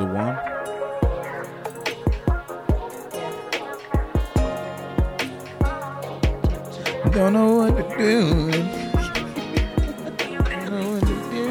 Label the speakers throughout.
Speaker 1: the one. Don't know what to do. Don't know what to do.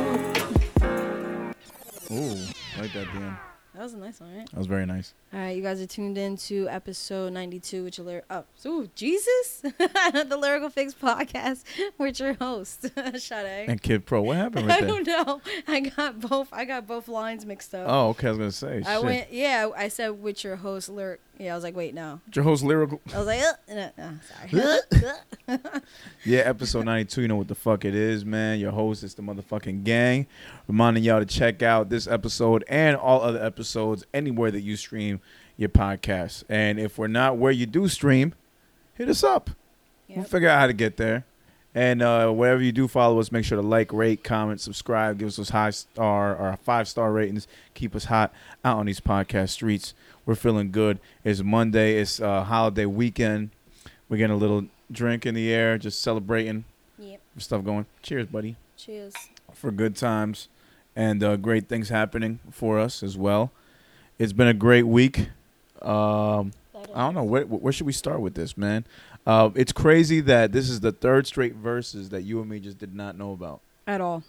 Speaker 1: Ooh, like that DM.
Speaker 2: That was a nice one, right?
Speaker 1: That was very nice.
Speaker 2: All right, you guys are tuned in to episode 92, which are oh, ooh, Jesus, the Lyrical Fix podcast with your host, Sade.
Speaker 1: And Kid Pro, what happened
Speaker 2: I
Speaker 1: right there?
Speaker 2: don't know. I got both. I got both lines mixed up.
Speaker 1: Oh, okay. I was gonna say.
Speaker 2: I
Speaker 1: shit.
Speaker 2: went, yeah. I said with your host, lyric. Yeah, I was like, wait, no.
Speaker 1: Your host lyrical.
Speaker 2: I was like, uh, no, no, sorry.
Speaker 1: Yeah, episode 92. You know what the fuck it is, man. Your host is the motherfucking gang. Reminding y'all to check out this episode and all other episodes anywhere that you stream your podcast. And if we're not where you do stream, hit us up. We'll figure out how to get there. And uh, wherever you do follow us, make sure to like, rate, comment, subscribe, give us those high star or five star ratings. Keep us hot out on these podcast streets. We're feeling good. It's Monday. It's uh, holiday weekend. We're getting a little drink in the air, just celebrating
Speaker 2: Yep.
Speaker 1: stuff going. Cheers, buddy,
Speaker 2: Cheers.
Speaker 1: for good times and uh, great things happening for us as well. It's been a great week. Um, I don't know where where should we start with this, man. Uh, it's crazy that this is the third straight Verzuz that you and me just did not know about.
Speaker 2: At all.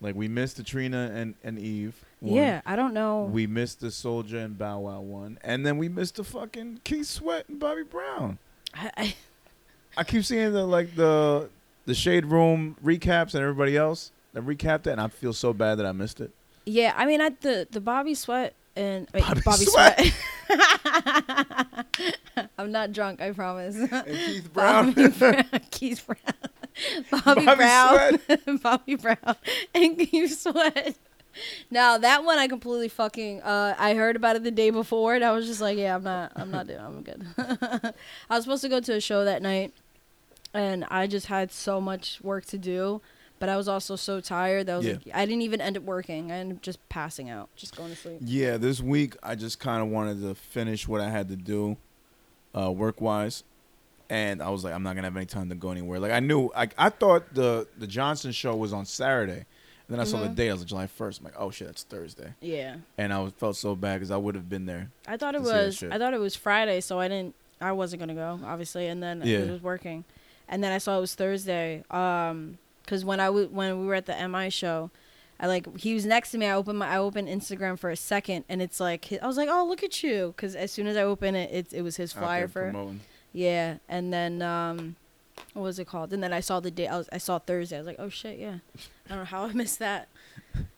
Speaker 1: Like we missed the Trina and and Eve. One.
Speaker 2: Yeah, I don't know.
Speaker 1: We missed the Soulja and Bow Wow one, and then we missed the fucking Keith Sweat and Bobby Brown.
Speaker 2: I, I,
Speaker 1: I keep seeing the like the the Shade Room recaps and everybody else that recapped it, and I feel so bad that I missed it.
Speaker 2: yeah, I mean, I the the Bobby Sweat and wait,
Speaker 1: Bobby
Speaker 2: Bobby,
Speaker 1: Sweat.
Speaker 2: Sweat. I'm not drunk, I promise.
Speaker 1: And Keith Brown,
Speaker 2: Keith Brown, Bobby,
Speaker 1: Bobby
Speaker 2: Brown, Bobby Brown, and Keith Sweat. Now that one I completely fucking uh, I heard about it the day before and I was just like, yeah, I'm not I'm not doing I'm good. I was supposed to go to a show that night and I just had so much work to do, but I was also so tired that I was
Speaker 1: Yeah.
Speaker 2: like I didn't even end up working. I ended up just passing out, just going to sleep.
Speaker 1: Yeah, this week I just kind of wanted to finish what I had to do, uh, work wise, and I was like, I'm not gonna have any time to go anywhere. Like I knew, I I thought the the Johnson show was on Saturday, and then I saw the
Speaker 2: Mhm.
Speaker 1: date. I was like July 1st. I'm like, oh shit, that's Thursday,
Speaker 2: Yeah.
Speaker 1: and I was, felt so bad because I would have been there.
Speaker 2: I thought it
Speaker 1: to see that
Speaker 2: was
Speaker 1: shit.
Speaker 2: I thought it was Friday, so I didn't I wasn't gonna go obviously, and then
Speaker 1: Yeah.
Speaker 2: it was working, and then I saw it was Thursday. Um, because when I w- when we were at the MI show, I like he was next to me. I opened my I opened Instagram for a second, and it's like I was like, oh look at you, because as soon as I opened it, it it was his
Speaker 1: out
Speaker 2: flyer for
Speaker 1: promoting.
Speaker 2: yeah, and then um, what was it called? And then I saw the day I was I saw Thursday. I was like, oh shit, yeah. I don't know how I missed that.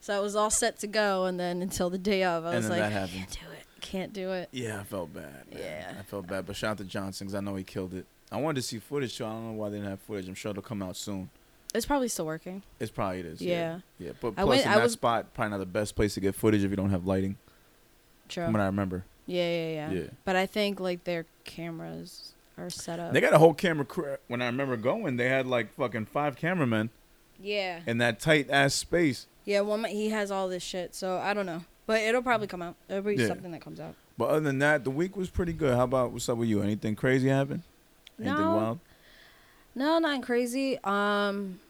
Speaker 2: So I was all set to go, and then until the day of, I
Speaker 1: And
Speaker 2: was like,
Speaker 1: happened.
Speaker 2: can't do it, can't do it.
Speaker 1: Yeah, I felt bad. man.
Speaker 2: Yeah.
Speaker 1: I felt bad. But shout out to Johnson because I know he killed it. I wanted to see footage too. I don't know why they didn't have footage. I'm sure it'll come out soon.
Speaker 2: It's probably still working.
Speaker 1: It's probably it is.
Speaker 2: Yeah.
Speaker 1: Yeah. But
Speaker 2: I
Speaker 1: plus
Speaker 2: went-
Speaker 1: in
Speaker 2: I
Speaker 1: that
Speaker 2: was-
Speaker 1: spot, probably not the best place to get footage if you don't have lighting.
Speaker 2: True.
Speaker 1: From what I remember.
Speaker 2: Yeah, yeah, yeah,
Speaker 1: Yeah.
Speaker 2: But I think like their cameras up.
Speaker 1: They got a whole camera crew. When I remember going, they had like fucking five cameramen
Speaker 2: yeah.
Speaker 1: in that tight ass space.
Speaker 2: Yeah, well, he has all this shit, so I don't know. But it'll probably come out. It'll be
Speaker 1: Yeah.
Speaker 2: something that comes out.
Speaker 1: But other than that, the week was pretty good. How about what's up with you? Anything crazy happen? Anything
Speaker 2: No.
Speaker 1: wild?
Speaker 2: No, not crazy. Um,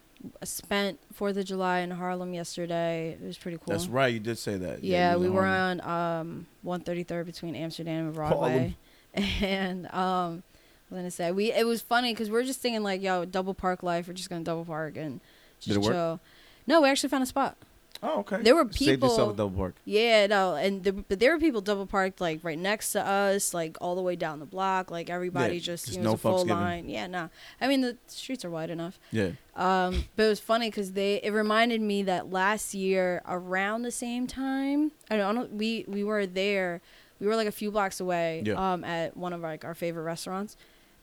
Speaker 2: I spent Fourth of July in Harlem yesterday. It was pretty cool.
Speaker 1: That's right. You did say that.
Speaker 2: Yeah,
Speaker 1: was
Speaker 2: we were
Speaker 1: Harlem.
Speaker 2: on um 133rd between Amsterdam and Broadway, and um, was gonna say we it was funny because we are just thinking like, yo, double park life. We're just gonna double park and
Speaker 1: Did
Speaker 2: just
Speaker 1: it work?
Speaker 2: chill. No, we actually found a spot.
Speaker 1: Oh, okay.
Speaker 2: There were people.
Speaker 1: Saved yourself
Speaker 2: people-
Speaker 1: a double park.
Speaker 2: Yeah, no, and the, but there were people double parked like right next to us, like all the way down the block. Like everybody
Speaker 1: Yeah,
Speaker 2: just,
Speaker 1: just
Speaker 2: you know, it was
Speaker 1: no
Speaker 2: a full
Speaker 1: fucks given.
Speaker 2: line. Yeah, no, I mean the streets are wide enough.
Speaker 1: Yeah.
Speaker 2: Um, but it was funny because they it reminded me that last year around the same time, I don't know, we we were there, we were like a few blocks away,
Speaker 1: Yeah.
Speaker 2: um, at one of like our favorite restaurants,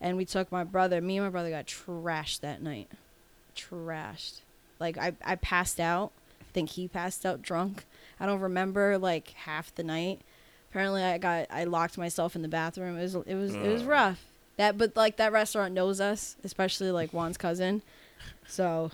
Speaker 2: and we took my brother. Me and my brother got trashed that night, trashed. Like I I passed out. I think he passed out drunk. I don't remember like half the night. Apparently, I got I locked myself in the bathroom. It was it was it was rough. That but like that restaurant knows us, especially like Juan's cousin. So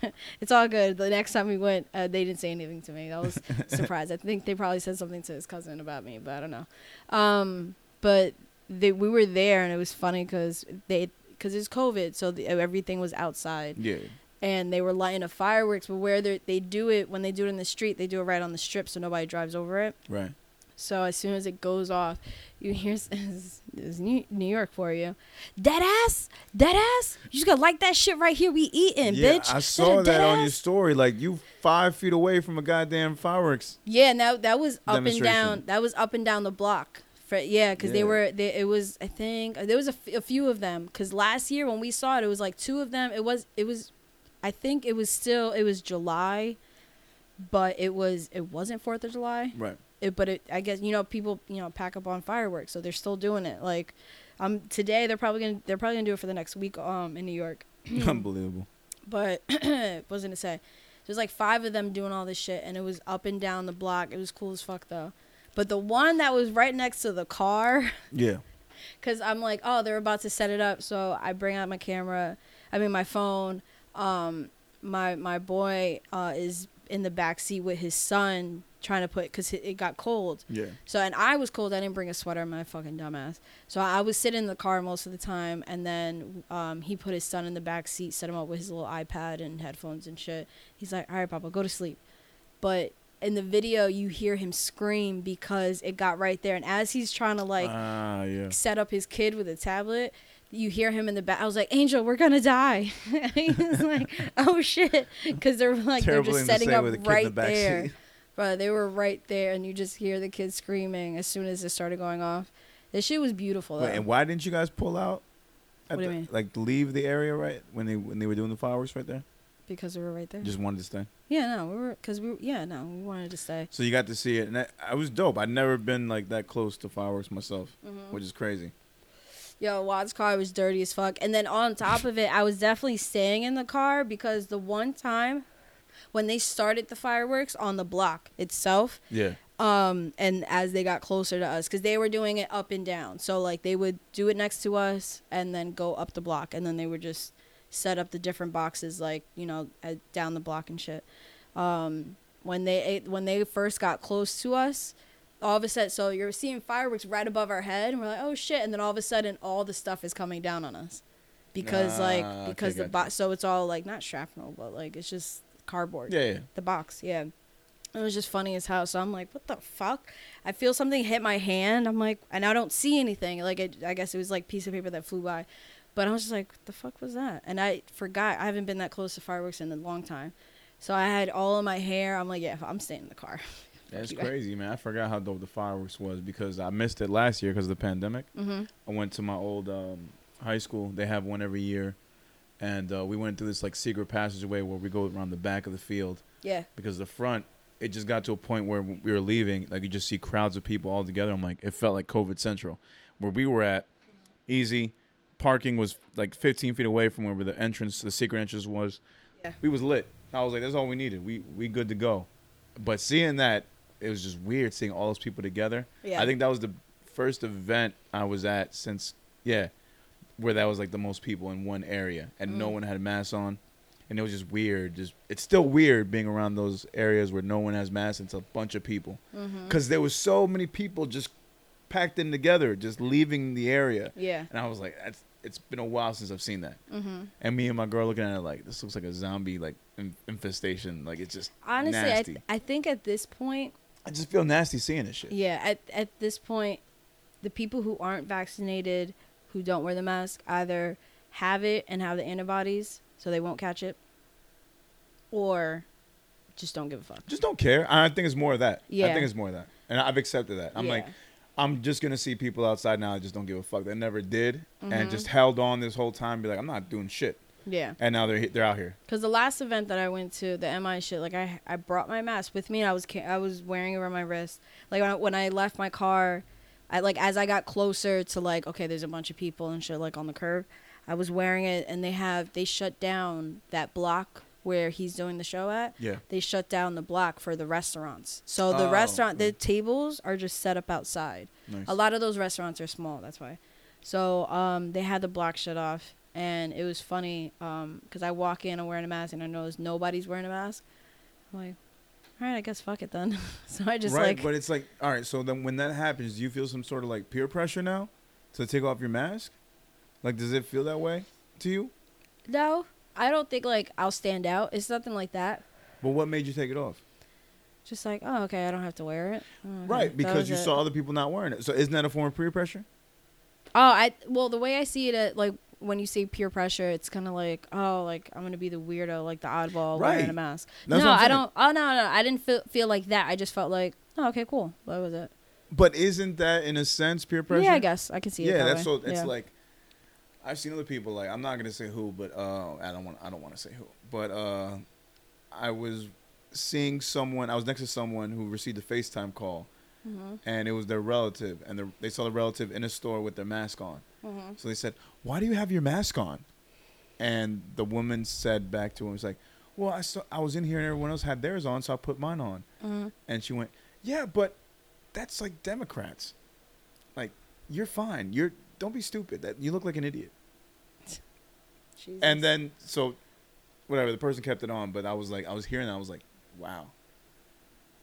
Speaker 2: it's all good. The next time we went, uh, they didn't say anything to me. I was surprised. I think they probably said something to his cousin about me, but I don't know. Um, but they, we were there, and it was funny because they because it's COVID, so the, everything was outside,
Speaker 1: Yeah.
Speaker 2: and they were lighting up fireworks. But where they they do it when they do it in the street, they do it right on the strip, so nobody drives over it.
Speaker 1: Right.
Speaker 2: So as soon as it goes off, you hear this is New New York for you. Dead ass, dead ass. You just gotta like that shit right here. We eating,
Speaker 1: yeah,
Speaker 2: bitch.
Speaker 1: I saw that on your story. Like you five feet away from a goddamn fireworks.
Speaker 2: Yeah, and that that was up and down. That was up and down the block. Yeah, because they were. They, it was. I think there was a, f- a few of them. Because last year when we saw it, it was like two of them. It was. It was. I think it was still. It was July, but it was. It wasn't Fourth of July.
Speaker 1: Right.
Speaker 2: It, but it. I guess you know people. You know pack up on fireworks, so they're still doing it. Like, um, today they're probably gonna. They're probably gonna do it for the next week. Um, in New York.
Speaker 1: Unbelievable.
Speaker 2: But what was I gonna say? There's like five of them doing all this shit, and it was up and down the block. It was cool as fuck though. But the one that was right next to the car,
Speaker 1: Yeah.
Speaker 2: because I'm like, oh, they're about to set it up, so I bring out my camera. I mean, my phone. Um, my my boy uh, is in the back seat with his son trying to put because it, it got cold.
Speaker 1: Yeah.
Speaker 2: So and I was cold. I didn't bring a sweater. My fucking dumbass. So I was sitting in the car most of the time, and then um, he put his son in the back seat, set him up with his little iPad and headphones and shit. He's like, "All right, Papa, go to sleep." But in the video, you hear him scream because it got right there, and as he's trying to like
Speaker 1: ah, yeah.
Speaker 2: set up his kid with a tablet. You hear him in the back. I was like, "Angel, we're gonna die." he's like, "Oh shit," because they're like
Speaker 1: Terrible
Speaker 2: they're just setting up
Speaker 1: with a kid in
Speaker 2: right
Speaker 1: the
Speaker 2: there. But they were right there, and you just hear the kids screaming as soon as it started going off. This shit was beautiful. Though.
Speaker 1: Wait, and why didn't you guys pull out? at
Speaker 2: What do you mean?
Speaker 1: Like leave the area right when they when they were doing the fireworks right there.
Speaker 2: Because we were right there.
Speaker 1: Just wanted to stay.
Speaker 2: yeah, no, we were because we were, yeah, no, we wanted to stay.
Speaker 1: So you got to see it, and that, I was dope. I'd never been like that close to fireworks myself,
Speaker 2: Mm-hmm.
Speaker 1: which is crazy.
Speaker 2: Yo, Wad's car was dirty as fuck. And then on top of it, I was definitely staying in the car because the one time when they started the fireworks on the block itself,
Speaker 1: Yeah.
Speaker 2: um, and as they got closer to us, because they were doing it up and down. So like they would do it next to us and then go up the block, and then they would just set up the different boxes like you know uh, down the block and shit. Um, when they when they first got close to us, all of a sudden, so you're seeing fireworks right above our head, and we're like, oh shit! And then all of a sudden, all the stuff is coming down on us. Because
Speaker 1: Ah,
Speaker 2: like
Speaker 1: okay,
Speaker 2: because the box, so it's all like not shrapnel, but like it's just cardboard.
Speaker 1: Yeah, yeah.
Speaker 2: the box yeah. It was just funny as hell. So i'm like what the fuck? I feel something hit my hand. I'm like and i don't see anything. Like it, i guess it was like piece of paper that flew by but i was just like what the fuck was that and i forgot i haven't been that close to fireworks in a long time so i had all of my hair i'm like yeah i'm staying in the car
Speaker 1: That's crazy, man. I forgot how dope the fireworks was because I missed it last year because of the pandemic.
Speaker 2: mm-hmm
Speaker 1: I went to my old um, high school. They have one every year, and uh, we went through this like secret passageway where we go around the back of the field
Speaker 2: yeah
Speaker 1: because the front. It just got to a point where we were leaving, like you just see crowds of people all together. I'm like, it felt like COVID Central, where we were at. Easy, parking was like 15 feet away from where the entrance, the secret entrance was.
Speaker 2: Yeah.
Speaker 1: We was lit. I was like, that's all we needed. We we good to go. But seeing that, it was just weird seeing all those people together.
Speaker 2: Yeah.
Speaker 1: I think that was the first event I was at since yeah, where that was like the most people in one area and no
Speaker 2: Mm.
Speaker 1: one had masks on, and it was just weird. Just it's still weird being around those areas where no one has masks. It's a bunch of people
Speaker 2: mm-hmm.
Speaker 1: because there was so many people just packed in together, just leaving the area,
Speaker 2: yeah
Speaker 1: and I was like, that's. It's been a while since I've seen that,
Speaker 2: mm-hmm
Speaker 1: and me and my girl looking at it like this looks like a zombie like infestation. Like it's just
Speaker 2: honestly I, th- I think at this point
Speaker 1: I just feel nasty seeing this shit.
Speaker 2: Yeah, at at this point, the people who aren't vaccinated, who don't wear the mask, either have it and have the antibodies, so they won't catch it, or just don't give a fuck.
Speaker 1: just don't care. I think it's more of that.
Speaker 2: Yeah.
Speaker 1: I think it's more of that. And I've accepted that. I'm
Speaker 2: Yeah.
Speaker 1: like, I'm just gonna see people outside now that just don't give a fuck. That never did
Speaker 2: Mhm.
Speaker 1: and just held on this whole time. Be like, I'm not doing shit.
Speaker 2: Yeah,
Speaker 1: And now they're they're out here.
Speaker 2: because the last event that I went to, the MI shit, like I I brought my mask with me and I was I was wearing it around my wrist. Like when I, when I left my car, I like as I got closer to like okay, there's a bunch of people and shit like on the curb. I was wearing it and they have they shut down that block where he's doing the show at.
Speaker 1: Yeah.
Speaker 2: they shut down the block for the restaurants. So the
Speaker 1: Oh,
Speaker 2: restaurant, the
Speaker 1: mm.
Speaker 2: tables are just set up outside.
Speaker 1: Nice.
Speaker 2: A lot of those restaurants are small. That's why. So um, they had the block shut off, and it was funny because I walk in, I'm wearing a mask, and I notice nobody's wearing a mask. I'm like, all right, I guess fuck it then. so I just
Speaker 1: right,
Speaker 2: like,
Speaker 1: but it's like, all right. So then, when that happens, do you feel some sort of like peer pressure now to take off your mask? Like, does it feel that way to you?
Speaker 2: no, I don't think like I'll stand out. It's nothing like that.
Speaker 1: But what made you take it off?
Speaker 2: Just like, oh, okay, I don't have to wear it. Okay.
Speaker 1: Right, because you
Speaker 2: it.
Speaker 1: saw other people not wearing it. So isn't that a form of peer pressure?
Speaker 2: Oh, I well, the way I see it, at, like when you say peer pressure, it's kind of like, oh, like I'm gonna be the weirdo, like the oddball wearing a mask.
Speaker 1: That's
Speaker 2: no, I don't. Oh no, no, I didn't feel feel like that. I just felt like, oh, okay, cool. That was it.
Speaker 1: But isn't that in a sense peer pressure?
Speaker 2: Yeah, I guess I can see it.
Speaker 1: yeah,
Speaker 2: that
Speaker 1: that's
Speaker 2: way.
Speaker 1: so. It's
Speaker 2: yeah.
Speaker 1: like I've seen other people. Like I'm not gonna say who, but uh, I don't want. I don't want to say who. But uh, I was seeing someone. I was next to someone who received a FaceTime call,
Speaker 2: Mhm,
Speaker 1: and it was their relative, and the, they saw the relative in a store with their mask on.
Speaker 2: mhm.
Speaker 1: So they said, "Why do you have your mask on?" And the woman said back to him, "It's like, well, I saw I was in here and everyone else had theirs on, so I put mine on."
Speaker 2: Mhm.
Speaker 1: And she went, "Yeah, but that's like Democrats. Like, you're fine. You're don't be stupid. That you look like an idiot."
Speaker 2: Jesus.
Speaker 1: And then so, whatever. The person kept it on, but I was like, I was hearing that, I was like, "Wow."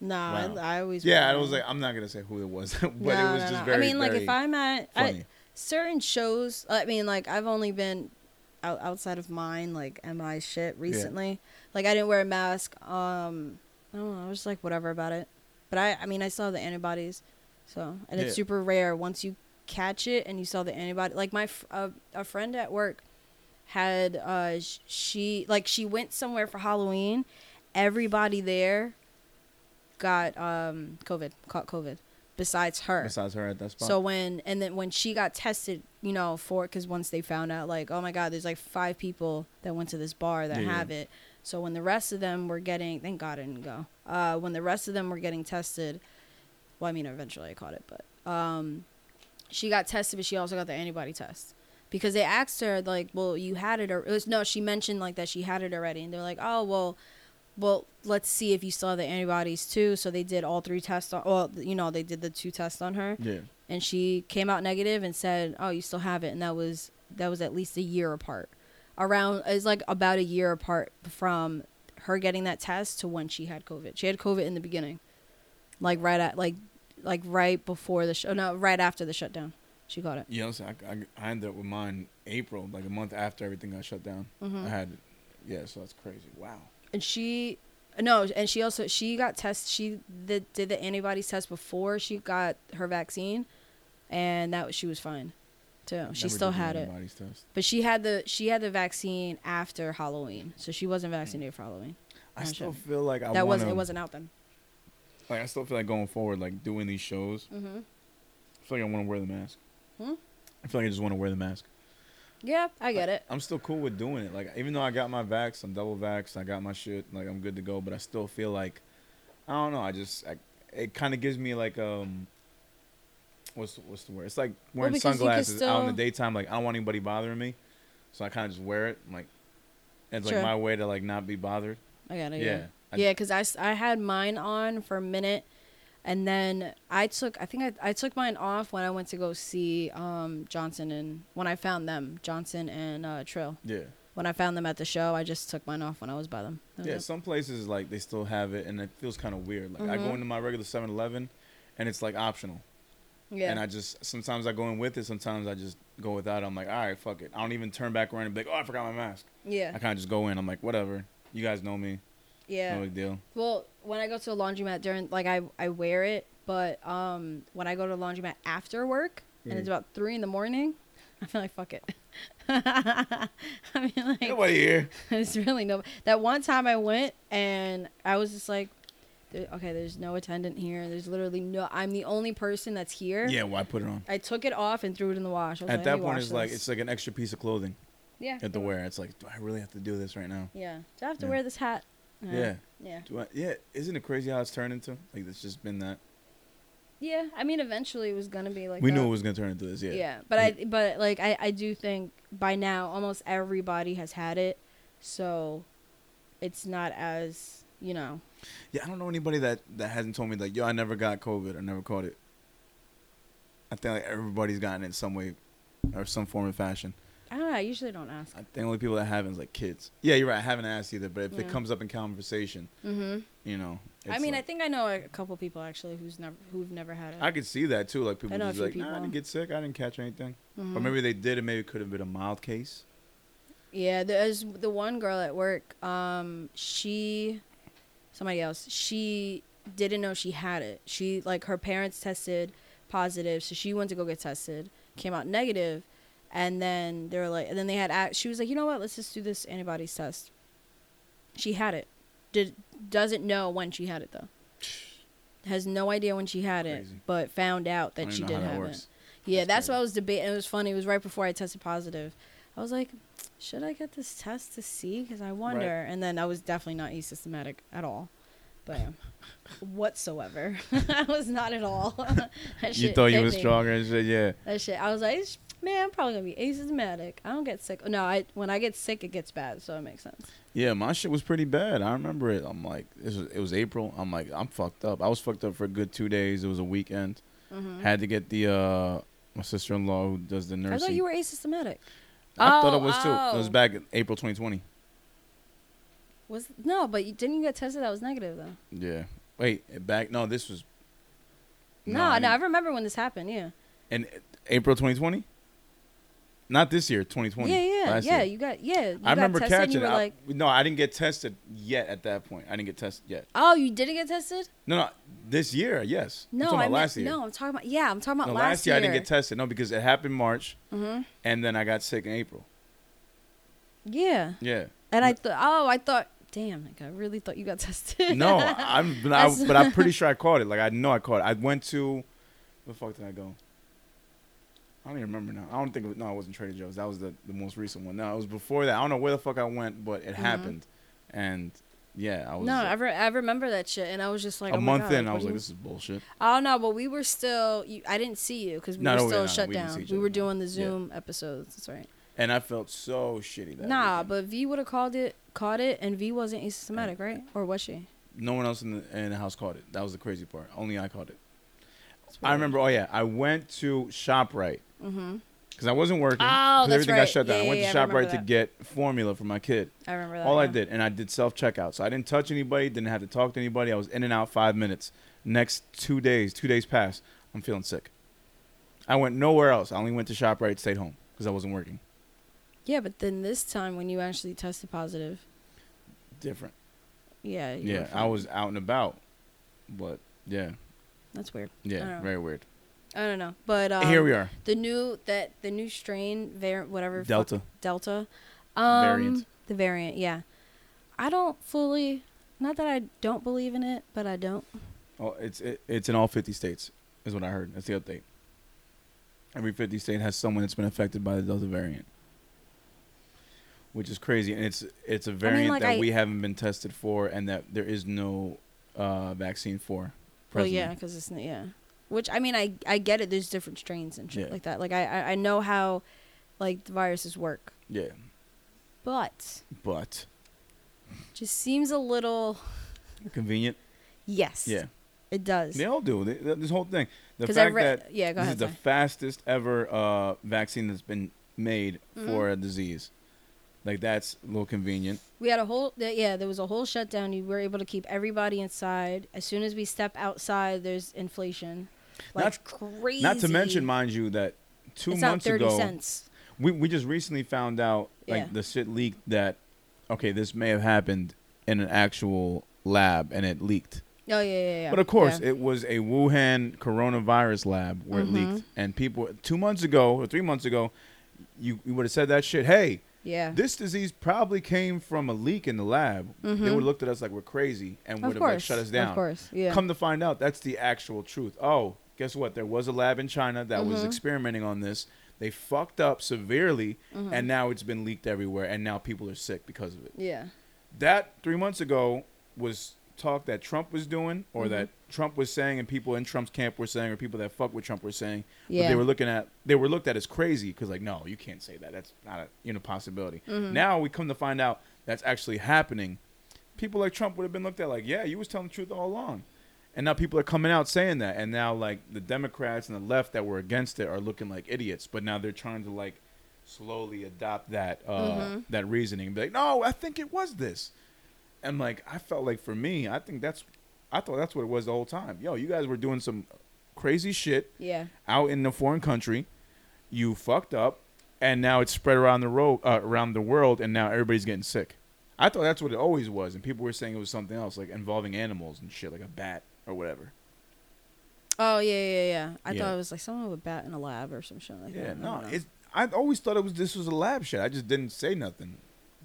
Speaker 2: No,
Speaker 1: Wow.
Speaker 2: I, I always.
Speaker 1: Yeah, I was like, I'm not gonna say who it was, but
Speaker 2: No,
Speaker 1: it was
Speaker 2: no,
Speaker 1: just
Speaker 2: no.
Speaker 1: very.
Speaker 2: I mean, like if I'm at I, certain shows, I mean, like I've only been out, outside of mine, like MI shit recently. Like I didn't wear a mask. Um, I don't know. I was just like whatever about it. But I, I mean, I saw the antibodies, so and
Speaker 1: Yeah.
Speaker 2: it's super rare once you catch it and you saw the antibody. Like my uh, a friend at work had uh she like she went somewhere for Halloween. Everybody there got um COVID, caught COVID, besides her.
Speaker 1: besides her at that spot.
Speaker 2: So when and then when she got tested, you know, for because once they found out, like, oh my God, there's like five people that went to this bar that
Speaker 1: yeah.
Speaker 2: have it. So when the rest of them were getting, thank God I didn't go. Uh, when the rest of them were getting tested, well, I mean, eventually I caught it, but um, she got tested, but she also got the antibody test because they asked her like, well, you had it or it was no, she mentioned like that she had it already, and they're like, oh well. Well, let's see if you still have the antibodies too. So they did all three tests on. Well, you know, they did the two tests on her
Speaker 1: yeah,
Speaker 2: and she came out negative and said, "Oh, you still have it," and that was that was at least a year apart. Around it's like about a year apart from her getting that test to when she had COVID. She had COVID in the beginning, like right at like like right before the sh- oh, no right after the shutdown. She got it.
Speaker 1: yeah. Listen, I, I, I ended up with mine April, like a month after everything got shut down.
Speaker 2: Mhm.
Speaker 1: I had, yeah. So that's crazy. Wow.
Speaker 2: and she no and she also she got test she did, did the antibodies test before she got her vaccine and that was- she was fine too she
Speaker 1: Never
Speaker 2: still had it
Speaker 1: test.
Speaker 2: but she had the she had the vaccine after halloween so she wasn't vaccinated for halloween
Speaker 1: I still
Speaker 2: shit.
Speaker 1: feel like I
Speaker 2: that wasn't it wasn't out then
Speaker 1: like I still feel like going forward, like doing these shows.
Speaker 2: mm-hmm.
Speaker 1: I feel like I want to wear the mask.
Speaker 2: Hmm?
Speaker 1: I feel like I just want to wear the mask.
Speaker 2: yeah i get it
Speaker 1: I'm still cool with doing it. Like even though I got my vax, I'm double vax, I got my shit, like I'm good to go. But I still feel like I don't know. I just I, it kind of gives me like um. What's what's the word? It's like wearing
Speaker 2: because can
Speaker 1: sunglasses out in the daytime. Like I don't want anybody bothering me, so I kind of just wear it. Like it's
Speaker 2: Sure.
Speaker 1: like my way to like not be bothered.
Speaker 2: i got it
Speaker 1: Yeah.
Speaker 2: yeah
Speaker 1: I-
Speaker 2: yeah because I, I had mine on for a minute and then i took i think I, I took mine off when i went to go see um johnson and when i found them johnson and uh trill
Speaker 1: Yeah.
Speaker 2: when i found them at the show i just took mine off when i was by them That
Speaker 1: Yeah, some places like they still have it, and it feels kind of weird. Like I go
Speaker 2: Mhm.
Speaker 1: into my regular 7-Eleven, and it's like optional.
Speaker 2: yeah
Speaker 1: And I just sometimes I go in with it, sometimes I just go without. it. I'm like, all right, fuck it. I don't even turn back around and be like, oh, I forgot my mask.
Speaker 2: yeah
Speaker 1: I kind of just go in. I'm like, whatever. You guys know me.
Speaker 2: Yeah
Speaker 1: No big deal.
Speaker 2: Well, when I go to a laundromat during like I I wear it, but um when I go to a laundromat after work and it's
Speaker 1: Mhm.
Speaker 2: about three in the morning, I feel like fuck it. I mean like
Speaker 1: Nobody here.
Speaker 2: it's really no. That one time I went and I was just like, okay, there's no attendant here. There's literally no. I'm the only person that's here.
Speaker 1: Yeah, why put it on?
Speaker 2: I took it off and threw it in the wash.
Speaker 1: At
Speaker 2: like,
Speaker 1: that point, it's like it's like an extra piece of clothing
Speaker 2: yeah.
Speaker 1: have to wear. It's like, do I really have to do this right now?
Speaker 2: Yeah. Do I have to
Speaker 1: Yeah.
Speaker 2: wear this hat? Uh,
Speaker 1: Yeah.
Speaker 2: Yeah.
Speaker 1: Do I, yeah. Isn't it crazy how it's turned into? Like it's just been that.
Speaker 2: Yeah. I mean, eventually it was gonna be like.
Speaker 1: we
Speaker 2: that.
Speaker 1: knew it was gonna turn into this. Yeah.
Speaker 2: Yeah. but I but like I I do think by now almost everybody has had it, so it's not as you know.
Speaker 1: Yeah, I don't know anybody that that hasn't told me like, yo, I never got COVID or never caught it. I think like everybody's gotten it some way or some form of fashion.
Speaker 2: I don't know. I usually don't ask.
Speaker 1: I the only people that haven't is like kids. Yeah, you're right. I haven't asked either, but if it comes up in conversation,
Speaker 2: Mm-hmm.
Speaker 1: you know.
Speaker 2: I mean, I think I know a couple people actually who's never who've never had it.
Speaker 1: I could see that too. Like people just like, nah, I
Speaker 2: people.
Speaker 1: didn't get sick. I didn't catch anything. Or
Speaker 2: Mhm.
Speaker 1: maybe they did, and maybe it could have been a mild case.
Speaker 2: Yeah, there's the one girl at work. Um, she, somebody else. She didn't know she had it. She like her parents tested positive, so she went to go get tested. Came out negative, and then they were like, and then they had. She was like, you know what? Let's just do this antibodies test. She had it. Did doesn't know when she had it though. Has no idea when she had it,
Speaker 1: Crazy.
Speaker 2: but found out that she did have it. Yeah,
Speaker 1: That's
Speaker 2: that's, what. I was debating. It was funny. It was right before I tested positive. I was like, should I get this test to see? Because I wonder. And then I was definitely not asymptomatic at all. But whatsoever. I was not at all.
Speaker 1: You thought you was stronger and shit, yeah.
Speaker 2: That shit. I was like, man, I'm probably going to be asymptomatic. I don't get sick. No, I when I get sick, it gets bad. So it makes sense.
Speaker 1: Yeah, my shit was pretty bad. I remember it. I'm like, this was, it was April. I'm like, I'm fucked up. I was fucked up for a good two days. It was a weekend.
Speaker 2: hmm
Speaker 1: Had to get the uh my sister in law who does the nursing.
Speaker 2: I thought you were asymptomatic.
Speaker 1: I thought
Speaker 2: Oh,
Speaker 1: it was too. It was
Speaker 2: oh.
Speaker 1: back in April 2020.
Speaker 2: Was No, but you, didn't you get tested that was negative, though?
Speaker 1: Yeah. Wait, back? No, this was.
Speaker 2: No,
Speaker 1: I
Speaker 2: no, I remember when this happened. Yeah.
Speaker 1: In April 2020. Not this year, 2020.
Speaker 2: Yeah, yeah,
Speaker 1: last
Speaker 2: yeah.
Speaker 1: year.
Speaker 2: You got yeah. You
Speaker 1: I
Speaker 2: got
Speaker 1: remember
Speaker 2: tested
Speaker 1: catching.
Speaker 2: You
Speaker 1: it.
Speaker 2: like,
Speaker 1: no, I didn't get tested yet. At that point, I didn't get tested yet.
Speaker 2: oh, you didn't get tested?
Speaker 1: No, no, this year, yes. I'm
Speaker 2: No, I
Speaker 1: about last year.
Speaker 2: no. I'm talking about yeah. I'm talking about
Speaker 1: No,
Speaker 2: last,
Speaker 1: last year I didn't get tested. No, because it happened March,
Speaker 2: hmm
Speaker 1: and then I got sick in April.
Speaker 2: Yeah,
Speaker 1: Yeah.
Speaker 2: and I thought, oh, I thought, damn, like I really thought you got tested.
Speaker 1: No, I'm, but, I, but I'm pretty sure I caught it. Like I know I caught it. I went to, where the fuck did I go? I don't even remember now. I don't think. It was, no, it wasn't Trader Joe's. That was the, the most recent one. No, it was before that. I don't know where the fuck I went, but it
Speaker 2: Mhm.
Speaker 1: happened, and yeah, I was.
Speaker 2: no,
Speaker 1: uh,
Speaker 2: I, re- I remember that shit, and I was just like,
Speaker 1: a
Speaker 2: oh
Speaker 1: month
Speaker 2: God,
Speaker 1: in, I was like, this is bullshit.
Speaker 2: Oh no, but we were still. You, I didn't see you because we
Speaker 1: No,
Speaker 2: were
Speaker 1: no,
Speaker 2: still
Speaker 1: no,
Speaker 2: shut
Speaker 1: we
Speaker 2: down.
Speaker 1: each
Speaker 2: We were doing the
Speaker 1: Yeah.
Speaker 2: Zoom episodes. That's right.
Speaker 1: And I felt so shitty that.
Speaker 2: Nah,
Speaker 1: weekend.
Speaker 2: but V would have called it, caught it, and V wasn't asymptomatic, right? Or was she?
Speaker 1: no one else in the in the house caught it. That was the crazy part. Only I caught it. I remember. Oh yeah, I went to Shoprite
Speaker 2: Mhm.
Speaker 1: because I wasn't working.
Speaker 2: Oh,
Speaker 1: everything got shut down.
Speaker 2: Yeah,
Speaker 1: I went
Speaker 2: yeah,
Speaker 1: to
Speaker 2: yeah,
Speaker 1: Shoprite to get formula for my kid.
Speaker 2: I remember that.
Speaker 1: All I did, and I did self checkout, so I didn't touch anybody, didn't have to talk to anybody. I was in and out five minutes. Next two days, two days passed. I'm feeling sick. I went nowhere else. I only went to Shoprite, stayed home because I wasn't working.
Speaker 2: Yeah, but then this time when you actually tested positive,
Speaker 1: Different.
Speaker 2: yeah.
Speaker 1: Yeah, I was out and about, but yeah,
Speaker 2: That's weird.
Speaker 1: yeah, very weird.
Speaker 2: I don't know, but um,
Speaker 1: Here we are,
Speaker 2: The new that the new strain variant, whatever
Speaker 1: Delta.
Speaker 2: Delta, um,
Speaker 1: Variant.
Speaker 2: The variant, yeah. I don't fully. Not that I don't believe in it, but I don't.
Speaker 1: Oh, it's it, it's in all 50 states, is what I heard. That's the update. Every 50 state has someone that's been affected by the Delta variant, which is crazy. And it's it's a variant
Speaker 2: like,
Speaker 1: that
Speaker 2: I-
Speaker 1: we haven't been tested for, and that there is no uh, vaccine for.
Speaker 2: Well, yeah, because it's yeah. Which I mean, I I get it. There's different strains and shit
Speaker 1: Yeah.
Speaker 2: like that. Like I, I know how, like the viruses work,
Speaker 1: Yeah,
Speaker 2: but
Speaker 1: but
Speaker 2: just seems a little.
Speaker 1: convenient.
Speaker 2: Yes.
Speaker 1: Yeah,
Speaker 2: It does.
Speaker 1: they all do. They, this whole thing. The fact
Speaker 2: read-
Speaker 1: that
Speaker 2: yeah, go
Speaker 1: this
Speaker 2: ahead,
Speaker 1: is the fastest ever uh, vaccine that's been made
Speaker 2: Mhm.
Speaker 1: for a disease. Like that's a little convenient.
Speaker 2: We had a whole yeah, there was a whole shutdown. You were able to keep everybody inside. As soon as we step outside, there's inflation. Like
Speaker 1: Not-
Speaker 2: crazy.
Speaker 1: Not to mention, mind you, that two
Speaker 2: it's
Speaker 1: months ago,
Speaker 2: cents.
Speaker 1: we we just recently found out like
Speaker 2: Yeah.
Speaker 1: the shit leaked that okay, this may have happened in an actual lab and it leaked.
Speaker 2: Oh yeah, yeah, yeah.
Speaker 1: But of course,
Speaker 2: yeah.
Speaker 1: it was a Wuhan coronavirus lab where
Speaker 2: Mhm.
Speaker 1: it leaked, and people two months ago or three months ago, you, you would have said that shit. Hey,
Speaker 2: yeah.
Speaker 1: this disease probably came from a leak in the lab. They
Speaker 2: Mhm.
Speaker 1: would have looked at us like we're crazy and would have like shut us down.
Speaker 2: Of course, yeah.
Speaker 1: Come to find out, that's the actual truth. Oh, guess what? There was a lab in China that was
Speaker 2: Mhm.
Speaker 1: experimenting on this. They fucked up severely,
Speaker 2: Mhm.
Speaker 1: and now it's been leaked everywhere, and now people are sick because of it.
Speaker 2: yeah.
Speaker 1: That three months ago was talk that Trump was doing, or
Speaker 2: Mhm.
Speaker 1: that Trump was saying, and people in Trump's camp were saying, or people that fuck with Trump were saying. But
Speaker 2: Yeah.
Speaker 1: they were looking at, they were looked at as crazy because, like, no, you can't say that. That's not a you know possibility.
Speaker 2: Mhm.
Speaker 1: Now we come to find out that's actually happening. People like Trump would have been looked at like, yeah, you was telling the truth all along. And now people are coming out saying that. And now like the Democrats and the left that were against it are looking like idiots. But now they're trying to like slowly adopt that uh
Speaker 2: Mhm.
Speaker 1: that reasoning. Be like, no, I think it was this. And like I felt like for me, I think that's I thought that's what it was the whole time. Yo, you guys were doing some crazy shit
Speaker 2: yeah.
Speaker 1: out in the foreign country. You fucked up, and now it's spread around the road, uh, around the world, and now everybody's getting sick. I thought that's what it always was, and people were saying it was something else, like involving animals and shit, like a bat or whatever.
Speaker 2: Oh yeah, yeah, yeah. I
Speaker 1: Yeah.
Speaker 2: thought it was like someone with a bat in a lab or some shit like
Speaker 1: Yeah,
Speaker 2: that. I
Speaker 1: no, it's. I always thought it was this was a lab shit. I just didn't say nothing.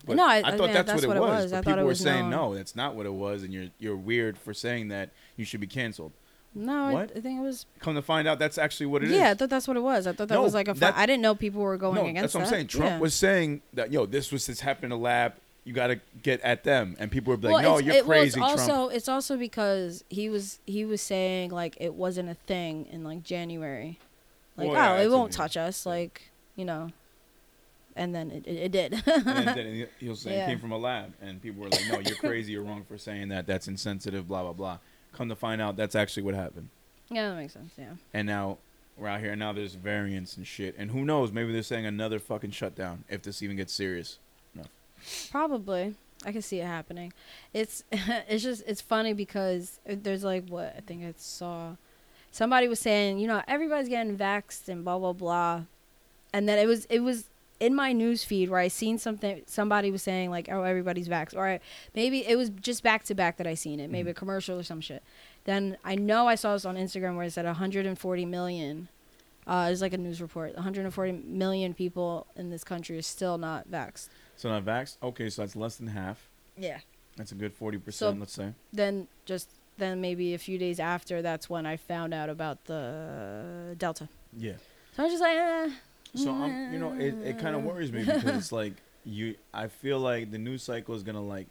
Speaker 1: But
Speaker 2: No, I-
Speaker 1: I
Speaker 2: I
Speaker 1: thought
Speaker 2: mean,
Speaker 1: that's,
Speaker 2: that's
Speaker 1: what, it
Speaker 2: it
Speaker 1: was.
Speaker 2: was.
Speaker 1: But
Speaker 2: I
Speaker 1: people were saying no, that's not what it was, and you're you're weird for saying that. You should be canceled.
Speaker 2: no, I? I think it was.
Speaker 1: Come to find out, that's actually what it is.
Speaker 2: yeah, I thought that's what it was. I thought that
Speaker 1: No,
Speaker 2: was like a. Fi- I didn't know people were going
Speaker 1: no,
Speaker 2: against
Speaker 1: that's what I'm
Speaker 2: that.
Speaker 1: saying. Trump
Speaker 2: Yeah.
Speaker 1: was saying that yo, this was this happened in a lab. You got to get at them, and people were like,
Speaker 2: well,
Speaker 1: "No, you're
Speaker 2: it,
Speaker 1: crazy,
Speaker 2: well, it's
Speaker 1: Trump."
Speaker 2: also it's also because he was he was saying like it wasn't a thing in like January, like
Speaker 1: Well, oh, yeah,
Speaker 2: oh it won't touch us like you know, and then it it, it did.
Speaker 1: and then, he- he was saying
Speaker 2: Yeah.
Speaker 1: it came from a lab, and people were like, "No, you're crazy. You're wrong for saying that. That's insensitive." Blah blah blah. Come to find out, that's actually what happened.
Speaker 2: yeah, that makes sense. Yeah.
Speaker 1: And now we're out here. and Now there's variants and shit. And who knows? Maybe they're saying another fucking shutdown if this even gets serious.
Speaker 2: Probably. I can see it happening. It's it's just it's funny because there's like what I think I saw somebody was saying, you know, everybody's getting vaxxed and blah blah blah. And then it was it was in my news feed where I seen something somebody was saying like, Oh, everybody's vaxxed or I, maybe it was just back to back that I seen it, maybe a commercial or some shit. Then I know I saw this on Instagram where it said 140 million uh, it's like a news report. 140 million people in this country are still not vaxxed.
Speaker 1: So not vax. Okay, so that's less than half.
Speaker 2: Yeah.
Speaker 1: That's a good forty
Speaker 2: So-
Speaker 1: percent. Let's say.
Speaker 2: then just then maybe a few days after that's when I found out about the Delta.
Speaker 1: Yeah.
Speaker 2: So I was just like, eh.
Speaker 1: So I'm, you know, it, it kind of worries me because it's like you. I feel like the news cycle is gonna like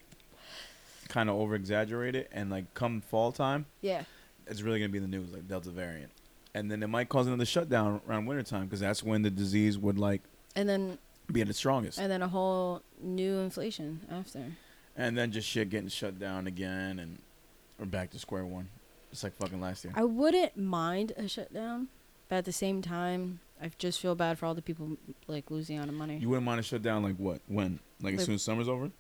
Speaker 1: kind of over exaggerate it, and like come fall time,
Speaker 2: yeah,
Speaker 1: it's really gonna be in the news like Delta variant, and then it might cause another shutdown around wintertime because that's when the disease would like
Speaker 2: and then
Speaker 1: be at its strongest,
Speaker 2: and then a whole new inflation after.
Speaker 1: and then just shit getting shut down again, and we're back to square one. It's like fucking last year.
Speaker 2: I wouldn't mind a shutdown, but at the same time, I just feel bad for all the people like losing out on money.
Speaker 1: You wouldn't mind a shutdown like what? When? Like as soon as summer's over?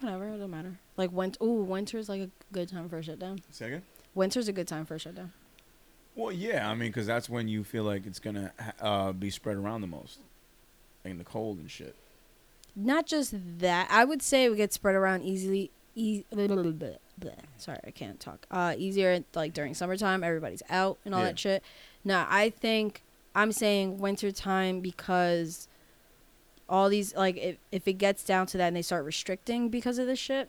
Speaker 2: Whatever, it don't matter. Like winter. Ooh, winter's like a good time for a shutdown.
Speaker 1: Second.
Speaker 2: Winter's a good time for a shutdown.
Speaker 1: Well, yeah, I mean, because that's when you feel like it's gonna uh, be spread around the most, like in the cold and shit.
Speaker 2: Not just that. I would say it would get spread around easily. E- Sorry, I can't talk. Uh, easier like during summertime, everybody's out and all
Speaker 1: Yeah.
Speaker 2: that shit. No, I think I'm saying wintertime because all these like if if it gets down to that and they start restricting because of this shit,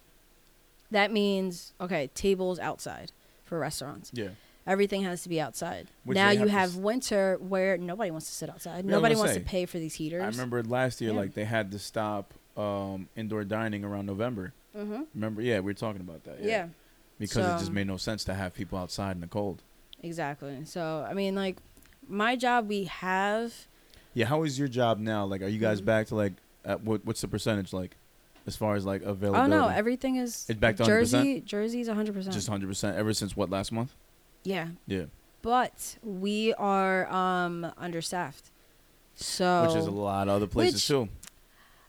Speaker 2: that means okay, tables outside for restaurants.
Speaker 1: Yeah.
Speaker 2: Everything has to be outside.
Speaker 1: Which
Speaker 2: now
Speaker 1: they
Speaker 2: you
Speaker 1: have
Speaker 2: winter where nobody wants to sit outside.
Speaker 1: Yeah,
Speaker 2: nobody wants
Speaker 1: say,
Speaker 2: to pay for these heaters.
Speaker 1: I remember last year,
Speaker 2: Yeah.
Speaker 1: like they had to stop um, indoor dining around November.
Speaker 2: Mm-hmm.
Speaker 1: Remember? Yeah, we were talking about that.
Speaker 2: Yeah.
Speaker 1: Because it just made no sense to have people outside in the cold.
Speaker 2: Exactly. So I mean, like, my job we have.
Speaker 1: Yeah. How is your job now? Like, are you guys
Speaker 2: Mhm.
Speaker 1: back to like, at what? What's the percentage like, as far as like availability?
Speaker 2: Oh no, everything is.
Speaker 1: It's back to 100%?
Speaker 2: Jersey. Jersey's hundred percent.
Speaker 1: Just hundred percent ever since what last month?
Speaker 2: Yeah,
Speaker 1: Yeah.
Speaker 2: but we are um understaffed. So
Speaker 1: Which is a lot of other places
Speaker 2: Which-
Speaker 1: too.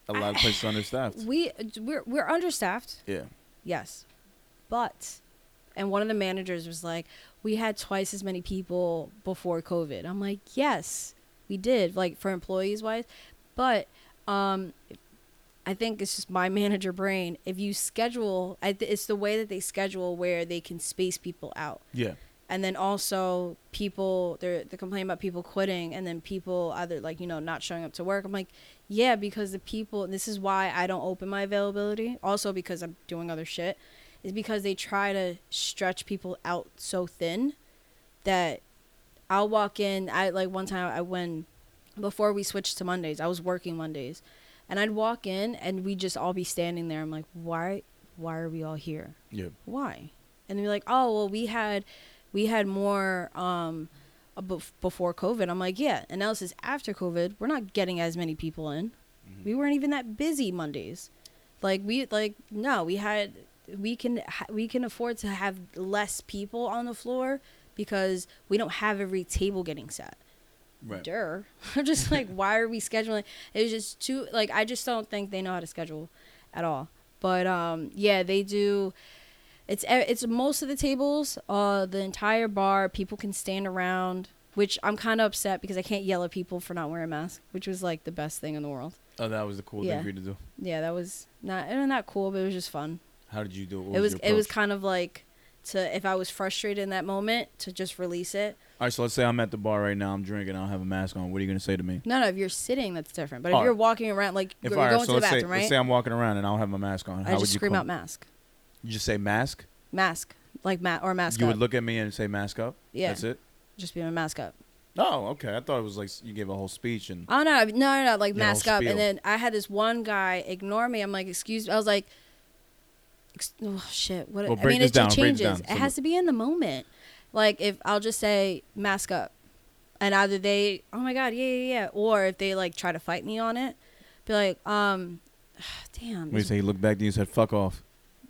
Speaker 1: A lot of places understaffed.
Speaker 2: we we're we're understaffed.
Speaker 1: Yeah.
Speaker 2: Yes, but and one of the managers was like, we had twice as many people before COVID. I'm like, yes, we did, like for employees wise, but um, I think it's just my manager brain. If you schedule, it's the way that they schedule where they can space people out.
Speaker 1: Yeah.
Speaker 2: And then also people they're they complain about people quitting and then people either like you know not showing up to work. I'm like yeah because the people this is why i don't open my availability also because i'm doing other shit is because they try to stretch people out so thin that i'll walk in i like one time i went before we switched to mondays i was working mondays and i'd walk in and we'd just all be standing there. I'm like why why are we all here?
Speaker 1: Yeah.
Speaker 2: why? And they're like oh well we had we had more um before covid i'm like yeah and now is after covid we're not getting as many people in
Speaker 1: Mhm.
Speaker 2: we weren't even that busy mondays like we like no we had we can we can afford to have less people on the floor because we don't have every table getting set
Speaker 1: Right.
Speaker 2: Durr. I'm just like, why are we scheduling? It was just too like I just don't think they know how to schedule at all. But um, yeah, they do. It's it's most of the tables, uh, the entire bar. People can stand around, which I'm kind of upset because I can't yell at people for not wearing masks, which was like the best thing in the world.
Speaker 1: Oh, that was the cool
Speaker 2: Yeah.
Speaker 1: thing for you to do.
Speaker 2: Yeah, that was not not cool, but it was just fun.
Speaker 1: How did you do it? What
Speaker 2: it was
Speaker 1: your
Speaker 2: it was kind of like to if I was frustrated in that moment to just release it.
Speaker 1: All right, so let's say I'm at the bar right now. I'm drinking. I don't have a mask on. What are you gonna say to me?
Speaker 2: No, no, if you're sitting, that's different. But if
Speaker 1: All
Speaker 2: you're
Speaker 1: right.
Speaker 2: walking around, like
Speaker 1: If
Speaker 2: you're
Speaker 1: right,
Speaker 2: going
Speaker 1: so
Speaker 2: to the
Speaker 1: let's say
Speaker 2: bathroom,
Speaker 1: let's say I'm walking around and I don't have my mask on. How
Speaker 2: I
Speaker 1: would you
Speaker 2: scream
Speaker 1: call-
Speaker 2: out mask,
Speaker 1: You just say mask.
Speaker 2: mask, like ma- or mask
Speaker 1: you
Speaker 2: up.
Speaker 1: would look at me and say mask up.
Speaker 2: Yeah.
Speaker 1: That's it.
Speaker 2: just be my mask up.
Speaker 1: Oh, okay. I thought it was like you gave a whole speech and
Speaker 2: Oh no, no, no, no, like mask up.
Speaker 1: spiel.
Speaker 2: And then I had this one guy ignore me. I'm like, excuse me. I was like, oh shit. What?
Speaker 1: Well,
Speaker 2: I mean, it
Speaker 1: down,
Speaker 2: just
Speaker 1: break this
Speaker 2: changes. It
Speaker 1: So
Speaker 2: has to be in the moment. Like if I'll just say mask up, and either they, oh my god, yeah, yeah, yeah, or if they like try to fight me on it, be like, um, damn.
Speaker 1: we
Speaker 2: this-
Speaker 1: say he looked back to you and said fuck off.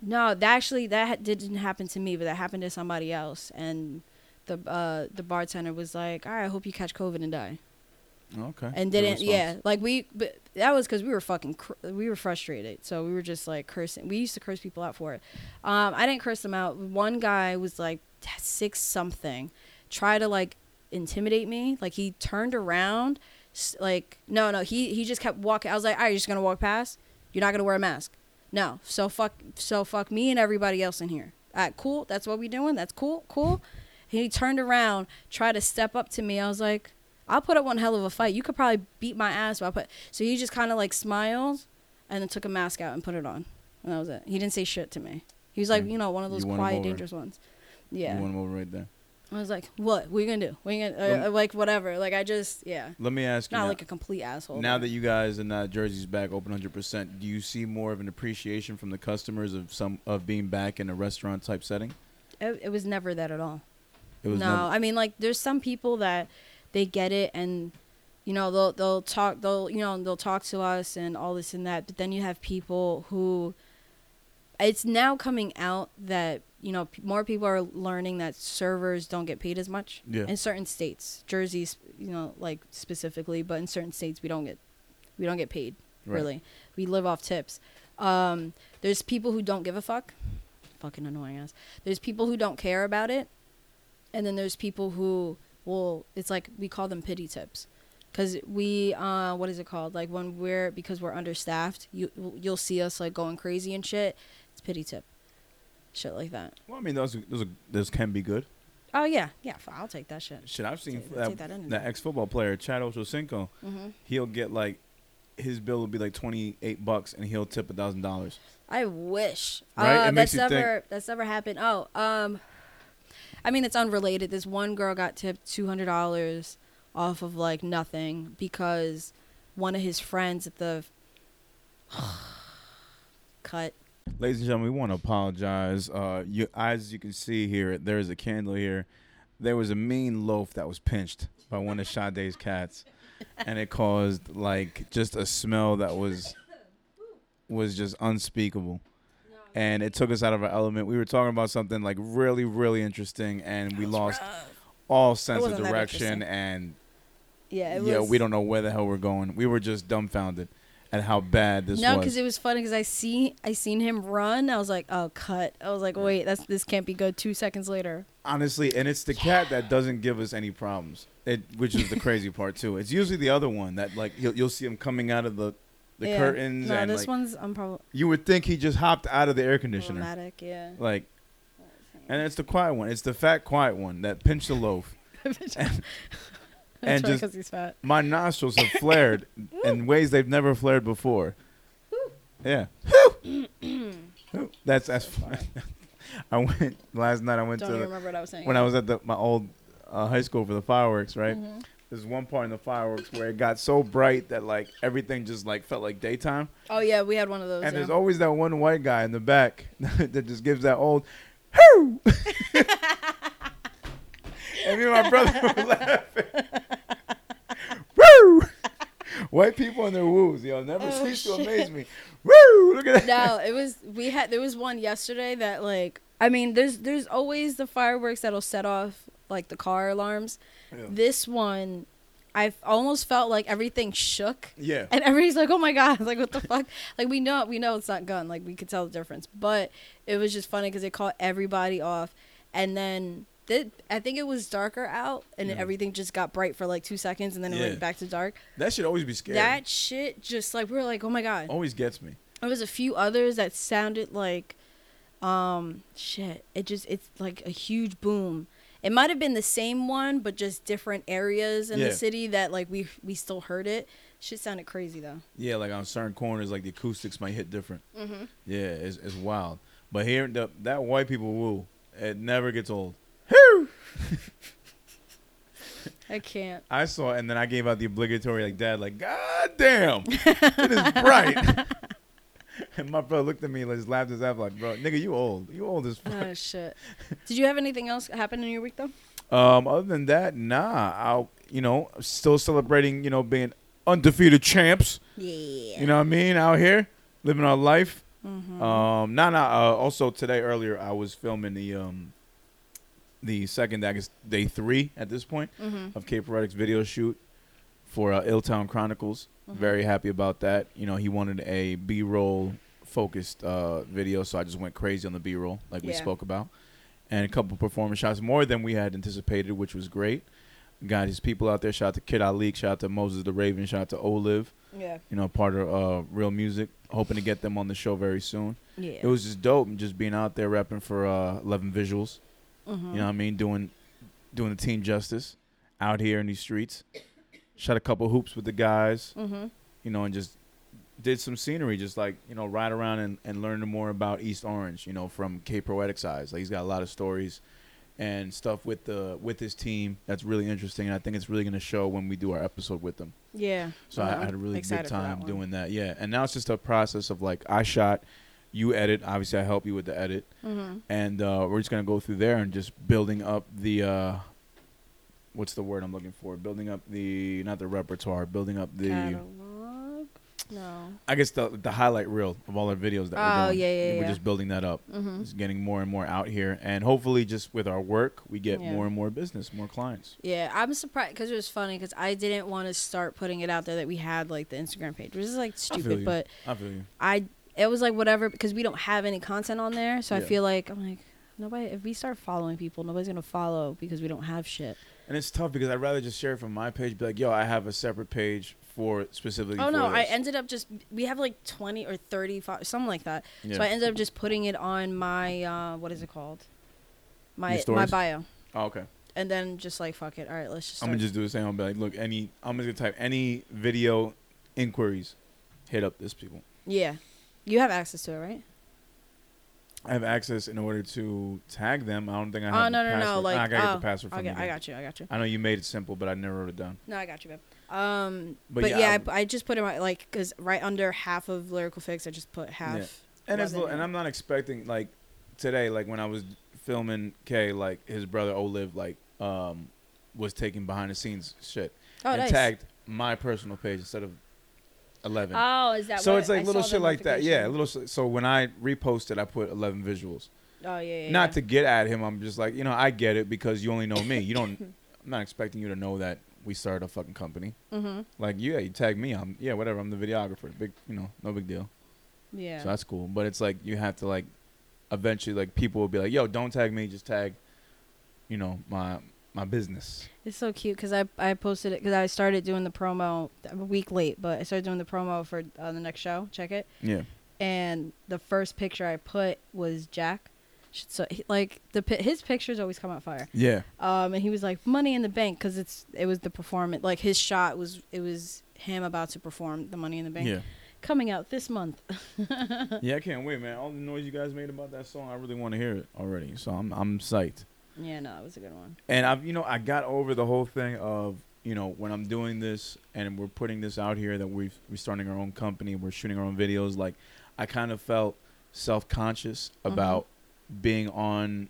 Speaker 2: No, that actually that didn't happen to me, but that happened to somebody else, and the uh the bartender was like, all right, I hope you catch COVID and die.
Speaker 1: Okay.
Speaker 2: and didn't yeah like we but that was because we were fucking cr- we were frustrated. So we were just like cursing we used to curse people out for it. Um i didn't curse them out. One guy was like six something try to like intimidate me. Like he turned around like no no he he just kept walking i was like all right you're just gonna walk past? You're not gonna wear a mask no so fuck so fuck me and everybody else in here all right cool that's what we doing that's cool cool he turned around tried to step up to me i was like I'll put up one hell of a fight. You could probably beat my ass, but I put. So he just kind of like smiled, and then took a mask out and put it on, and that was it. He didn't say shit to me. He was like, you know, one of those quiet, dangerous ones. Yeah.
Speaker 1: You won him over right there.
Speaker 2: I was like, what? What you gonna do? What you gonna uh, uh, like whatever? Like I just yeah.
Speaker 1: Let me ask you.
Speaker 2: Not
Speaker 1: now,
Speaker 2: like a complete asshole.
Speaker 1: now that you guys and uh, Jersey's back open 100%, do you see more of an appreciation from the customers of some of being back in a restaurant type setting?
Speaker 2: it, it was never that at all.
Speaker 1: It was
Speaker 2: no,
Speaker 1: never-
Speaker 2: I mean like there's some people that they get it and you know they'll they'll talk they'll you know they'll talk to us and all this and that, but then you have people who it's now coming out that you know p- more people are learning that servers don't get paid as much
Speaker 1: Yeah.
Speaker 2: in certain states, Jersey's you know like specifically, but in certain states we don't get we don't get paid
Speaker 1: Right.
Speaker 2: really. We live off tips. Um, there's people who don't give a fuck. Fucking annoying us. There's people who don't care about it, and then there's people who will. It's like we call them pity tips, because we uh, what is it called? Like when we're because we're understaffed, you you'll see us like going crazy and shit. It's pity tip, shit like that.
Speaker 1: Well, I mean, those those, are, those can be good.
Speaker 2: Oh yeah, yeah. I'll take that shit.
Speaker 1: Shit, I've seen
Speaker 2: Take-
Speaker 1: that,
Speaker 2: take that
Speaker 1: that ex football player, Chad Ochocinco.
Speaker 2: hmm
Speaker 1: He'll get like his bill will be like twenty eight bucks, and he'll tip a thousand dollars.
Speaker 2: I wish.
Speaker 1: Right?
Speaker 2: Uh, that's
Speaker 1: you think-
Speaker 2: that's never happened. Oh, um, I mean it's unrelated. This one girl got tipped two hundred dollars off of like nothing because one of his friends at the cut.
Speaker 1: Ladies and gentlemen, we want to apologize. Uh, you, as you can see here, there is a candle here. There was a mean loaf that was pinched by one of Sade's cats, and it caused like just a smell that was was just unspeakable. And it took us out of our element. We were talking about something like really, really interesting, and we lost all sense of direction. And
Speaker 2: Yeah, it
Speaker 1: yeah,
Speaker 2: was,
Speaker 1: we don't know where the hell we're going. We were just dumbfounded at how bad this
Speaker 2: No,
Speaker 1: was.
Speaker 2: No, because it was funny because I see I seen him run. I was like, oh, cut. I was like, wait, that's this can't be good. Two seconds later.
Speaker 1: Honestly, and it's the cat that doesn't give us any problems. It, which is the crazy part too. It's usually the other one that like you'll, you'll see him coming out of the the
Speaker 2: Yeah.
Speaker 1: curtains
Speaker 2: No,
Speaker 1: and
Speaker 2: this
Speaker 1: like
Speaker 2: one's I'm probably
Speaker 1: you would think he just hopped out of the air conditioner.
Speaker 2: problematic. Yeah.
Speaker 1: Like, and it's the quiet one. It's the fat quiet one that pinched the loaf. and
Speaker 2: That's
Speaker 1: just-
Speaker 2: because he's fat.
Speaker 1: My nostrils have flared in ways they've never flared before. Yeah. that's that's fine. I went last night. I went
Speaker 2: Don't
Speaker 1: to the,
Speaker 2: remember what I was saying.
Speaker 1: when I was at the my old uh, high school for the fireworks, right?
Speaker 2: Mhm.
Speaker 1: There's one part in the fireworks where it got so bright that like everything just like felt like daytime.
Speaker 2: Oh yeah, we had one of those.
Speaker 1: and
Speaker 2: yeah.
Speaker 1: there's always that one white guy in the back that just gives that old hoo. And me and my brother were laughing. Woo! White people and their woos, yo, never
Speaker 2: Oh,
Speaker 1: cease to amaze me. Woo! Look at that.
Speaker 2: no, it was we had there was one yesterday that like I mean there's there's always the fireworks that'll set off like the car alarms.
Speaker 1: Yeah.
Speaker 2: This one I almost felt like everything shook
Speaker 1: Yeah.
Speaker 2: and everybody's like, "Oh my god!" Like, what the fuck? Like, we know, we know it's not gun. Like, we could tell the difference. But it was just funny because it caught everybody off, and then I think it was darker out, and
Speaker 1: Yeah.
Speaker 2: everything just got bright for like two seconds, and then it
Speaker 1: Yeah.
Speaker 2: went back to dark.
Speaker 1: That should always be scary.
Speaker 2: That shit just like we were like, "Oh my god!"
Speaker 1: always gets me.
Speaker 2: There was a few others that sounded like, Um, shit, it just it's like a huge boom. It might have been the same one, but just different areas in
Speaker 1: Yeah.
Speaker 2: the city that like we we still heard it. Shit sounded crazy though.
Speaker 1: Yeah, like on certain corners, like the acoustics might hit different.
Speaker 2: Mm-hmm.
Speaker 1: Yeah, it's, it's wild. But hearing the, that white people woo, it never gets old.
Speaker 2: I can't.
Speaker 1: I saw, it and then I gave out the obligatory like dad, like God damn, it is bright. and my brother looked at me, like, just laughed his ass, like, bro, nigga, you old, you old as fuck.
Speaker 2: Oh shit. Did you have anything else happen in your week though?
Speaker 1: Um, other than that, nah, I, you know, still celebrating, you know, being undefeated champs.
Speaker 2: Yeah.
Speaker 1: You know what I mean? Out here living our life.
Speaker 2: Mm-hmm.
Speaker 1: Um, nah, nah. Uh, also today earlier, I was filming the um, the second, I guess, day three at this point
Speaker 2: mm-hmm.
Speaker 1: of K Poetic's video shoot for uh, Illtown Chronicles.
Speaker 2: Mhm.
Speaker 1: Very happy about that. You know, he wanted a B-roll focused uh, video, so I just went crazy on the B-roll, like we spoke about, and a couple performance shots, more than we had anticipated, which was great. Got his people out there. Shout out to Kid Ali. Shout out to Moses the Raven. Shout out to Olive.
Speaker 2: Yeah.
Speaker 1: You know, part of uh, Real Music. Hoping to get them on the show very soon.
Speaker 2: Yeah.
Speaker 1: It was just dope, just being out there repping for uh, Eleven Visuals.
Speaker 2: Mm-hmm.
Speaker 1: You know what I mean? Doing doing the team justice out here in these streets. Shot a couple hoops with the guys,
Speaker 2: Mm-hmm.
Speaker 1: you know, and just did some scenery, just like, you know, ride around and, and learn more about East Orange, you know, from K Poetic's eyes. Like he's got a lot of stories and stuff with the with his team that's really interesting and I think it's really gonna show when we do our episode with them.
Speaker 2: Yeah.
Speaker 1: So I, I had a really good
Speaker 2: for that
Speaker 1: time doing that. Yeah. And now it's just a process of like I shot, you edit, obviously I help you with the edit
Speaker 2: Mm-hmm.
Speaker 1: and uh, we're just gonna go through there and just building up the uh, what's the word I'm looking for? Building up the not the repertoire, building up the
Speaker 2: Catalog? No.
Speaker 1: I guess the the highlight reel of all our videos that
Speaker 2: Oh,
Speaker 1: we're doing.
Speaker 2: yeah, yeah,
Speaker 1: We're
Speaker 2: yeah.
Speaker 1: just building that up.
Speaker 2: Mm-hmm.
Speaker 1: Just getting more and more out here, and hopefully, just with our work, we get
Speaker 2: Yeah.
Speaker 1: more and more business, more clients.
Speaker 2: Yeah, I'm surprised because it was funny because I didn't want to start putting it out there that we had like the Instagram page, which is like stupid,
Speaker 1: you.
Speaker 2: but
Speaker 1: I feel you.
Speaker 2: I it was like whatever because we don't have any content on there, so I feel like I'm like nobody. If we start following people, nobody's gonna follow because we don't have shit.
Speaker 1: And it's tough because I'd rather just share it from my page, be like, "Yo, I have a separate page for specifically."
Speaker 2: Oh
Speaker 1: for
Speaker 2: no, I ended up just we have like 20 or thirty five something like that.
Speaker 1: Yeah.
Speaker 2: So I ended up just putting it on my uh what is it called? My my bio.
Speaker 1: oh, okay.
Speaker 2: And then just like fuck it. All right, let's just
Speaker 1: I'm
Speaker 2: start.
Speaker 1: gonna just do the same. I'll be like, "Look, any." I'm just gonna type any video inquiries. Hit up this people.
Speaker 2: yeah. You have access to it, right?
Speaker 1: I have access in order to tag them. I don't think I have.
Speaker 2: Oh
Speaker 1: the
Speaker 2: no no no!
Speaker 1: password.
Speaker 2: Like
Speaker 1: I gotta get
Speaker 2: oh,
Speaker 1: the password from
Speaker 2: okay,
Speaker 1: you.
Speaker 2: I got you. I got you.
Speaker 1: I know you made it simple, but I never wrote it down.
Speaker 2: No, I got you, babe. Um,
Speaker 1: But
Speaker 2: but,
Speaker 1: yeah,
Speaker 2: yeah,
Speaker 1: I-
Speaker 2: I, just put in my like because right under half of lyrical fix, I just put half.
Speaker 1: Yeah. And it's and. I'm not expecting like today, like when I was filming K, like his brother Olive, like um, was taking behind the scenes shit
Speaker 2: Oh,
Speaker 1: and
Speaker 2: nice.
Speaker 1: tagged my personal page instead of eleven.
Speaker 2: Oh, is that
Speaker 1: so
Speaker 2: what
Speaker 1: it's like
Speaker 2: I
Speaker 1: little shit like that. Yeah, little. So when I reposted, I put eleven visuals.
Speaker 2: Oh yeah, yeah.
Speaker 1: Not
Speaker 2: yeah.
Speaker 1: to get at him. I'm just like, you know, I get it because you only know me. You don't. I'm not expecting you to know that we started a fucking company.
Speaker 2: Mm-hmm.
Speaker 1: Like, yeah, you tag me. I'm yeah, whatever. I'm the videographer. Big, you know, no big deal.
Speaker 2: Yeah.
Speaker 1: So that's cool. But it's like you have to like eventually like people will be like, "Yo, don't tag me, just tag you know, my my business."
Speaker 2: It's so cute because I I posted it because I started doing the promo a week late, but I started doing the promo for uh, the next show. Check it.
Speaker 1: Yeah.
Speaker 2: And the first picture I put was Jack. So he, like the his pictures always come out fire.
Speaker 1: Yeah.
Speaker 2: Um, and he was like money in the bank because it's it was the performance. Like his shot was it was him about to perform the money in the bank
Speaker 1: Yeah.
Speaker 2: coming out this month.
Speaker 1: Yeah, I can't wait, man. All the noise you guys made about that song, I really want to hear it already. So I'm I'm psyched.
Speaker 2: Yeah, no, it was a good one.
Speaker 1: And I've you know, I got over the whole thing of, you know, when I'm doing this and we're putting this out here that we've we're starting our own company, we're shooting our own videos, like I kind of felt self conscious mm-hmm. about being on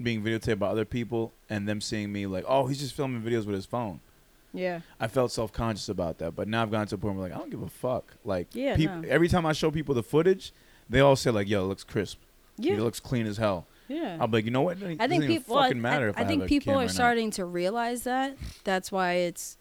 Speaker 1: being videotaped by other people and them seeing me like, oh, he's just filming videos with his phone.
Speaker 2: Yeah.
Speaker 1: I felt self conscious about that, but now I've gotten to a point where like I don't give a fuck. Like,
Speaker 2: Yeah,
Speaker 1: peop-
Speaker 2: no.
Speaker 1: every time I show people the footage, they all say like, "Yo, it looks crisp.
Speaker 2: Yeah.
Speaker 1: It looks clean as hell."
Speaker 2: Yeah.
Speaker 1: I'll be like, you know what? It
Speaker 2: I think people. well,
Speaker 1: fucking matter
Speaker 2: I, I
Speaker 1: I,
Speaker 2: think people are starting to realize that. That's why it's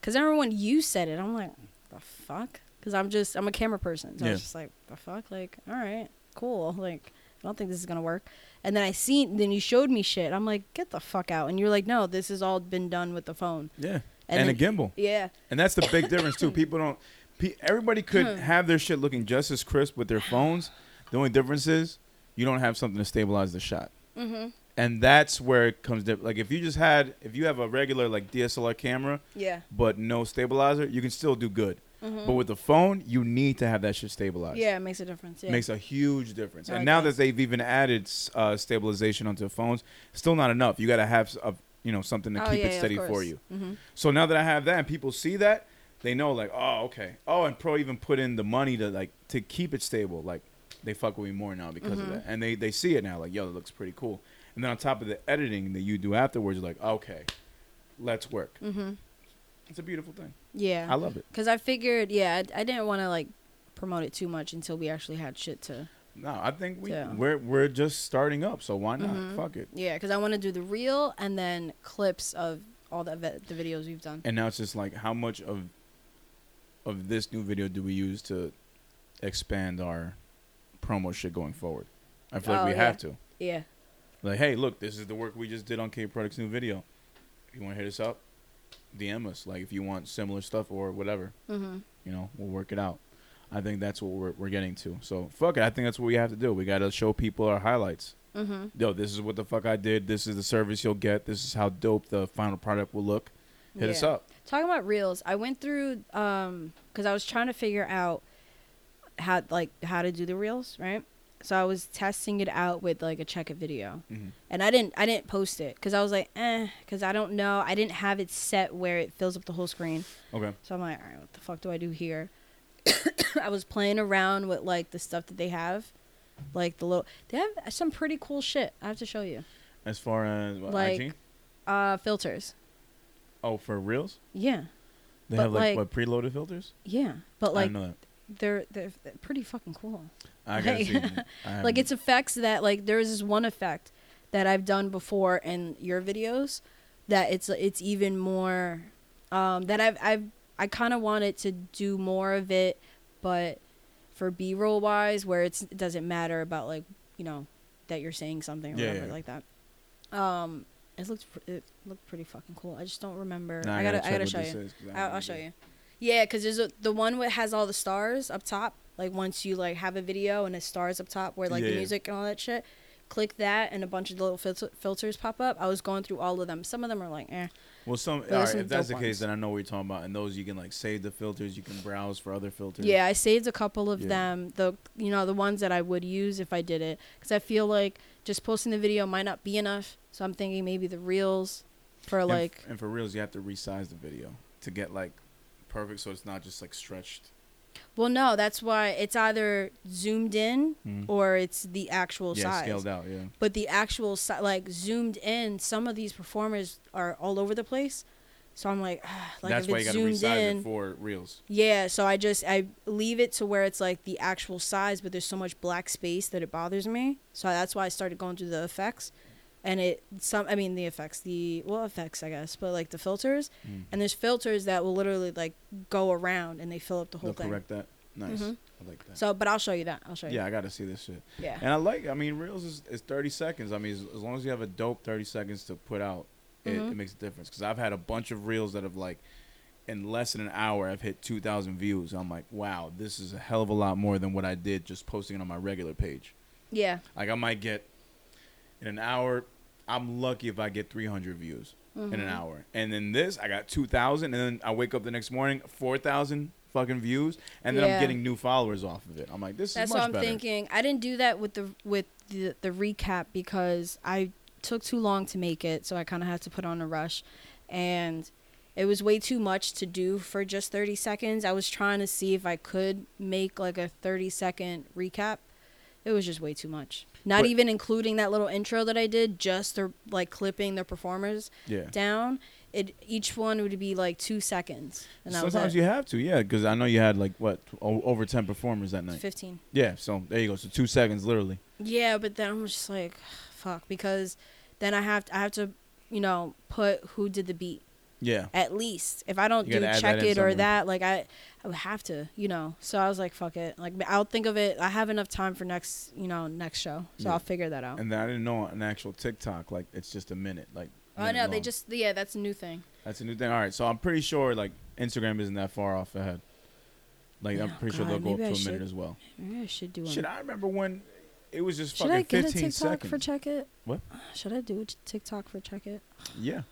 Speaker 2: because everyone when you said it, I'm like, the fuck? Because I'm just I'm a camera person, so I
Speaker 1: Yeah.
Speaker 2: was just like, the fuck? Like, all right, cool. Like, I don't think this is gonna work. And then I seen, then you showed me shit. I'm like, get the fuck out. And you're like, no, this has all been done with the phone.
Speaker 1: Yeah,
Speaker 2: And
Speaker 1: and,
Speaker 2: then-
Speaker 1: a gimbal,
Speaker 2: Yeah,
Speaker 1: and that's the big difference too. People don't. Everybody could
Speaker 2: Hmm.
Speaker 1: have their shit looking just as crisp with their phones. The only difference is you don't have something to stabilize the shot.
Speaker 2: Mm-hmm.
Speaker 1: And that's where it comes diff- like if you just had if you have a regular like DSLR camera
Speaker 2: Yeah.
Speaker 1: but no stabilizer, you can still do good.
Speaker 2: Mm-hmm.
Speaker 1: But with the phone, you need to have that shit stabilized.
Speaker 2: yeah, it makes a difference. Yeah.
Speaker 1: Makes a huge difference.
Speaker 2: I
Speaker 1: and now
Speaker 2: that.
Speaker 1: they've even added uh, stabilization onto phones, still not enough. You got to have a, you know something to
Speaker 2: oh,
Speaker 1: keep
Speaker 2: yeah,
Speaker 1: it steady for you.
Speaker 2: Mm-hmm.
Speaker 1: So now that I have that and people see that, they know like, oh, okay. Oh, and Pro even put in the money to like to keep it stable. Like they fuck with me more now because of
Speaker 2: Mhm.
Speaker 1: that. And they they see it now like, yo, it looks pretty cool. And then on top of the editing that you do afterwards, you're like, okay, let's work.
Speaker 2: Mm-hmm.
Speaker 1: It's a beautiful thing.
Speaker 2: Yeah.
Speaker 1: I love it.
Speaker 2: Because I figured, yeah, I, I didn't want to like promote it too much until we actually had shit to.
Speaker 1: No, I think we we're we're just starting up, so why not?
Speaker 2: Mhm.
Speaker 1: Fuck it.
Speaker 2: Yeah, because I want to do the reel and then clips of all the the videos we've done.
Speaker 1: And now it's just like how much of of this new video do we use to expand our promo shit going forward? I feel like
Speaker 2: Oh,
Speaker 1: we
Speaker 2: yeah.
Speaker 1: have to.
Speaker 2: Yeah.
Speaker 1: Like, hey, look, this is the work we just did on K Poetic's new video. If you want to hit us up, DM us. Like, if you want similar stuff or whatever,
Speaker 2: Mm-hmm.
Speaker 1: you know, we'll work it out. I think that's what we're, we're getting to. So, fuck it. I think that's what we have to do. We got to show people our highlights.
Speaker 2: Mm-hmm.
Speaker 1: Yo, this is what the fuck I did. This is the service you'll get. This is how dope the final product will look. Hit us up.
Speaker 2: Talking about reels, I went through um because I was trying to figure out how like how to do the reels, right? So I was testing it out with like a check it video,
Speaker 1: hmm
Speaker 2: and I didn't I didn't post it because I was like, eh, because I don't know, I didn't have it set where it fills up the whole screen.
Speaker 1: Okay.
Speaker 2: So I'm like, all right, what the fuck do I do here? I was playing around with like the stuff that they have, like the little. They have some pretty cool shit. I have to show you.
Speaker 1: As far as what,
Speaker 2: Like-
Speaker 1: IG?
Speaker 2: Uh, filters.
Speaker 1: Oh, for reels?
Speaker 2: Yeah,
Speaker 1: They
Speaker 2: But,
Speaker 1: have like,
Speaker 2: like-
Speaker 1: what preloaded filters?
Speaker 2: yeah, but
Speaker 1: I
Speaker 2: like
Speaker 1: didn't know that.
Speaker 2: They're, they're they're pretty fucking cool.
Speaker 1: I gotta
Speaker 2: like-
Speaker 1: see. I
Speaker 2: Like it's effects that like there's this one effect that I've done before in your videos that it's it's even more um that I've I've I kind of wanted to do more of it but for B-roll wise where it's it doesn't matter about like you know that you're saying something or
Speaker 1: Yeah,
Speaker 2: whatever
Speaker 1: yeah.
Speaker 2: like that. Um it looked it looked pretty fucking cool. I just don't remember. I gotta I
Speaker 1: check
Speaker 2: gotta show you.
Speaker 1: is, I
Speaker 2: I'll, I'll show you. Yeah, because there's a, the one that has all the stars up top. Like once you like have a video and the stars up top where like
Speaker 1: Yeah.
Speaker 2: the music and all that shit. Click that and a bunch of little filter- filters pop up. I was going through all of them. Some of them are like, eh.
Speaker 1: Well, some. All
Speaker 2: some
Speaker 1: if that's the
Speaker 2: dope
Speaker 1: case,
Speaker 2: ones.
Speaker 1: then I know what you're talking about. And those you can like save the filters. You can browse for other filters.
Speaker 2: Yeah, I saved a couple of
Speaker 1: Yeah.
Speaker 2: them. The you know the ones that I would use if I did it because I feel like just posting the video might not be enough. So I'm thinking maybe the reels for
Speaker 1: And f-
Speaker 2: like
Speaker 1: and for reels, you have to resize the video to get like perfect, so it's not just like stretched.
Speaker 2: well no that's why it's either zoomed in
Speaker 1: Mhm.
Speaker 2: or it's the actual
Speaker 1: yeah,
Speaker 2: size.
Speaker 1: scaled out. Yeah.
Speaker 2: but the actual si- like zoomed in some of these performers are all over the place so i'm like ah, like
Speaker 1: that's
Speaker 2: if
Speaker 1: why you gotta
Speaker 2: zoomed
Speaker 1: resize
Speaker 2: in
Speaker 1: it for reels.
Speaker 2: yeah so i just i leave it to where it's like the actual size but there's so much black space that it bothers me so that's why i started going through the effects and it some i mean the effects the well effects i guess but like the filters
Speaker 1: Mm.
Speaker 2: and there's filters that will literally like go around and they fill up the whole
Speaker 1: They'll
Speaker 2: thing
Speaker 1: correct that. Nice.
Speaker 2: Mhm.
Speaker 1: I like that.
Speaker 2: so but i'll show you that i'll show you
Speaker 1: yeah, I gotta see this shit.
Speaker 2: yeah
Speaker 1: And I like. I mean, reels is, is 30 seconds. I mean, as, as long as you have a dope 30 seconds to put out, it,
Speaker 2: Mhm.
Speaker 1: it makes a difference. Because I've had a bunch of reels that have like, in less than an hour, I've hit 2,000 views. I'm like, wow, this is a hell of a lot more than what I did just posting it on my regular page.
Speaker 2: yeah
Speaker 1: Like I might get in an hour. I'm lucky if I get 300 views in an
Speaker 2: Mhm.
Speaker 1: hour. And then this, I got 2,000, and then I wake up the next morning, 4,000 fucking views, and then
Speaker 2: Yeah.
Speaker 1: I'm getting new followers off of it. I'm like, this
Speaker 2: That's
Speaker 1: is much better.
Speaker 2: That's what I'm
Speaker 1: better.
Speaker 2: thinking. I didn't do that with the with the the recap because I took too long to make it, so I kind of had to put on a rush, and it was way too much to do for just 30 seconds. I was trying to see if I could make like a 30 second recap. It was just way too much. Not
Speaker 1: But-
Speaker 2: even including that little intro that I did, just the like clipping the performers
Speaker 1: Yeah.
Speaker 2: down. It each one would be like two seconds,
Speaker 1: Sometimes you have to, yeah, because I know you had like what o- over ten performers that night.
Speaker 2: 15.
Speaker 1: Yeah, so there you go. So two seconds, literally.
Speaker 2: Yeah, but then I'm just like, fuck, because then I have to, I have to, you know, put who did the beat
Speaker 1: Yeah,
Speaker 2: at least. If I don't
Speaker 1: You
Speaker 2: do check it or
Speaker 1: somewhere.
Speaker 2: that, like I, I would have to, you know. So I was like, fuck it. Like I'll think of it. I have enough time for next, you know, next show. So
Speaker 1: Yeah.
Speaker 2: I'll figure that out.
Speaker 1: and then I didn't know an actual TikTok like it's just a minute, like.
Speaker 2: Oh no, they just yeah, that's a new thing.
Speaker 1: That's a new thing. All right, so I'm pretty sure like Instagram isn't that far off ahead. Like I'm
Speaker 2: Oh,
Speaker 1: pretty sure they'll go up to
Speaker 2: I
Speaker 1: a minute as well.
Speaker 2: Maybe I should do one.
Speaker 1: I remember when it was just
Speaker 2: Should
Speaker 1: fucking
Speaker 2: I get a TikTok
Speaker 1: seconds.
Speaker 2: for check it?
Speaker 1: What?
Speaker 2: Should I do a TikTok for check it?
Speaker 1: yeah,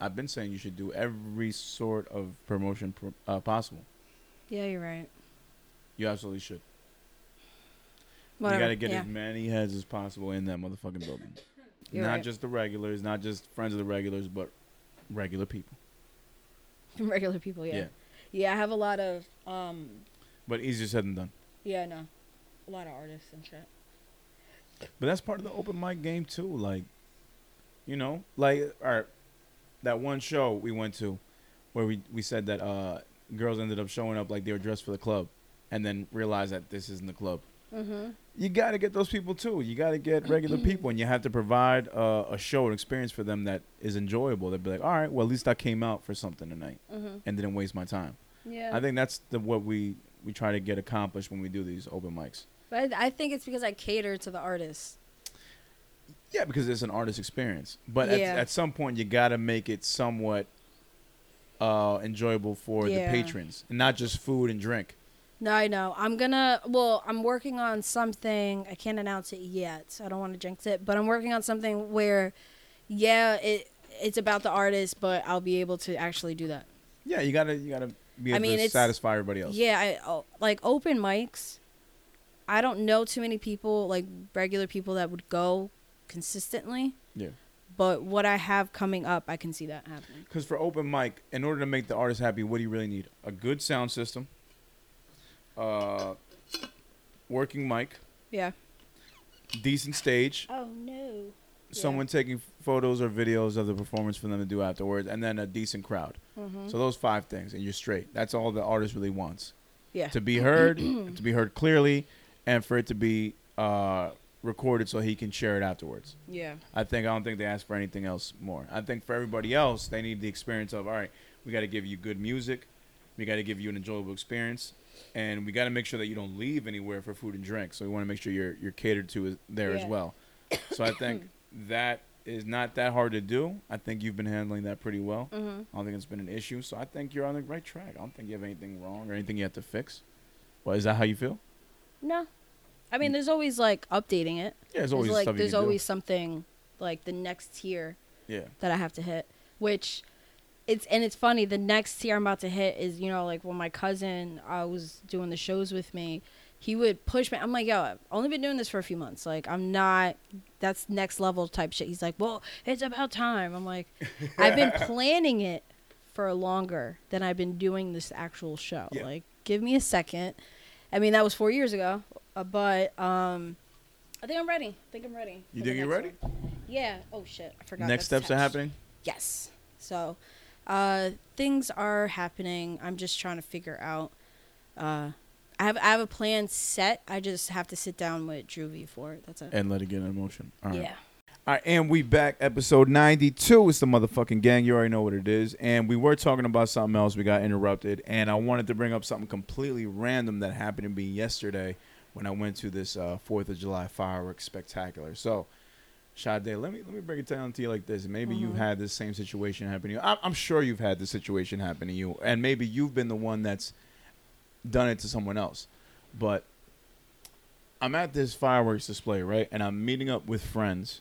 Speaker 1: I've been saying you should do every sort of promotion pro- uh, possible.
Speaker 2: Yeah, you're right.
Speaker 1: You absolutely should.
Speaker 2: Whatever.
Speaker 1: You got to get
Speaker 2: yeah.
Speaker 1: as many heads as possible in that motherfucking building. Not
Speaker 2: right.
Speaker 1: just the regulars, not just friends of the regulars, but regular people.
Speaker 2: regular people. Yeah.
Speaker 1: Yeah.
Speaker 2: yeah. I have a lot of um.
Speaker 1: But easier said than done.
Speaker 2: Yeah, no, a lot of artists and shit.
Speaker 1: But that's part of the open mic game too. Like, you know, like all right, that one show we went to, where we we said that uh girls ended up showing up like they were dressed for the club, and then realized that this isn't the club.
Speaker 2: Mm-hmm.
Speaker 1: You got to get those people too. You got to get regular people, and you have to provide uh, a show, an experience for them that is enjoyable. They'd be like, all right, well at least I came out for something tonight
Speaker 2: Mm-hmm.
Speaker 1: and didn't waste my time.
Speaker 2: Yeah.
Speaker 1: I think that's the what we we try to get accomplished when we do these open mics.
Speaker 2: but I, I think it's because I cater to the artists.
Speaker 1: Yeah, because it's an artist experience. But
Speaker 2: Yeah.
Speaker 1: at, at some point, you got to make it somewhat uh, enjoyable for
Speaker 2: Yeah.
Speaker 1: the patrons, and not just food and drink.
Speaker 2: No, I know. I'm gonna. Well, I'm working on something. I can't announce it yet. I don't want to jinx it, but I'm working on something where, yeah, it it's about the artist, but I'll be able to actually do that.
Speaker 1: Yeah, you gotta you gotta be
Speaker 2: I
Speaker 1: able
Speaker 2: mean,
Speaker 1: to satisfy everybody else.
Speaker 2: Yeah, I oh, like open mics. I don't know too many people, like regular people that would go consistently.
Speaker 1: Yeah.
Speaker 2: But what I have coming up, I can see that happening.
Speaker 1: Because for open mic, in order to make the artist happy, what do you really need? A good sound system, uh, working mic,
Speaker 2: Yeah.
Speaker 1: decent stage,
Speaker 2: Oh no.
Speaker 1: someone taking photos or videos of the performance for them to do afterwards, and then a decent crowd.
Speaker 2: Mm-hmm.
Speaker 1: So those five things, and you're straight. That's all the artist really wants.
Speaker 2: Yeah.
Speaker 1: To be heard, to be heard clearly, and for it to be uh, recorded so he can share it afterwards.
Speaker 2: Yeah.
Speaker 1: I think I don't think they ask for anything else more. I think for everybody else, they need the experience of all right. We got to give you good music, we got to give you an enjoyable experience, and we got to make sure that you don't leave anywhere for food and drink. So we want to make sure you're you're catered to as- there as well. So I think that is not that hard to do. I think you've been handling that pretty well.
Speaker 2: Mm-hmm.
Speaker 1: I don't think it's been an issue. So I think you're on the right track. I don't think you have anything wrong or anything you have to fix. Well, is that how you feel?
Speaker 2: No. I mean, there's always like updating it.
Speaker 1: Yeah, there's always
Speaker 2: like
Speaker 1: stuff you
Speaker 2: there's
Speaker 1: can do.
Speaker 2: always something like the next tier
Speaker 1: Yeah.
Speaker 2: that I have to hit, which it's and it's funny. The next tier I'm about to hit is you know like when my cousin uh, was doing the shows with me, he would push me. I'm like, yo, I've only been doing this for a few months. Like I'm not. That's next level type shit. He's like, well, it's about time. I'm like, I've been planning it for longer than I've been doing this actual show.
Speaker 1: Yeah.
Speaker 2: Like, give me a second. I mean, that was four years ago, uh, but um, I think I'm ready. I think I'm ready.
Speaker 1: You think you're ready?
Speaker 2: one. Yeah. Oh shit, I forgot.
Speaker 1: Next steps are happening.
Speaker 2: Yes. So, uh, things are happening. I'm just trying to figure out. Uh, I have I have a plan set. I just have to sit down with Drew V for it. That's it.
Speaker 1: And let it get in motion. All right.
Speaker 2: Yeah.
Speaker 1: All right, and we back episode 92. It's the motherfucking gang. You already know what it is. And we were talking about something else. We got interrupted. And I wanted to bring up something completely random that happened to me yesterday when I went to this uh, 4th of July fireworks spectacular. So, Sade, let me let me break it down to you like this. Maybe you've
Speaker 2: Mhm.
Speaker 1: had this same situation happen to you. I'm, I'm sure you've had this situation happen to you. And maybe you've been the one that's done it to someone else. But I'm at this fireworks display, right? And I'm meeting up with friends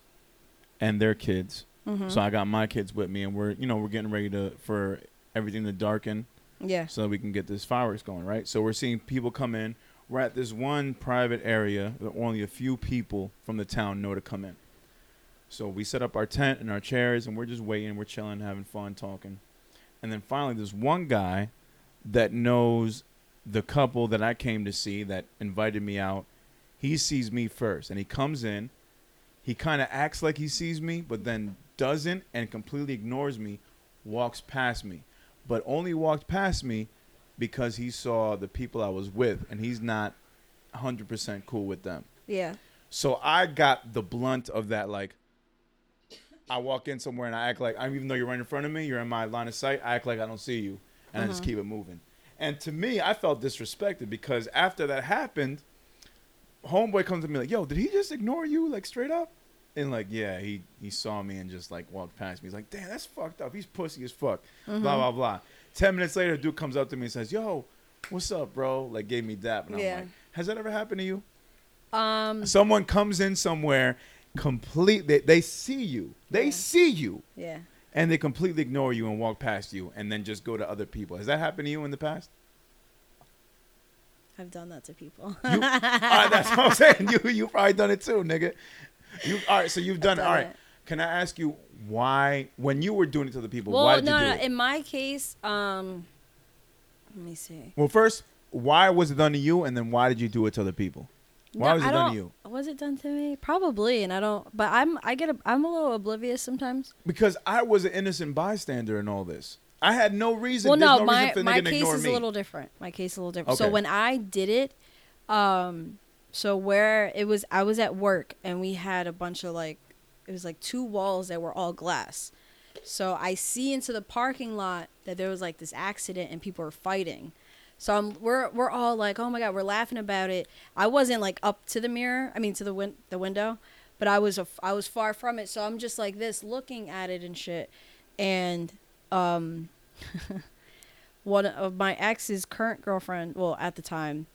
Speaker 1: and their kids.
Speaker 2: Mm-hmm.
Speaker 1: So I got my kids with me, and we're you know we're getting ready to for everything to darken
Speaker 2: yeah.
Speaker 1: so that we can get this fireworks going, right? So we're seeing people come in. We're at this one private area that only a few people from the town know to come in. So we set up our tent and our chairs, and we're just waiting. We're chilling, having fun, talking. And then finally, there's one guy that knows the couple that I came to see that invited me out. He sees me first, and he comes in. He kind of acts like he sees me, but then doesn't and completely ignores me, walks past me, but only walked past me because he saw the people I was with, and he's not 100% cool with them.
Speaker 2: Yeah.
Speaker 1: So I got the blunt of that. Like, I walk in somewhere and I act like, I'm even though you're right in front of me, you're in my line of sight. I act like I don't see you, and I just uh-huh. keep it moving. And to me, I felt disrespected because after that happened, homeboy comes to me like, "Yo, did he just ignore you like straight up?" And like, yeah, he he saw me and just like walked past me. He's like, "Damn, that's fucked up. He's pussy as fuck." Blah mm-hmm. blah blah. Ten minutes later, a dude comes up to me and says, "Yo, what's up, bro?" Like, gave me dap, and I'm like, "Has that ever happened to you?"
Speaker 2: Um.
Speaker 1: Someone comes in somewhere, complete. They, they see you. They see you,
Speaker 2: Yeah.
Speaker 1: and they completely ignore you and walk past you, and then just go to other people. Has that happened to you in the past?
Speaker 2: I've done that to people.
Speaker 1: You, all right, that's what I'm saying. You you probably done it too, nigga. You all right? So you've done, it.
Speaker 2: done
Speaker 1: All right.
Speaker 2: it.
Speaker 1: Can I ask you why, when you were doing it to the people,
Speaker 2: well,
Speaker 1: why did
Speaker 2: no,
Speaker 1: you do
Speaker 2: no.
Speaker 1: it?
Speaker 2: In my case, um, let me see.
Speaker 1: well, first, why was it done to you, and then why did you do it to other people? Why
Speaker 2: No,
Speaker 1: was it done to you?
Speaker 2: Was it done to me? Probably, and I don't. But I'm. I get. A, I'm a little oblivious sometimes.
Speaker 1: Because I was an innocent bystander in all this. I had no reason.
Speaker 2: well, no,
Speaker 1: no
Speaker 2: my
Speaker 1: reason for the
Speaker 2: my case is
Speaker 1: me.
Speaker 2: a little different. My case is a little different. So when I did it, um, so where it was, I was at work and we had a bunch of like, it was like two walls that were all glass. So I see into the parking lot that there was like this accident and people were fighting. So I'm, we're we're all like, oh my god, we're laughing about it. I wasn't like up to the mirror, I mean to the win- the window, but I was a, I was far from it. So I'm just like this, looking at it and shit. And um, one of my ex's current girlfriend, well at the time,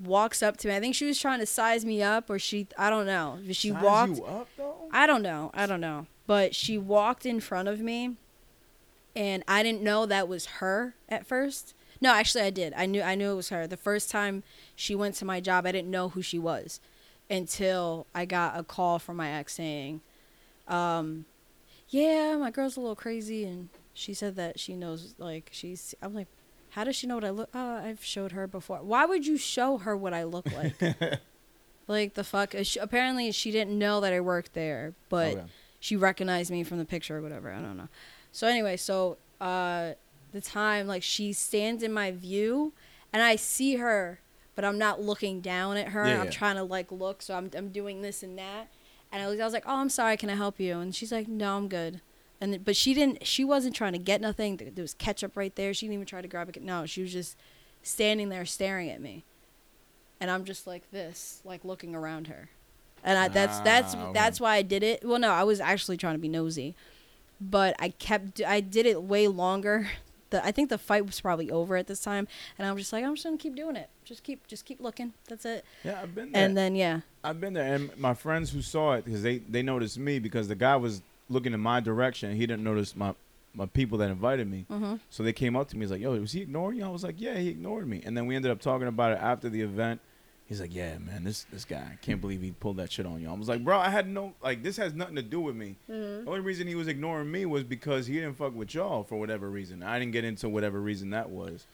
Speaker 2: walks up to me. I think she was trying to size me up, or she I don't know. She
Speaker 1: Size
Speaker 2: walked.
Speaker 1: you up though.
Speaker 2: I don't know. I don't know. But she walked in front of me and I didn't know that was her at first. No, actually I did. I knew I knew it was her. The first time she went to my job, I didn't know who she was until I got a call from my ex saying, um, yeah, my girl's a little crazy and she said that she knows like she's I'm like how does she know what I look? Oh, I've showed her before. Why would you show her what I look like? like the fuck? Uh, she- Apparently, she didn't know that I worked there, but
Speaker 1: Okay.
Speaker 2: she recognized me from the picture or whatever. I don't know. So anyway, so uh, the time like she stands in my view, and I see her, but I'm not looking down at her.
Speaker 1: Yeah,
Speaker 2: I'm
Speaker 1: yeah.
Speaker 2: trying to like look, so I'm I'm doing this and that, and I was I was like, oh, I'm sorry, can I help you? And she's like, no, I'm good. And but she didn't. She wasn't trying to get nothing. There was ketchup right there. She didn't even try to grab it. No, she was just standing there staring at me, and I'm just like this, like looking around her. And I, that's that's
Speaker 1: Ah, okay.
Speaker 2: that's why I did it. Well, no, I was actually trying to be nosy, but I kept I did it way longer. The I think the fight was probably over at this time, and I'm just like I'm just gonna keep doing it. Just keep just keep looking. That's it.
Speaker 1: Yeah, I've been there.
Speaker 2: And then yeah,
Speaker 1: I've been there, and my friends who saw it because they they noticed me because the guy was looking in my direction. He didn't notice my my people that invited me.
Speaker 2: hmm
Speaker 1: So they came up to me. He's like, "Yo, was he ignoring you?" I was like, "Yeah, he ignored me." And then we ended up talking about it after the event. He's like, "Yeah, man, this this guy, I can't believe he pulled that shit on you." I was like, "Bro, I had no like this has nothing to do with me.
Speaker 2: Mm-hmm.
Speaker 1: The only reason he was ignoring me was because he didn't fuck with y'all for whatever reason. I didn't get into whatever reason that was.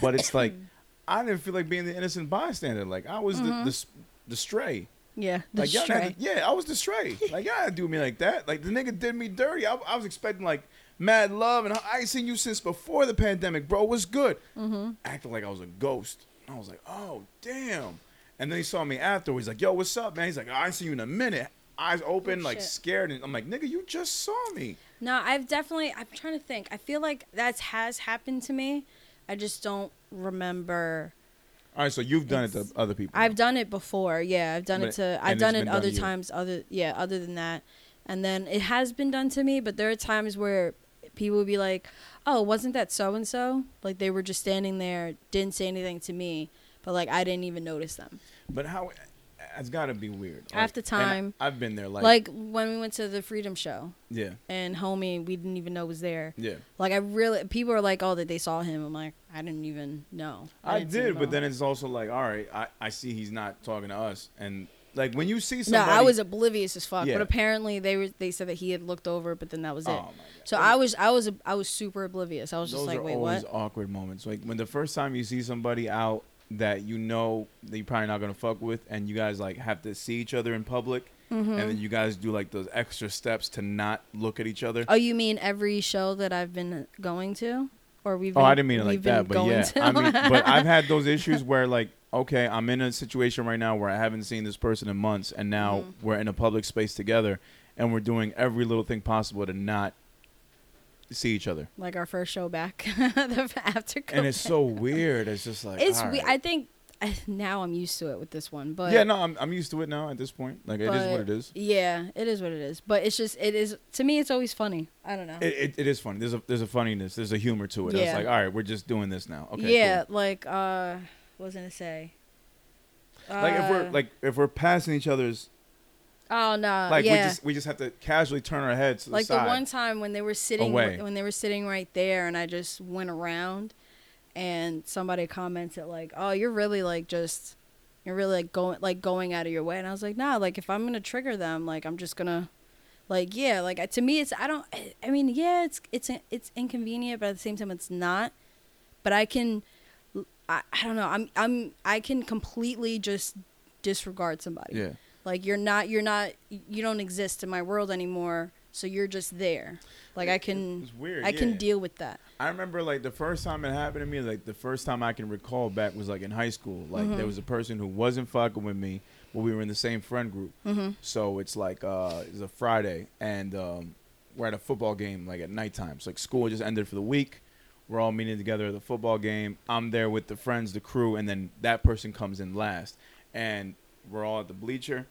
Speaker 1: But it's like I didn't feel like being the innocent bystander. Like I was the, the the stray.
Speaker 2: Yeah,
Speaker 1: Like y'all to- yeah, I was the stray. Like y'all do me like that. Like the nigga did me dirty. I, I was expecting like mad love, and I ain't seen you since before the pandemic, bro. What's good?
Speaker 2: Mm-hmm.
Speaker 1: Acting like I was a ghost. I was like, oh damn. And then he saw me afterwards. Like, yo, what's up, man? He's like, I ain't seen you in a minute. Eyes open,
Speaker 2: Oh,
Speaker 1: like
Speaker 2: shit.
Speaker 1: scared, and I'm like, nigga, you just saw me.
Speaker 2: No, I've definitely. I'm trying to think. I feel like that has happened to me. I just don't remember.
Speaker 1: All right, so you've done it to other people.
Speaker 2: I've done it before. Yeah, I've done
Speaker 1: But-
Speaker 2: it to. I've done it
Speaker 1: done to
Speaker 2: other
Speaker 1: you.
Speaker 2: times. Other yeah, other than that, and then it has been done to me. But there are times where people would be like, "Oh, wasn't that so and so?" Like they were just standing there, didn't say anything to me, but like I didn't even notice them.
Speaker 1: But how? It's got to be weird.
Speaker 2: Half the time-
Speaker 1: I've been there. Like,
Speaker 2: Like, when we went to the Freedom Show
Speaker 1: yeah,
Speaker 2: and homie, we didn't even know was there.
Speaker 1: yeah.
Speaker 2: Like I really, people are like, "Oh, that they saw him." I'm like, I didn't even know.
Speaker 1: I,
Speaker 2: didn't
Speaker 1: did, but then it's also like, all right, I, I see he's not talking to us, and like when you see somebody.
Speaker 2: no, I was oblivious as fuck.
Speaker 1: Yeah.
Speaker 2: But apparently they were. They said that he had looked over, but then that was
Speaker 1: Oh
Speaker 2: it.
Speaker 1: my god.
Speaker 2: So I was, I was, I was super oblivious. I was just
Speaker 1: Those
Speaker 2: like,
Speaker 1: are
Speaker 2: wait,
Speaker 1: always
Speaker 2: what?
Speaker 1: awkward moments. Like when the first time you see somebody out that you know that you're probably not gonna fuck with, and you guys like have to see each other in public,
Speaker 2: Mm-hmm.
Speaker 1: and then you guys do like those extra steps to not look at each other.
Speaker 2: Oh, you mean every show that I've been going to, or we've?
Speaker 1: Oh,
Speaker 2: been,
Speaker 1: I didn't mean it like that, but yeah,
Speaker 2: to?
Speaker 1: I mean, but I've had those issues where like, okay, I'm in a situation right now where I haven't seen this person in months, and now
Speaker 2: Mhm.
Speaker 1: we're in a public space together, and we're doing every little thing possible to not see each other,
Speaker 2: like our first show back, the after.
Speaker 1: and it's so weird. It's just like
Speaker 2: It's
Speaker 1: all
Speaker 2: we.
Speaker 1: right.
Speaker 2: I think now I'm used to it with this one, but
Speaker 1: yeah, no, I'm I'm used to it now at this point. Like it is what it is.
Speaker 2: Yeah, it is what it is. But it's just it is to me. It's always funny. I don't know.
Speaker 1: It, it, it is funny. There's a there's a funniness. There's a humor to it. It's like all right, we're just doing this now. Okay.
Speaker 2: yeah,
Speaker 1: cool.
Speaker 2: like uh, what was I gonna say?
Speaker 1: like if we're
Speaker 2: Uh,
Speaker 1: like if we're passing each other's
Speaker 2: Oh no.
Speaker 1: like
Speaker 2: yeah.
Speaker 1: we just we just have to casually turn our heads to the
Speaker 2: like the one time when they were sitting
Speaker 1: Away.
Speaker 2: when they were sitting right there and I just went around and somebody commented like, "Oh, you're really like just you're really like going like going out of your way." And I was like, "Nah, like if I'm going to trigger them, like I'm just going to like yeah, like to me it's I don't I mean, yeah, it's it's it's inconvenient, but at the same time it's not. But I can I, I don't know. I'm I'm I can completely just disregard somebody.
Speaker 1: yeah.
Speaker 2: Like you're not you're not you don't exist in my world anymore. So you're just there. Like I can
Speaker 1: weird.
Speaker 2: I can deal with that.
Speaker 1: I remember like the first time it happened to me, like the first time I can recall back was like in high school. Like
Speaker 2: Mm-hmm.
Speaker 1: there was a person who wasn't fucking with me, but we were in the same friend group.
Speaker 2: Mm-hmm.
Speaker 1: So it's like uh it's a Friday and um we're at a football game like at nighttime. So like school just ended for the week. We're all meeting together at the football game. I'm there with the friends, the crew, and then that person comes in last. And we're all at the bleacher.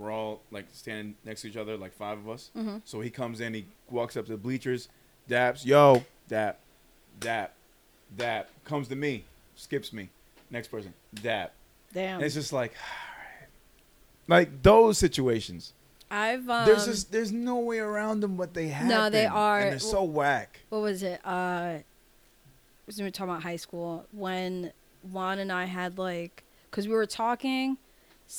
Speaker 1: We're all like standing next to each other, like five of us.
Speaker 2: Mm-hmm.
Speaker 1: So he comes in, he walks up to the bleachers, daps, yo, dap, dap, dap, comes to me, skips me. Next person, dap.
Speaker 2: Damn.
Speaker 1: And it's just like, like those situations.
Speaker 2: I've um
Speaker 1: there's just there's no way around them, but they happen.
Speaker 2: they are-
Speaker 1: and they're so whack.
Speaker 2: what was it? Uh was we were talking about high school when Juan and I had like cuz we were talking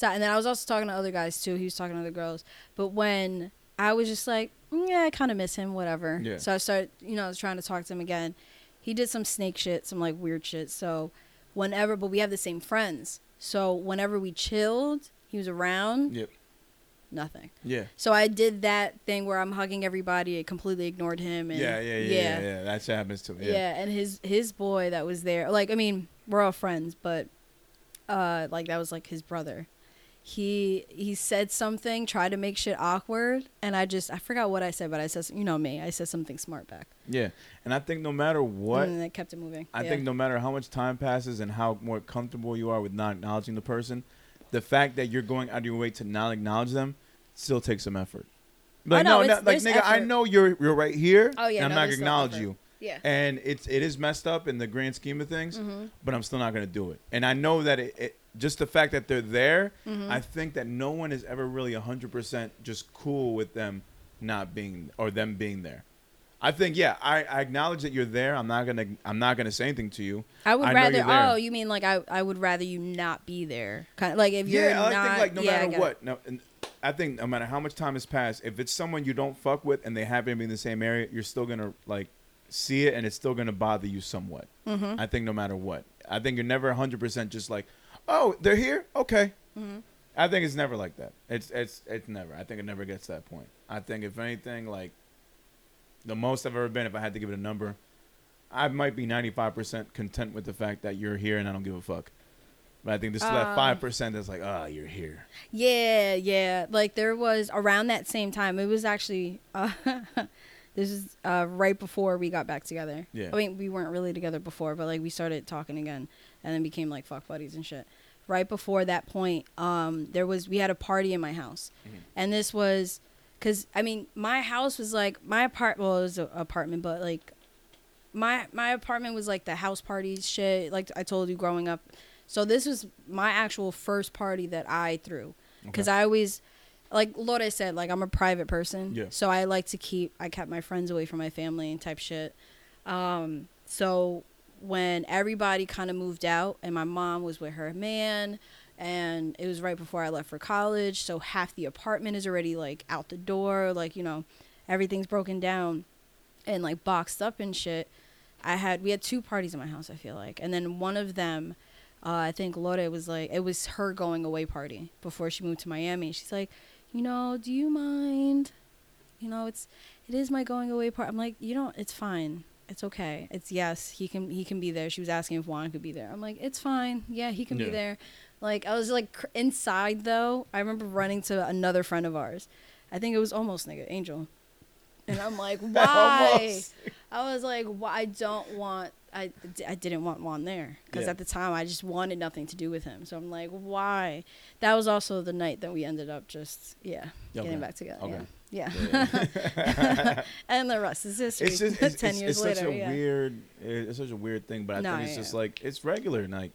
Speaker 2: and then I was also talking to other guys too. He was talking to other girls. But when I was just like, "Mm, yeah, I kind of miss him, whatever.
Speaker 1: Yeah.
Speaker 2: So I started, you know, I was trying to talk to him again. He did some snake shit, some like weird shit. So whenever, but we have the same friends. So whenever we chilled, he was around,
Speaker 1: Yep.
Speaker 2: nothing.
Speaker 1: Yeah.
Speaker 2: So I did that thing where I'm hugging everybody. I completely ignored him. And
Speaker 1: Yeah, yeah, yeah, yeah, yeah. That shit happens to me.
Speaker 2: yeah.
Speaker 1: Yeah.
Speaker 2: and his his boy that was there. Like I mean, we're all friends, but uh, like that was like his brother. He he said something, tried to make shit awkward, and I just I forgot what I said, but I said you know me, I said something smart back,
Speaker 1: Yeah. And I think no matter what,
Speaker 2: and then it kept it moving.
Speaker 1: I
Speaker 2: yeah.
Speaker 1: think no matter how much time passes and how more comfortable you are with not acknowledging the person, the fact that you're going out of your way to not acknowledge them still takes some effort. Like,
Speaker 2: know,
Speaker 1: no, no, like nigga, I know you're you're right here.
Speaker 2: Oh, yeah,
Speaker 1: and I'm
Speaker 2: no,
Speaker 1: not acknowledge
Speaker 2: effort.
Speaker 1: you.
Speaker 2: yeah.
Speaker 1: And it's it is messed up in the grand scheme of things,
Speaker 2: Mm-hmm.
Speaker 1: but I'm still not gonna do it. And I know that it, it just the fact that they're there,
Speaker 2: Mm-hmm.
Speaker 1: I think that no one is ever really hundred percent just cool with them not being or them being there. I think yeah, I, I acknowledge that you're there. I'm not gonna I'm not gonna say anything to you.
Speaker 2: I would
Speaker 1: I
Speaker 2: rather. Oh, you mean like I I would rather you not be there, kind of like if you're
Speaker 1: yeah, I
Speaker 2: not.
Speaker 1: think like no
Speaker 2: yeah,
Speaker 1: matter
Speaker 2: it.
Speaker 1: what, no, I think no matter how much time has passed, if it's someone you don't fuck with and they happen to be in the same area, you're still gonna like see it and it's still gonna bother you somewhat.
Speaker 2: Mhm.
Speaker 1: I think no matter what, I think you're never 100 percent just like, oh, they're here, okay.
Speaker 2: Mhm.
Speaker 1: I think it's never like that. It's it's it's never. I think it never gets to that point. I think if anything, like the most I've ever been, if I had to give it a number, I might be 95 percent content with the fact that you're here and I don't give a fuck. But I think there's still that
Speaker 2: Um,
Speaker 1: five percent that's like, ah, you're here.
Speaker 2: Yeah, yeah. Like there was around that same time. It was actually uh, this is uh, right before we got back together.
Speaker 1: Yeah.
Speaker 2: I mean, we weren't really together before, but like we started talking again, and then became like fuck buddies and shit. Right before that point, um, there was we had a party in my house,
Speaker 1: Mhm.
Speaker 2: and this was because I mean my house was like my apart. Well, it was an apartment, but like my my apartment was like the house parties shit. Like I told you growing up. So this was my actual first party that I threw because I always like Lore said like I'm a private person.
Speaker 1: Yeah.
Speaker 2: So I like to keep I kept my friends away from my family and type shit. Um so when everybody kind of moved out and my mom was with her man and it was right before I left for college, so half the apartment is already like out the door, like you know, everything's broken down and like boxed up and shit. I had we had two parties in my house, I feel like. And then one of them uh, I think Lore was like, it was her going away party before she moved to Miami. She's like, you know, do you mind? You know, it's it is my going away party. I'm like, you don't. It's fine. It's okay. It's yes, he can he can be there. She was asking if Juan could be there. I'm like, it's fine. Yeah, he can
Speaker 1: Yeah.
Speaker 2: be there. Like I was like cr- inside though. I remember running to another friend of ours. I think it was almost nigga Angel. And I'm like, why? I was like, why? I don't want. I, I didn't want Juan there because
Speaker 1: Yeah.
Speaker 2: at the time I just wanted nothing to do with him. So I'm like, why? That was also the night that we ended up just yeah
Speaker 1: Okay.
Speaker 2: getting back together.
Speaker 1: Okay.
Speaker 2: Yeah,
Speaker 1: Yeah.
Speaker 2: yeah. and the rest is history.
Speaker 1: it's just it's,
Speaker 2: ten
Speaker 1: it's,
Speaker 2: years
Speaker 1: it's
Speaker 2: later.
Speaker 1: such a
Speaker 2: yeah.
Speaker 1: weird it's such a weird thing but i
Speaker 2: No,
Speaker 1: think it's
Speaker 2: yeah,
Speaker 1: just like it's regular like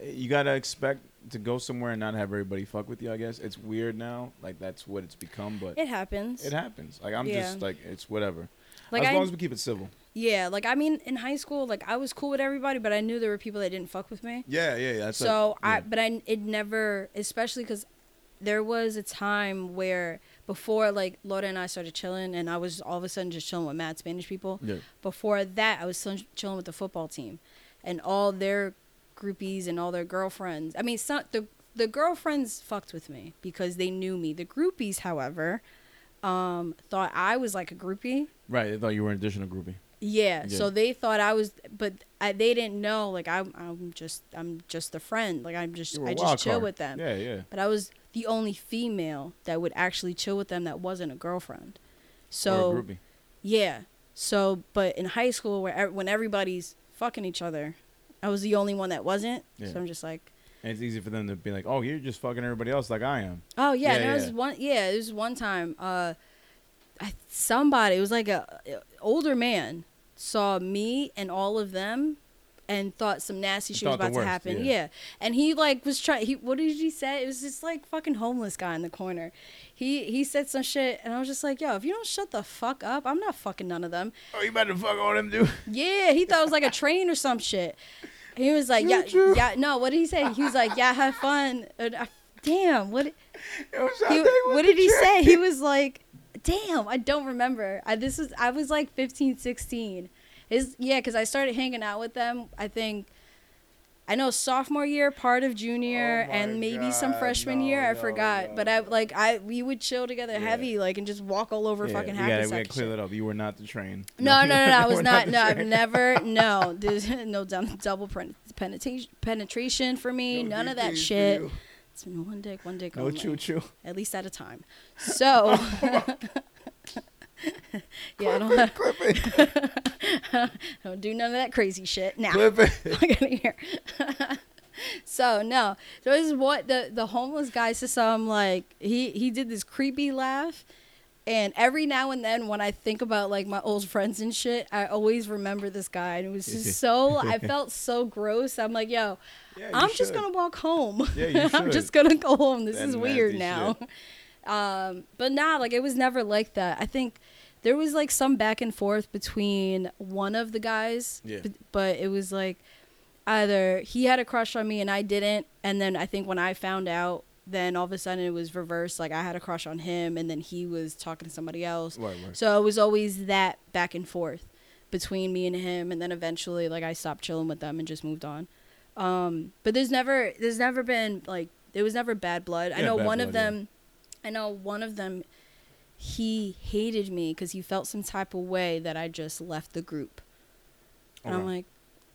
Speaker 1: eh, you gotta expect to go somewhere and not have everybody fuck with you. I guess it's weird now. Like that's what it's become, but
Speaker 2: It happens.
Speaker 1: it happens. Like I'm just like it's whatever.
Speaker 2: like
Speaker 1: as
Speaker 2: I,
Speaker 1: long as we keep it civil.
Speaker 2: yeah, like I mean, in high school, like I was cool with everybody, but I knew there were people that didn't fuck with me.
Speaker 1: Yeah, yeah, yeah.
Speaker 2: So
Speaker 1: yeah.
Speaker 2: I, but I, it never, especially because there was a time where before like Laura and I started chilling, and I was all of a sudden just chilling with mad Spanish people.
Speaker 1: yeah.
Speaker 2: Before that, I was still chilling with the football team, and all their groupies and all their girlfriends. I mean, some the the girlfriends fucked with me because they knew me. The groupies, however, um, thought I was like a groupie.
Speaker 1: Right. They thought you were an additional groupie.
Speaker 2: Yeah,
Speaker 1: Yeah.
Speaker 2: so they thought I was, but I, they didn't know. Like I'm, I'm just, I'm just a friend. Like I'm just,
Speaker 1: You were a
Speaker 2: I just chill
Speaker 1: card.
Speaker 2: with them.
Speaker 1: Yeah, yeah.
Speaker 2: But I was the only female that would actually chill with them that wasn't a girlfriend. So
Speaker 1: a
Speaker 2: yeah, so but in high school where when everybody's fucking each other, I was the only one that wasn't.
Speaker 1: Yeah.
Speaker 2: So I'm just like,
Speaker 1: And it's easy for them to be like, "Oh, you're just fucking everybody else like I am."
Speaker 2: oh yeah,
Speaker 1: Yeah,
Speaker 2: there
Speaker 1: yeah.
Speaker 2: was one, yeah, there was one time, uh, I, somebody, it was like a, a older man saw me and all of them. And thought some nasty shit was about to happen.
Speaker 1: yeah.
Speaker 2: Yeah. and he like was trying. He what did he say? It was just like fucking homeless guy in the corner. He he said some shit, and I was just like, yo, if you don't shut the fuck up, I'm not fucking none of them.
Speaker 1: Oh, you about to fuck all them dude?
Speaker 2: Yeah, he thought it was like a train or some shit. He was like, yeah, yeah. No, what did he say? He was like, yeah, have fun. And I, damn, what? He, what did he
Speaker 1: trick?
Speaker 2: say? He was like, damn, I don't remember. I, this was I was like 15, 16. Is yeah, because I started hanging out with them. I think. I know sophomore year, part of junior,
Speaker 1: Oh
Speaker 2: and maybe some freshman
Speaker 1: no,
Speaker 2: year. I
Speaker 1: no,
Speaker 2: forgot,
Speaker 1: no,
Speaker 2: but I like I we would chill together
Speaker 1: Yeah.
Speaker 2: heavy, like and just walk all over
Speaker 1: Yeah,
Speaker 2: fucking
Speaker 1: we gotta, we
Speaker 2: Hackensack.
Speaker 1: gotta clear that up. You were not the train.
Speaker 2: No, no, no, no. I was not. No, I've never. No, there's no double pen- penetration penetration for me.
Speaker 1: No
Speaker 2: None of that shit. It's been one dick, one dick
Speaker 1: No
Speaker 2: only.
Speaker 1: choo choo.
Speaker 2: At least at a time. So. yeah, I don't,
Speaker 1: it.
Speaker 2: don't do none of that crazy shit now.
Speaker 1: Clip it.
Speaker 2: Fuck outta here. so no, there was what the the homeless guy said some like he he did this creepy laugh, and every now and then when I think about like my old friends and shit, I always remember this guy, and it was just so I felt so gross. I'm like, yo,
Speaker 1: Yeah,
Speaker 2: I'm just gonna walk home.
Speaker 1: Yeah, you
Speaker 2: I'm just gonna go home. This
Speaker 1: That
Speaker 2: is weird now. Um, but nah, like it was never like that. I think there was like some back and forth between one of the guys,
Speaker 1: Yeah.
Speaker 2: but, but it was like either he had a crush on me and I didn't, and then I think when I found out, then all of a sudden it was reversed. Like I had a crush on him, and then he was talking to somebody else.
Speaker 1: Right, right.
Speaker 2: So it was always that back and forth between me and him, and then eventually, like I stopped chilling with them and just moved on. Um, but there's never, there's never been like, there was never bad blood. I know one of
Speaker 1: blood, yeah.
Speaker 2: them, I know one of them, he hated me because he felt some type of way that I just left the group, and I'm like,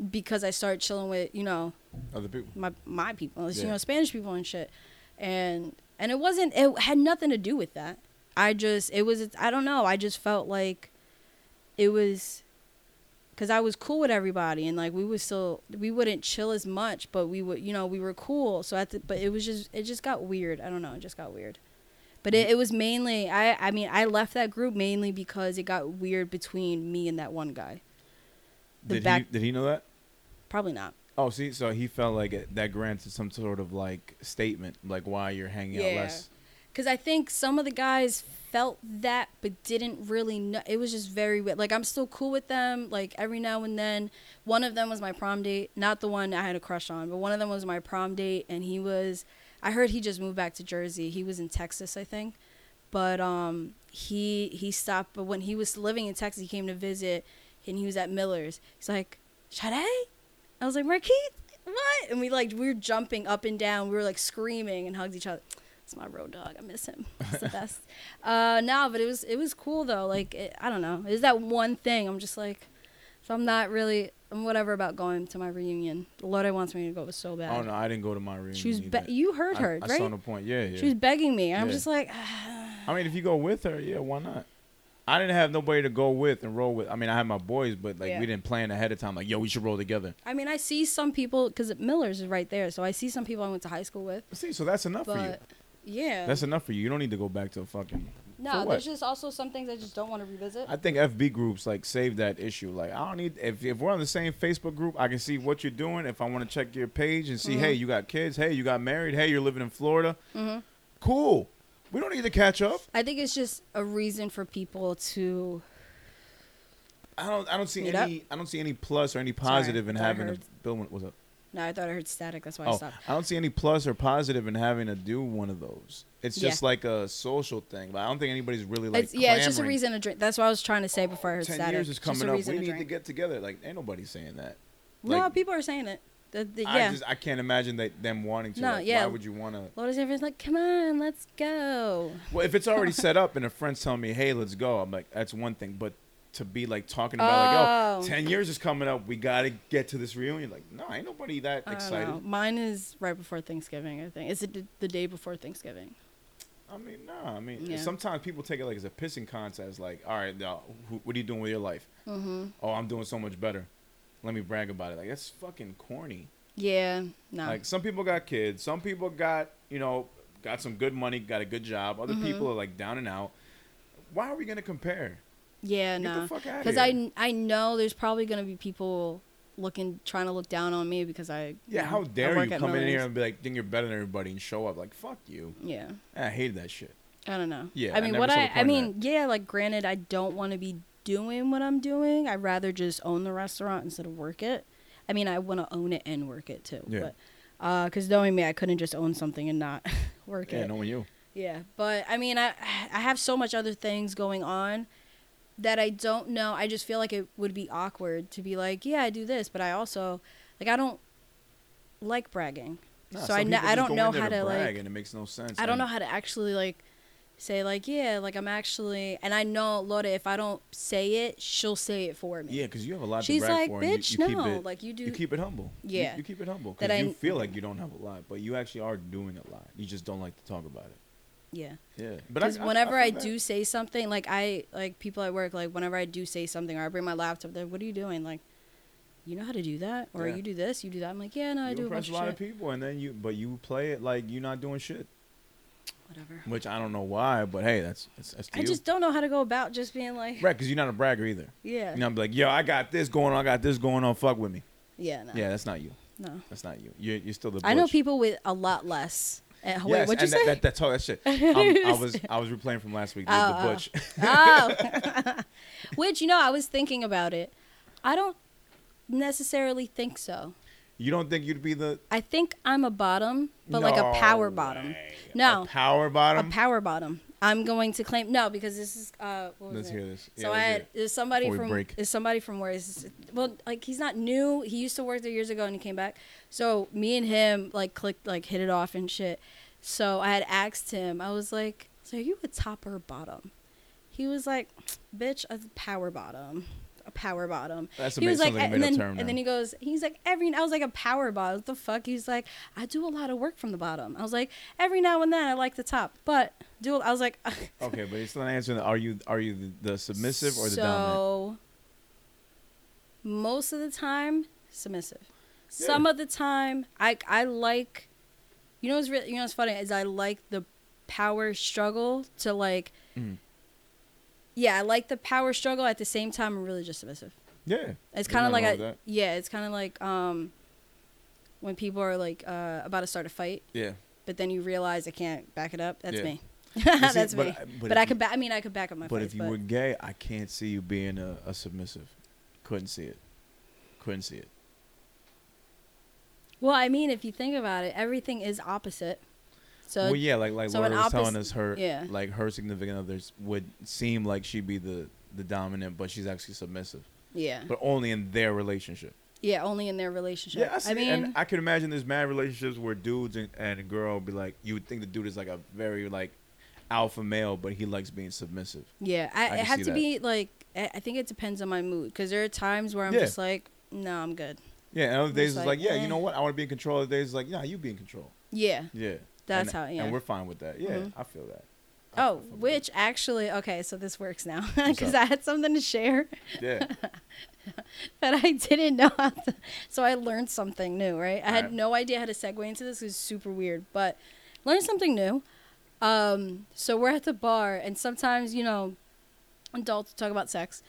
Speaker 2: because I started chilling with, you know,
Speaker 1: Other people.
Speaker 2: my my people, you know, Spanish people and shit, and and it wasn't, it had nothing to do with that. I just, it was, I don't know, I just felt like it was, because I was cool with everybody, and like we was still, we wouldn't chill as much, but we would, you know, we were cool. So at the, but it was just, it just got weird. I don't know, it just got weird. But it, it was mainly, I, I mean, I left that group mainly because it got weird between me and that one guy. The
Speaker 1: Did
Speaker 2: back-
Speaker 1: he? Did he know that?
Speaker 2: Probably not.
Speaker 1: Oh, see, so he felt like it, that granted some sort of like statement, like why you're hanging out
Speaker 2: Yeah.
Speaker 1: less.
Speaker 2: Because I think some of the guys felt that, but didn't really know. It was just very weird. Like, I'm still cool with them. Like, every now and then. One of them was my prom date. Not the one I had a crush on, but one of them was my prom date. And he was, I heard he just moved back to Jersey. He was in Texas, I think. But um, he he stopped. But when he was living in Texas, he came to visit, and he was at Miller's. He's like, Sade? I was like, Marquise, what? And we like we were jumping up and down. We were like screaming and hugged each other. It's my road dog. I miss him. He's the best. uh, no, but it was it was cool though. Like it, I don't know. Is that one thing? I'm just like, so I'm not really. Whatever about going to my reunion. Lord wants me to go so bad.
Speaker 1: Oh no, I didn't go to my reunion.
Speaker 2: She was. Be- you heard
Speaker 1: I-
Speaker 2: her,
Speaker 1: I,
Speaker 2: right?
Speaker 1: saw no point. Yeah, yeah.
Speaker 2: She was begging me. and I'm just like,
Speaker 1: I mean, if you go with her, yeah, why not? I didn't have nobody to go with and roll with. I mean, I had my boys, but like
Speaker 2: Yeah.
Speaker 1: we didn't plan ahead of time. Like, yo, we should roll together.
Speaker 2: I mean, I see some people because Miller's is right there, so I see some people I went to high school with.
Speaker 1: See, so that's enough for you.
Speaker 2: Yeah,
Speaker 1: That's enough for you. You don't need to go back to a fucking
Speaker 2: No,
Speaker 1: For what?
Speaker 2: there's just also some things I just don't want to revisit.
Speaker 1: I think FB groups like save that issue. Like I don't need if if we're on the same Facebook group, I can see what you're doing. If I want to check your page and see,
Speaker 2: Mhm.
Speaker 1: hey, you got kids. Hey, you got married. Hey, you're living in Florida.
Speaker 2: hmm
Speaker 1: Cool. We don't need to catch up.
Speaker 2: I think it's just a reason for people to.
Speaker 1: I don't. I don't see
Speaker 2: Meet
Speaker 1: any. I don't see any plus or any
Speaker 2: Sorry,
Speaker 1: positive in having a
Speaker 2: heard-
Speaker 1: build. one- What's up?
Speaker 2: No, I thought I heard static. That's why I
Speaker 1: Oh,
Speaker 2: stopped.
Speaker 1: I don't see any plus or positive in having to do one of those. It's
Speaker 2: Yeah.
Speaker 1: just like a social thing. But I don't think anybody's really like.
Speaker 2: it's, yeah, it's just a
Speaker 1: clamoring.
Speaker 2: reason to drink. That's what I was trying to say before I heard
Speaker 1: Ten
Speaker 2: static.
Speaker 1: years is
Speaker 2: Just a
Speaker 1: coming up.
Speaker 2: reason
Speaker 1: We need to
Speaker 2: drink.
Speaker 1: get together. Like ain't nobody saying that.
Speaker 2: no, people are saying it. The, the,
Speaker 1: I
Speaker 2: yeah.
Speaker 1: just I can't imagine that them wanting to.
Speaker 2: No,
Speaker 1: like,
Speaker 2: yeah.
Speaker 1: Why would you want to?
Speaker 2: Lotus everyone's like, come on, let's go.
Speaker 1: Well, if it's already set up and a friend's telling me, "Hey, let's go," I'm like, that's one thing. But to be like talking about
Speaker 2: Oh.
Speaker 1: like, "Yo, ten years is coming up. We gotta get to this reunion." Like, no, ain't nobody that excited.
Speaker 2: Mine is right before Thanksgiving. I think. Is it the- day before Thanksgiving?
Speaker 1: I mean, no. I mean,
Speaker 2: Yeah.
Speaker 1: sometimes people take it like as a pissing contest. Like, all right, now, who, what are you doing with your life?
Speaker 2: Mm-hmm.
Speaker 1: Oh, I'm doing so much better. Let me brag about it. Like, that's fucking corny.
Speaker 2: Yeah. No.
Speaker 1: Like, some people got kids. Some people got, you know, got some good money, got a good job. Other
Speaker 2: Mhm.
Speaker 1: people are like down and out. Why are we gonna compare?
Speaker 2: Yeah.
Speaker 1: Get
Speaker 2: No.
Speaker 1: the fuck out
Speaker 2: Because. I I know there's probably gonna be people looking trying to look down on me because I. you
Speaker 1: Yeah,
Speaker 2: know,
Speaker 1: how
Speaker 2: I
Speaker 1: dare you come in here and be like, think you're better than everybody and show up? Like, fuck you.
Speaker 2: Yeah.
Speaker 1: I hated that shit.
Speaker 2: I don't know.
Speaker 1: Yeah,
Speaker 2: I
Speaker 1: I
Speaker 2: mean,
Speaker 1: never
Speaker 2: what I I mean, yeah. Like, granted, I don't want to be doing what I'm doing. I'd rather just own the restaurant instead of work it. I mean, I want to own it and work it too.
Speaker 1: Yeah.
Speaker 2: But uh, because knowing me, I couldn't just own something and not work
Speaker 1: Yeah,
Speaker 2: it.
Speaker 1: Yeah, knowing you.
Speaker 2: Yeah, but I mean, I I have so much other things going on that I don't know. I just feel like it would be awkward to be like, yeah, I do this, but I also like I don't like bragging.
Speaker 1: Nah,
Speaker 2: so I kn- I don't know how to,
Speaker 1: brag
Speaker 2: like-
Speaker 1: and it makes no sense.
Speaker 2: I don't know how to actually like say like, yeah, like I'm actually, and I know Lotta, if I don't say it, she'll say it for me.
Speaker 1: Yeah, because you have a lot
Speaker 2: She's
Speaker 1: to brag
Speaker 2: like,
Speaker 1: for. and you-
Speaker 2: bitch,
Speaker 1: you,
Speaker 2: no,
Speaker 1: it,
Speaker 2: like you do.
Speaker 1: you keep it humble.
Speaker 2: Yeah.
Speaker 1: you, keep it humble because
Speaker 2: I-
Speaker 1: you feel like you don't have a lot, but you actually are doing a lot. You just don't like to talk about it.
Speaker 2: Yeah.
Speaker 1: Yeah, but I-
Speaker 2: Because
Speaker 1: I-
Speaker 2: whenever I,
Speaker 1: feel that.
Speaker 2: do say something, like I like people at work, like whenever I do say something or I bring my laptop, they're what are you doing? Like, you know how to do that, or
Speaker 1: Yeah.
Speaker 2: you do this, you do that. I'm like, yeah, no, I do a
Speaker 1: impress
Speaker 2: bunch
Speaker 1: a lot
Speaker 2: shit.
Speaker 1: of people, and then you, but you play it like you're not doing shit,
Speaker 2: Whatever.
Speaker 1: which I don't know why, but hey, that's that's, that's to
Speaker 2: I
Speaker 1: you.
Speaker 2: just don't know how to go about just being like,
Speaker 1: right, because you're not a bragger either.
Speaker 2: yeah,
Speaker 1: You know, be like, yo, I got this going on, I got this going on, fuck with me.
Speaker 2: yeah, no,
Speaker 1: Yeah, that's not you.
Speaker 2: no.
Speaker 1: That's not you. You're, you're still the.
Speaker 2: I know people with a lot less. At,
Speaker 1: Yes,
Speaker 2: what'd you say?
Speaker 1: that, that, that's all that shit. Um, I was I was replaying from last week. The,
Speaker 2: Oh,
Speaker 1: the
Speaker 2: oh.
Speaker 1: butch.
Speaker 2: oh, which you know, I was thinking about it. I don't necessarily think so.
Speaker 1: You don't think you'd be the
Speaker 2: I think I'm a bottom, but like a power
Speaker 1: No
Speaker 2: bottom.
Speaker 1: way.
Speaker 2: No.
Speaker 1: a power bottom.
Speaker 2: A power bottom. I'm going to claim no because this is uh.
Speaker 1: Let's
Speaker 2: it?
Speaker 1: hear this.
Speaker 2: So
Speaker 1: Yeah,
Speaker 2: I had is somebody
Speaker 1: Before
Speaker 2: from is somebody from where is well like he's not new. He used to work there years ago and he came back. So me and him like clicked like hit it off and shit. So I had asked him. I was like, "So are you a top or bottom?" He was like, "Bitch, a power bottom." A power bottom.
Speaker 1: That's
Speaker 2: he was like,
Speaker 1: sounds like a
Speaker 2: and then,
Speaker 1: term
Speaker 2: and then he goes, he's like, every. I was like, a power bottom. What the fuck? He's like, I do a lot of work from the bottom. I was like, every now and then I like the top, but do. I was like,
Speaker 1: Okay, but he's still not answering. Are you are you the, the submissive or the
Speaker 2: so,
Speaker 1: dominant?
Speaker 2: most of the time, submissive. Some of the time, I I like. You know what's really, you know what's funny is I like the power struggle to like.
Speaker 1: Mhm.
Speaker 2: Yeah, I like the power struggle. At the same time, I'm really just submissive.
Speaker 1: Yeah,
Speaker 2: It's kind of like a, yeah, it's kind of like um when people are like uh, about to start a fight,
Speaker 1: yeah.
Speaker 2: but then you realize I can't back it up. That's
Speaker 1: Yeah.
Speaker 2: me.
Speaker 1: See,
Speaker 2: That's
Speaker 1: but
Speaker 2: me.
Speaker 1: I-
Speaker 2: But, I could back. I mean, I could back up my
Speaker 1: But
Speaker 2: fights.
Speaker 1: if you were gay, I can't see you being a, a submissive. Couldn't see it. Couldn't see it.
Speaker 2: Well, I mean, if you think about it, everything is opposite. So
Speaker 1: well, yeah, like like
Speaker 2: so
Speaker 1: Laura was telling us, her
Speaker 2: yeah.
Speaker 1: like her significant others would seem like she'd be the the dominant, but she's actually submissive,
Speaker 2: yeah,
Speaker 1: but only in their relationship.
Speaker 2: yeah, only in their relationship.
Speaker 1: Yeah, I, see,
Speaker 2: I mean,
Speaker 1: and I can imagine there's mad relationships where dudes and, and a girl be like, you would think the dude is like a very like alpha male, but he likes being submissive.
Speaker 2: yeah, I,
Speaker 1: I
Speaker 2: it had to
Speaker 1: that.
Speaker 2: be like. I I think it depends on my mood because there are times where I'm
Speaker 1: Yeah.
Speaker 2: just like, no, I'm good.
Speaker 1: Yeah, and other days
Speaker 2: It's like,
Speaker 1: like, yeah,
Speaker 2: eh.
Speaker 1: you know what, I want to be in control. Other days it's like, nah, you be in control.
Speaker 2: Yeah.
Speaker 1: Yeah,
Speaker 2: That's
Speaker 1: and,
Speaker 2: how- yeah.
Speaker 1: and we're fine with that. Yeah,
Speaker 2: Mhm.
Speaker 1: I feel that. I
Speaker 2: Oh,
Speaker 1: with
Speaker 2: which actually, okay, so this works now because? I had something to share.
Speaker 1: Yeah,
Speaker 2: but I didn't know how to. So I learned something new, right? I had
Speaker 1: Alright.
Speaker 2: no idea how to segue into this. It was super weird, but learned something new. Um, so we're at the bar, and sometimes you know, adults talk about sex,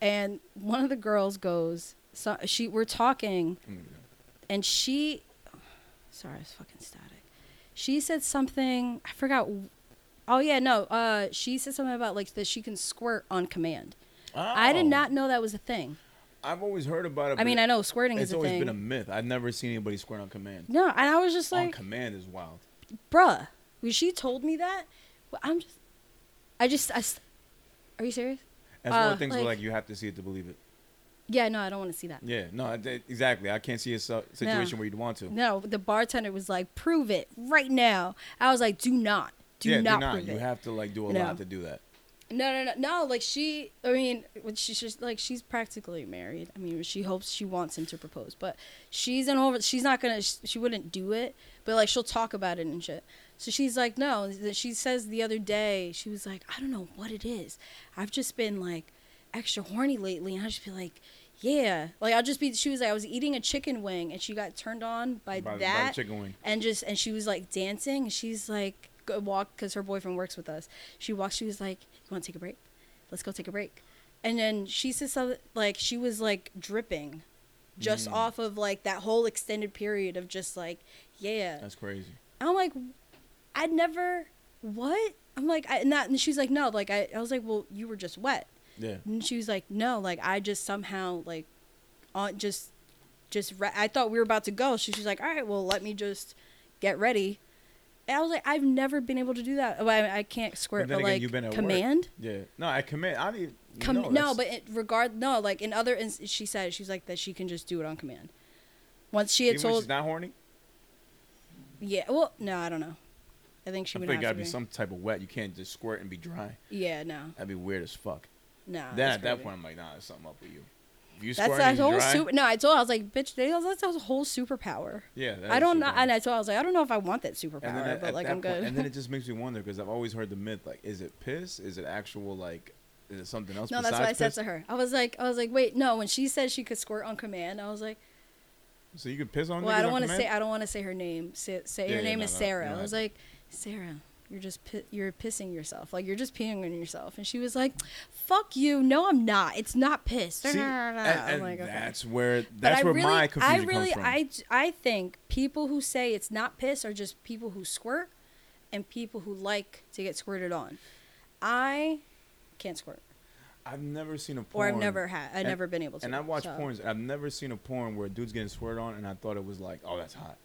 Speaker 2: and one of the girls goes, so she we're talking, and she, sorry, it's fucking static. She said something. I forgot. Oh yeah, no. Uh, she said something about like that she can squirt on command. I did
Speaker 1: Oh.
Speaker 2: not know that was a thing.
Speaker 1: I've always heard about it.
Speaker 2: I mean, I know squirting
Speaker 1: it's
Speaker 2: is a
Speaker 1: always
Speaker 2: thing.
Speaker 1: been a myth. I've never seen anybody squirt on command.
Speaker 2: no, and I was just like
Speaker 1: on
Speaker 2: like,
Speaker 1: command is wild.
Speaker 2: bruh, when she told me that, well, I'm just, I just, I, s- are you serious?
Speaker 1: That's one of
Speaker 2: Uh,
Speaker 1: the things where
Speaker 2: like-
Speaker 1: like you have to see it to believe it.
Speaker 2: Yeah, no, I don't want to see that.
Speaker 1: Yeah, no, exactly. I can't see a situation where you'd want to.
Speaker 2: No, the bartender was like, prove it right now. I was like, do not, do
Speaker 1: yeah,
Speaker 2: not
Speaker 1: do not. You
Speaker 2: it.
Speaker 1: have to like do a
Speaker 2: No.
Speaker 1: lot to do that.
Speaker 2: No, no, no, no. Like she, I mean, she's just like she's practically married. I mean, she hopes she wants him to propose, but she's an over. She's not gonna. She wouldn't do it, but like she'll talk about it and shit. So she's like, no. She says the other day, she was like, I don't know what it is. I've just been like extra horny lately, and I just feel like, yeah, like I'll just be. She was like, I was eating a chicken wing, and she got turned on by,
Speaker 1: By, by
Speaker 2: that
Speaker 1: the chicken wing.
Speaker 2: and just and she was like dancing and she's like go walk because her boyfriend works with us she walked she was like you want to take a break let's go take a break and then she says something like she was like dripping just
Speaker 1: Mm.
Speaker 2: off of like that whole extended period of just like yeah
Speaker 1: That's crazy.
Speaker 2: i'm like i'd never what i'm like I, and, that, and she's like no like I, I was like well you were just wet
Speaker 1: Yeah.
Speaker 2: and she was like, "No, like I just somehow like, on just, just re- I thought we were about to go." She, she's like, "All right, well, let me just get ready." And I was like, "I've never been able to do that. Well, I, I can't squirt, but
Speaker 1: again,
Speaker 2: like
Speaker 1: you've been at work.
Speaker 2: command."
Speaker 1: Yeah. No, I command. I don't
Speaker 2: Com-
Speaker 1: know,
Speaker 2: no, but it, regard no, like in other, ins- she said she's like that she can just do it on command. Once she had
Speaker 1: even
Speaker 2: told,
Speaker 1: she's not horny,
Speaker 2: yeah, well, no, I don't know. I think she
Speaker 1: I
Speaker 2: would
Speaker 1: feel
Speaker 2: have
Speaker 1: it
Speaker 2: to
Speaker 1: gotta be
Speaker 2: be.
Speaker 1: some type of wet. You can't just squirt and be dry.
Speaker 2: Yeah, no,
Speaker 1: That'd be weird as fuck.
Speaker 2: No.
Speaker 1: then at that
Speaker 2: crazy.
Speaker 1: point, I'm like, nah, there's something up with you. If you
Speaker 2: That's that whole
Speaker 1: dry,
Speaker 2: super. No, I told her I was like, bitch, that's a whole superpower.
Speaker 1: Yeah.
Speaker 2: I don't know, and. I told her I was like, I don't know if I want that superpower,
Speaker 1: at,
Speaker 2: but
Speaker 1: at
Speaker 2: like I'm
Speaker 1: point-
Speaker 2: good.
Speaker 1: and then it just makes me wonder because I've always heard the myth like, is it piss? Is it actual like? Is it something else?
Speaker 2: No, that's what I
Speaker 1: besides
Speaker 2: said
Speaker 1: piss?
Speaker 2: to her. I was like, I was like, wait, no. When she said she could squirt on command, I was like,
Speaker 1: So you could piss on.
Speaker 2: well, I don't want to say, I don't want to say her name. Say, say
Speaker 1: Yeah,
Speaker 2: her
Speaker 1: yeah,
Speaker 2: name
Speaker 1: no,
Speaker 2: is
Speaker 1: no,
Speaker 2: Sarah.
Speaker 1: don't
Speaker 2: I was like, Sarah, you're just pi- you're pissing yourself. Like you're just peeing on yourself. And she was like, fuck you. No, I'm not. It's not piss.
Speaker 1: See, and,
Speaker 2: I'm
Speaker 1: and
Speaker 2: like, okay.
Speaker 1: that's where that's
Speaker 2: I
Speaker 1: where
Speaker 2: really,
Speaker 1: my
Speaker 2: I
Speaker 1: confusion
Speaker 2: really,
Speaker 1: comes from.
Speaker 2: I, I think people who say it's not piss are just people who squirt, and people who like to get squirted on. I can't squirt,
Speaker 1: I've never seen a porn. or.
Speaker 2: I've never had. I've
Speaker 1: and-
Speaker 2: never been able to.
Speaker 1: And I've watched
Speaker 2: so.
Speaker 1: porns. And I've never seen a porn where a dude's getting squirted on, and I thought it was like, oh, that's hot.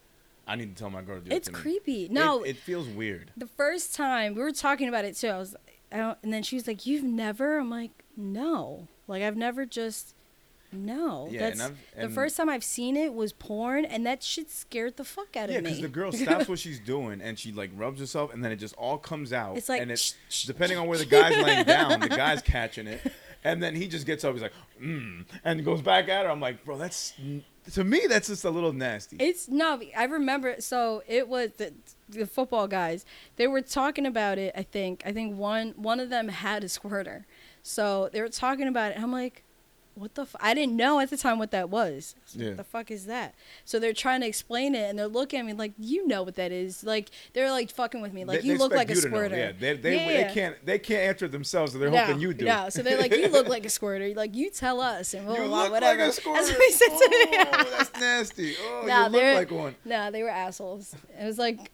Speaker 1: I need to tell my girl to do it
Speaker 2: It's
Speaker 1: to me.
Speaker 2: creepy.
Speaker 1: It-
Speaker 2: No,
Speaker 1: it, feels weird.
Speaker 2: the first time we were talking about it too, I was, I don't, and then she was like, "You've never?" I'm like, "No, like I've never just." No,
Speaker 1: Yeah,
Speaker 2: that's
Speaker 1: and I've-
Speaker 2: the first time I've seen it was porn, and that shit scared the fuck out
Speaker 1: Yeah,
Speaker 2: of me.
Speaker 1: Yeah, because the girl stops what she's doing and she like rubs herself, and then it just all comes out.
Speaker 2: It's like,
Speaker 1: and it's depending on where the guy's laying down, the guy's catching it, and then he just gets up. He's like, mm, and goes back at her. I'm like, bro, that's to me, that's just a little nasty.
Speaker 2: It's no, I remember. So it was the, the football guys. They were talking about it. I think. I think one one of them had a squirter. So they were talking about it. I'm like, what the? F-? I didn't know at the time what that was. Was
Speaker 1: Yeah.
Speaker 2: What the fuck is that? So they're trying to explain it, and they're looking at me like, you know what that is? Like they're like fucking with me. Like
Speaker 1: They-
Speaker 2: you
Speaker 1: they
Speaker 2: look like a
Speaker 1: you know.
Speaker 2: squirter.
Speaker 1: Yeah, they, they,
Speaker 2: Yeah,
Speaker 1: they can't they can't answer themselves, so they're
Speaker 2: no,
Speaker 1: hoping you do.
Speaker 2: No, so they're like, you look like a squirter. Like you tell us, and blah,
Speaker 1: You
Speaker 2: blah,
Speaker 1: look
Speaker 2: whatever.
Speaker 1: like a squirter.
Speaker 2: That's what he said to me.
Speaker 1: Oh, that's nasty. Oh,
Speaker 2: Nah,
Speaker 1: you look like one.
Speaker 2: no, they were assholes. It was like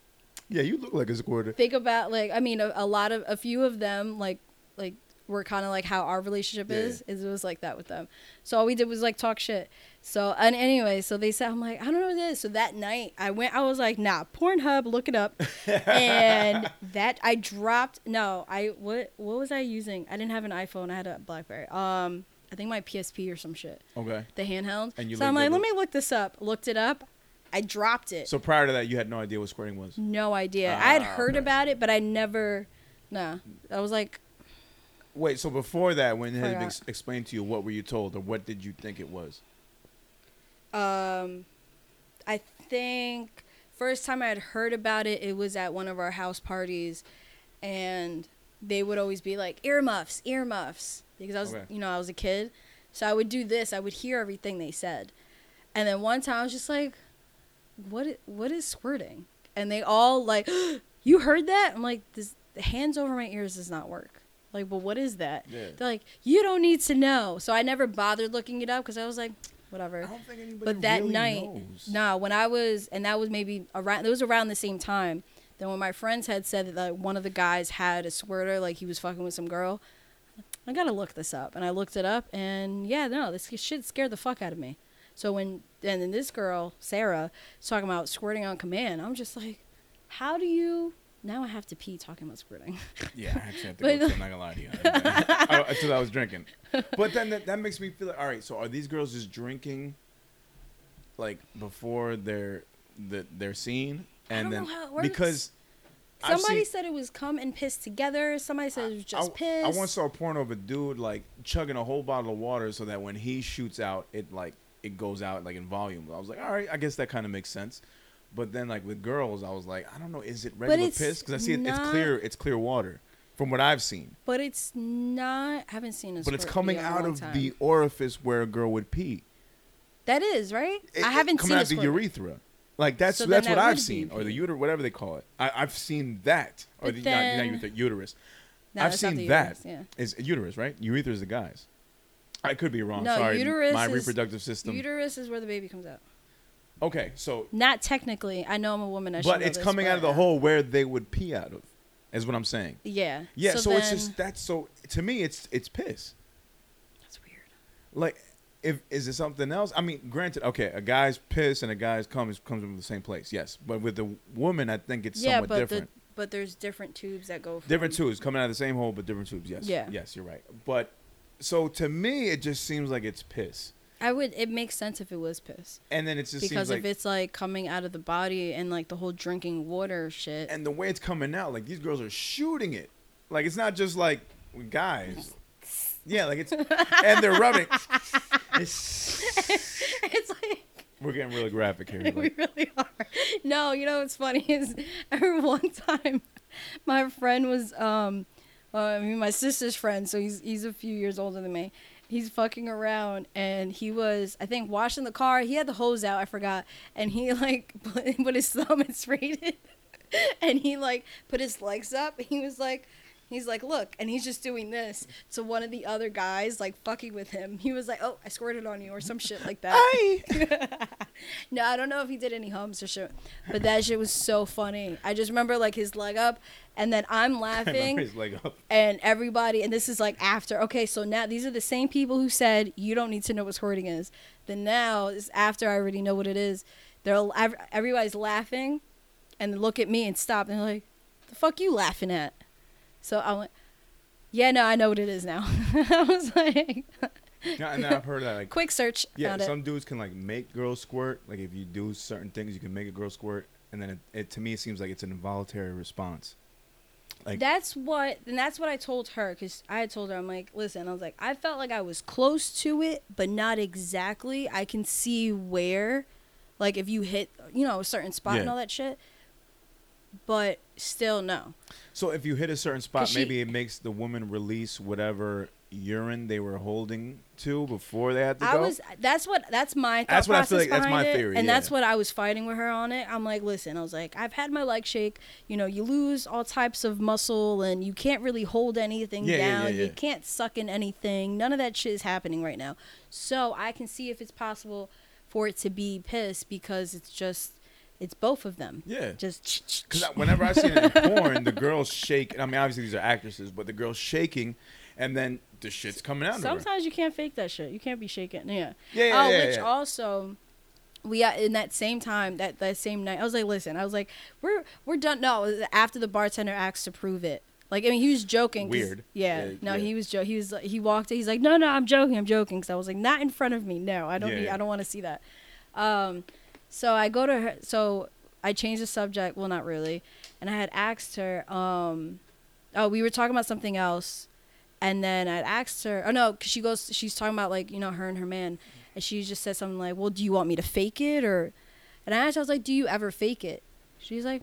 Speaker 1: Yeah, you look like a squirter.
Speaker 2: think about like I mean a, a lot of a few of them like like were kind of like how our relationship
Speaker 1: Yeah.
Speaker 2: is is it was like that with them. So all we did was like talk shit. So and anyway, so they said I'm like I don't know what it is. So that night I went I was like nah Pornhub look it up, and that I dropped no I what what was I using? I didn't have an iPhone. I had a BlackBerry. Um I think my PSP or some shit.
Speaker 1: Okay.
Speaker 2: The handheld.
Speaker 1: And you
Speaker 2: so I'm like let me look this up. Looked it up. I dropped it.
Speaker 1: So prior to that, you had no idea what squirting was.
Speaker 2: No idea. I had
Speaker 1: Ah,
Speaker 2: heard about it, but I never. Nah, I was like,
Speaker 1: Wait, so before that, when it had been ex- explained to you, what were you told, or what did you think it was?
Speaker 2: um, I think first time I had heard about it, it was at one of our house parties, and they would always be like earmuffs, earmuffs, because I was,
Speaker 1: Okay.
Speaker 2: you know, I was a kid, so I would do this. I would hear everything they said, and then one time I was just like, "What? What is squirting? And they all like, you heard that? I'm like, this. the hands over my ears does not work. Like, well, what is that?
Speaker 1: Yeah.
Speaker 2: They're like, you don't need to know. So I never bothered looking it up because I was like, whatever.
Speaker 1: I don't think anybody
Speaker 2: But that
Speaker 1: really
Speaker 2: night,
Speaker 1: knows.
Speaker 2: no, when I was, and that was maybe around, it was around the same time. Then when my friends had said that like, one of the guys had a squirter, like he was fucking with some girl, I gotta look this up. And I looked it up, and yeah, no, this shit scared the fuck out of me. So when, and then this girl, Sarah, is talking about squirting on command, I'm just like, how do you, now I have to pee talking about squirting.
Speaker 1: Yeah, I actually have to
Speaker 2: But-
Speaker 1: go. I'm not gonna lie to you. I, until I was drinking, but then that, that makes me feel like, all right. So are these girls just drinking, like before they're the their scene,
Speaker 2: I
Speaker 1: and
Speaker 2: don't
Speaker 1: then
Speaker 2: know how it works.
Speaker 1: because
Speaker 2: Somebody
Speaker 1: seen-
Speaker 2: said it was cum and piss together. Somebody said it was just
Speaker 1: I,
Speaker 2: piss.
Speaker 1: I once saw a porno of a dude like chugging a whole bottle of water so that when he shoots out, it like it goes out like in volume. I was like, all right, I guess that kind of makes sense. But then like with girls, I was like, I don't know, is it regular piss? Because I see it, it's clear, it's clear water from what I've seen.
Speaker 2: But it's not. I haven't seen a
Speaker 1: But it's coming
Speaker 2: video in a
Speaker 1: out of
Speaker 2: time.
Speaker 1: the orifice where a girl would pee.
Speaker 2: That is right.
Speaker 1: It-
Speaker 2: I haven't seen
Speaker 1: coming
Speaker 2: seen
Speaker 1: out the urethra. Like that's
Speaker 2: So
Speaker 1: that's
Speaker 2: that
Speaker 1: what I've seen, or the uterus, whatever they call it. I, I've seen that, or
Speaker 2: But
Speaker 1: the,
Speaker 2: then-
Speaker 1: not, not urethra, uterus.
Speaker 2: No,
Speaker 1: I've seen that.
Speaker 2: uterus, Yeah.
Speaker 1: It's uterus, right? Urethra is the guys. I could be wrong.
Speaker 2: No,
Speaker 1: Sorry,
Speaker 2: uterus
Speaker 1: my
Speaker 2: is-
Speaker 1: reproductive system.
Speaker 2: Uterus is where the baby comes out.
Speaker 1: Okay, so
Speaker 2: Not technically. I know I'm a woman. I
Speaker 1: but it's
Speaker 2: this,
Speaker 1: coming
Speaker 2: but,
Speaker 1: out of the hole where they would pee out of, is what I'm saying.
Speaker 2: Yeah.
Speaker 1: Yeah, so, it's
Speaker 2: then-
Speaker 1: just that's so to me it's it's piss.
Speaker 2: That's weird.
Speaker 1: Like, if is it something else? I mean, granted, okay, a guy's piss and a guy's cum is, comes from the same place, yes. But with the woman, I think it's
Speaker 2: yeah,
Speaker 1: somewhat
Speaker 2: but
Speaker 1: different.
Speaker 2: the but there's different tubes that go. From,
Speaker 1: different tubes coming out of the same hole, but different tubes. Yes.
Speaker 2: Yeah.
Speaker 1: Yes, you're right. But so to me, it just seems like it's piss,
Speaker 2: I would. It makes sense if it was piss
Speaker 1: and then it just
Speaker 2: because
Speaker 1: seems like
Speaker 2: if it's like coming out of the body and like the whole drinking water shit.
Speaker 1: and the way it's coming out, like these girls are shooting it. Like it's not just like guys. Yeah, like it's and they're rubbing. It's,
Speaker 2: it's like.
Speaker 1: we're getting really graphic here.
Speaker 2: we
Speaker 1: Like,
Speaker 2: really are. No, you know what's funny is I remember one time my friend was um well, I mean my sister's friend, so he's he's a few years older than me. He's fucking around and he was I think washing the car. He had the hose out, I forgot, and he like put, put his thumb and sprayed it. And he like put his legs up. He was like He's like, look, and he's just doing this. So one of the other guys, like fucking with him, he was like, oh, I squirted on you or some shit like that. no, I don't know if he did any hums or shit, but that shit was so funny. I just remember like his leg up, and then I'm laughing,
Speaker 1: his leg up.
Speaker 2: and everybody, and this is like after. Okay, so now these are the same people who said you don't need to know what squirting is. Then now is after I already know what it is. They're everybody's laughing, and look at me and stop, and they're like, "The fuck you laughing at?" So I went, "Yeah, no, I know what it is now." I was like,
Speaker 1: Yeah, and I've heard that like
Speaker 2: "Quick search,
Speaker 1: yeah,
Speaker 2: found it."
Speaker 1: some dudes can like make girls squirt. Like if you do certain things, you can make a girl squirt, and then it, it to me it seems like it's an involuntary response. Like
Speaker 2: that's what and that's what I told her because I had told her I'm like listen I was like I felt like I was close to it but not exactly I can see where like if you hit you know a certain spot and all that shit but still no.
Speaker 1: So, if you hit a certain spot,
Speaker 2: 'Cause she-
Speaker 1: maybe it makes the woman release whatever urine they were holding to before they had to
Speaker 2: I
Speaker 1: go.
Speaker 2: was that's what that's my
Speaker 1: That's what I feel like that's my
Speaker 2: it,
Speaker 1: theory,
Speaker 2: and that's what I was fighting with her on it. I'm like listen I was like I've had my leg shake. You know you lose all types of muscle and you can't really hold anything
Speaker 1: Yeah, yeah,
Speaker 2: down.
Speaker 1: yeah, yeah.
Speaker 2: you can't suck in anything. None of that shit is happening right now. So I can see if it's possible for it to be piss because it's just it's both of them
Speaker 1: yeah.
Speaker 2: just
Speaker 1: Because whenever I see it in porn, the girls shake. I mean, obviously these are actresses, but the girls shaking, and then the shit's coming out.
Speaker 2: Sometimes you can't fake that shit. You can't be shaking. Yeah.
Speaker 1: Yeah, yeah,
Speaker 2: oh,
Speaker 1: yeah,
Speaker 2: which
Speaker 1: yeah.
Speaker 2: also we uh, in that same time that that same night I was like, listen, I was like, we're we're done. No, after the bartender asked to prove it. Like I mean, he was joking
Speaker 1: Weird.
Speaker 2: Yeah.
Speaker 1: Yeah,
Speaker 2: no,
Speaker 1: yeah.
Speaker 2: he was jo- He was like, he walked. in, He's like, no, no, I'm joking. I'm joking. Because I was like, not in front of me. No, I don't.
Speaker 1: Yeah,
Speaker 2: need,
Speaker 1: yeah.
Speaker 2: I don't want to see that. Um, so I go to her. So I changed the subject. Well, not really. And I had asked her. Um, oh, we were talking about something else. And then I'd asked her, oh no, 'cause she goes, she's talking about like, you know, her and her man. And she just said something like, well, do you want me to fake it? Or, and I asked, her, I was like, do you ever fake it? She's like,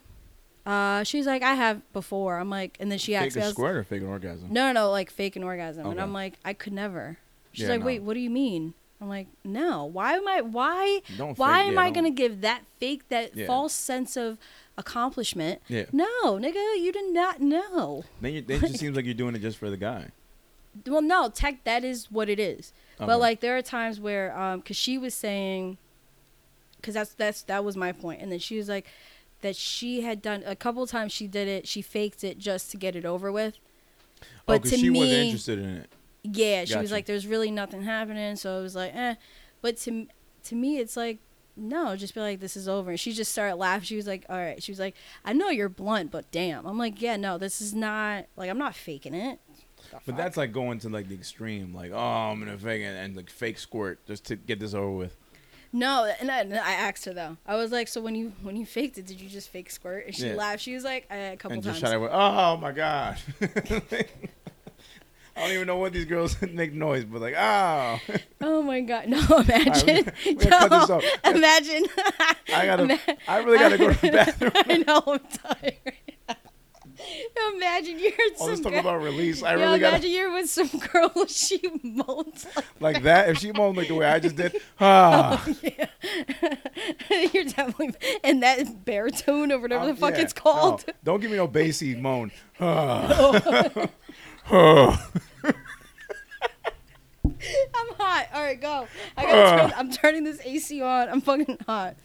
Speaker 2: uh, she's like, I have before. I'm like, and then she
Speaker 1: fake
Speaker 2: asked me, I
Speaker 1: a squirt or fake an orgasm.
Speaker 2: no, no, no, like fake an orgasm. And I'm like, I could never. She's
Speaker 1: Yeah,
Speaker 2: like,
Speaker 1: no.
Speaker 2: wait, what do you mean? I'm like, no. Why am I? Why?
Speaker 1: Don't
Speaker 2: why
Speaker 1: fake-
Speaker 2: am
Speaker 1: yeah,
Speaker 2: I
Speaker 1: don't-
Speaker 2: gonna give that fake, that
Speaker 1: Yeah.
Speaker 2: false sense of accomplishment?
Speaker 1: Yeah.
Speaker 2: No, nigga, you did not know.
Speaker 1: Then, you, then it just seems like you're doing it just for the guy.
Speaker 2: Well, no, tech. That is what it is.
Speaker 1: Okay.
Speaker 2: But like, there are times where, um, cause she was saying, cause that's that's that was my point, and then she was like, that she had done a couple times. She did it. She faked it just to get it over with.
Speaker 1: oh,
Speaker 2: But
Speaker 1: because
Speaker 2: to
Speaker 1: she
Speaker 2: me,
Speaker 1: wasn't interested in it.
Speaker 2: Yeah, she was like, "There's really nothing happening," so it was like, "eh." But to to me, it's like, no, just be like, "This is over." And she just started laughing. She was like, "All right." She was like, "I know you're blunt, but damn." I'm like, "Yeah, no, this is not like I'm not faking it."
Speaker 1: But that's like going to like the extreme, like oh, I'm gonna fake it and like fake squirt just to get this over with.
Speaker 2: no. And I, and I asked her though. I was like, "So when you when you faked it, did you just fake squirt?" And she
Speaker 1: Yeah.
Speaker 2: laughed. She was like, "A couple
Speaker 1: and
Speaker 2: times."
Speaker 1: just shot it oh my god. I don't even know what these girls make noise, but like, oh,
Speaker 2: Oh my god! No, imagine.
Speaker 1: we gotta cut this
Speaker 2: no,
Speaker 1: off.
Speaker 2: imagine.
Speaker 1: I gotta,
Speaker 2: Ima-
Speaker 1: I really gotta go to the bathroom.
Speaker 2: I know I'm tired. imagine you're
Speaker 1: All
Speaker 2: some
Speaker 1: this talk about release, I really
Speaker 2: imagine
Speaker 1: gotta
Speaker 2: you're with some girl she moans like,
Speaker 1: like that. If she moans like the way I just did, ah,
Speaker 2: yeah. you're definitely and that baritone or whatever
Speaker 1: I'm-
Speaker 2: the fuck
Speaker 1: yeah,
Speaker 2: it's called.
Speaker 1: no, don't give me no bassy moan. Ah. Ah.
Speaker 2: I'm hot. All right, go. I gotta turn, I'm turning this AC on. I'm fucking hot.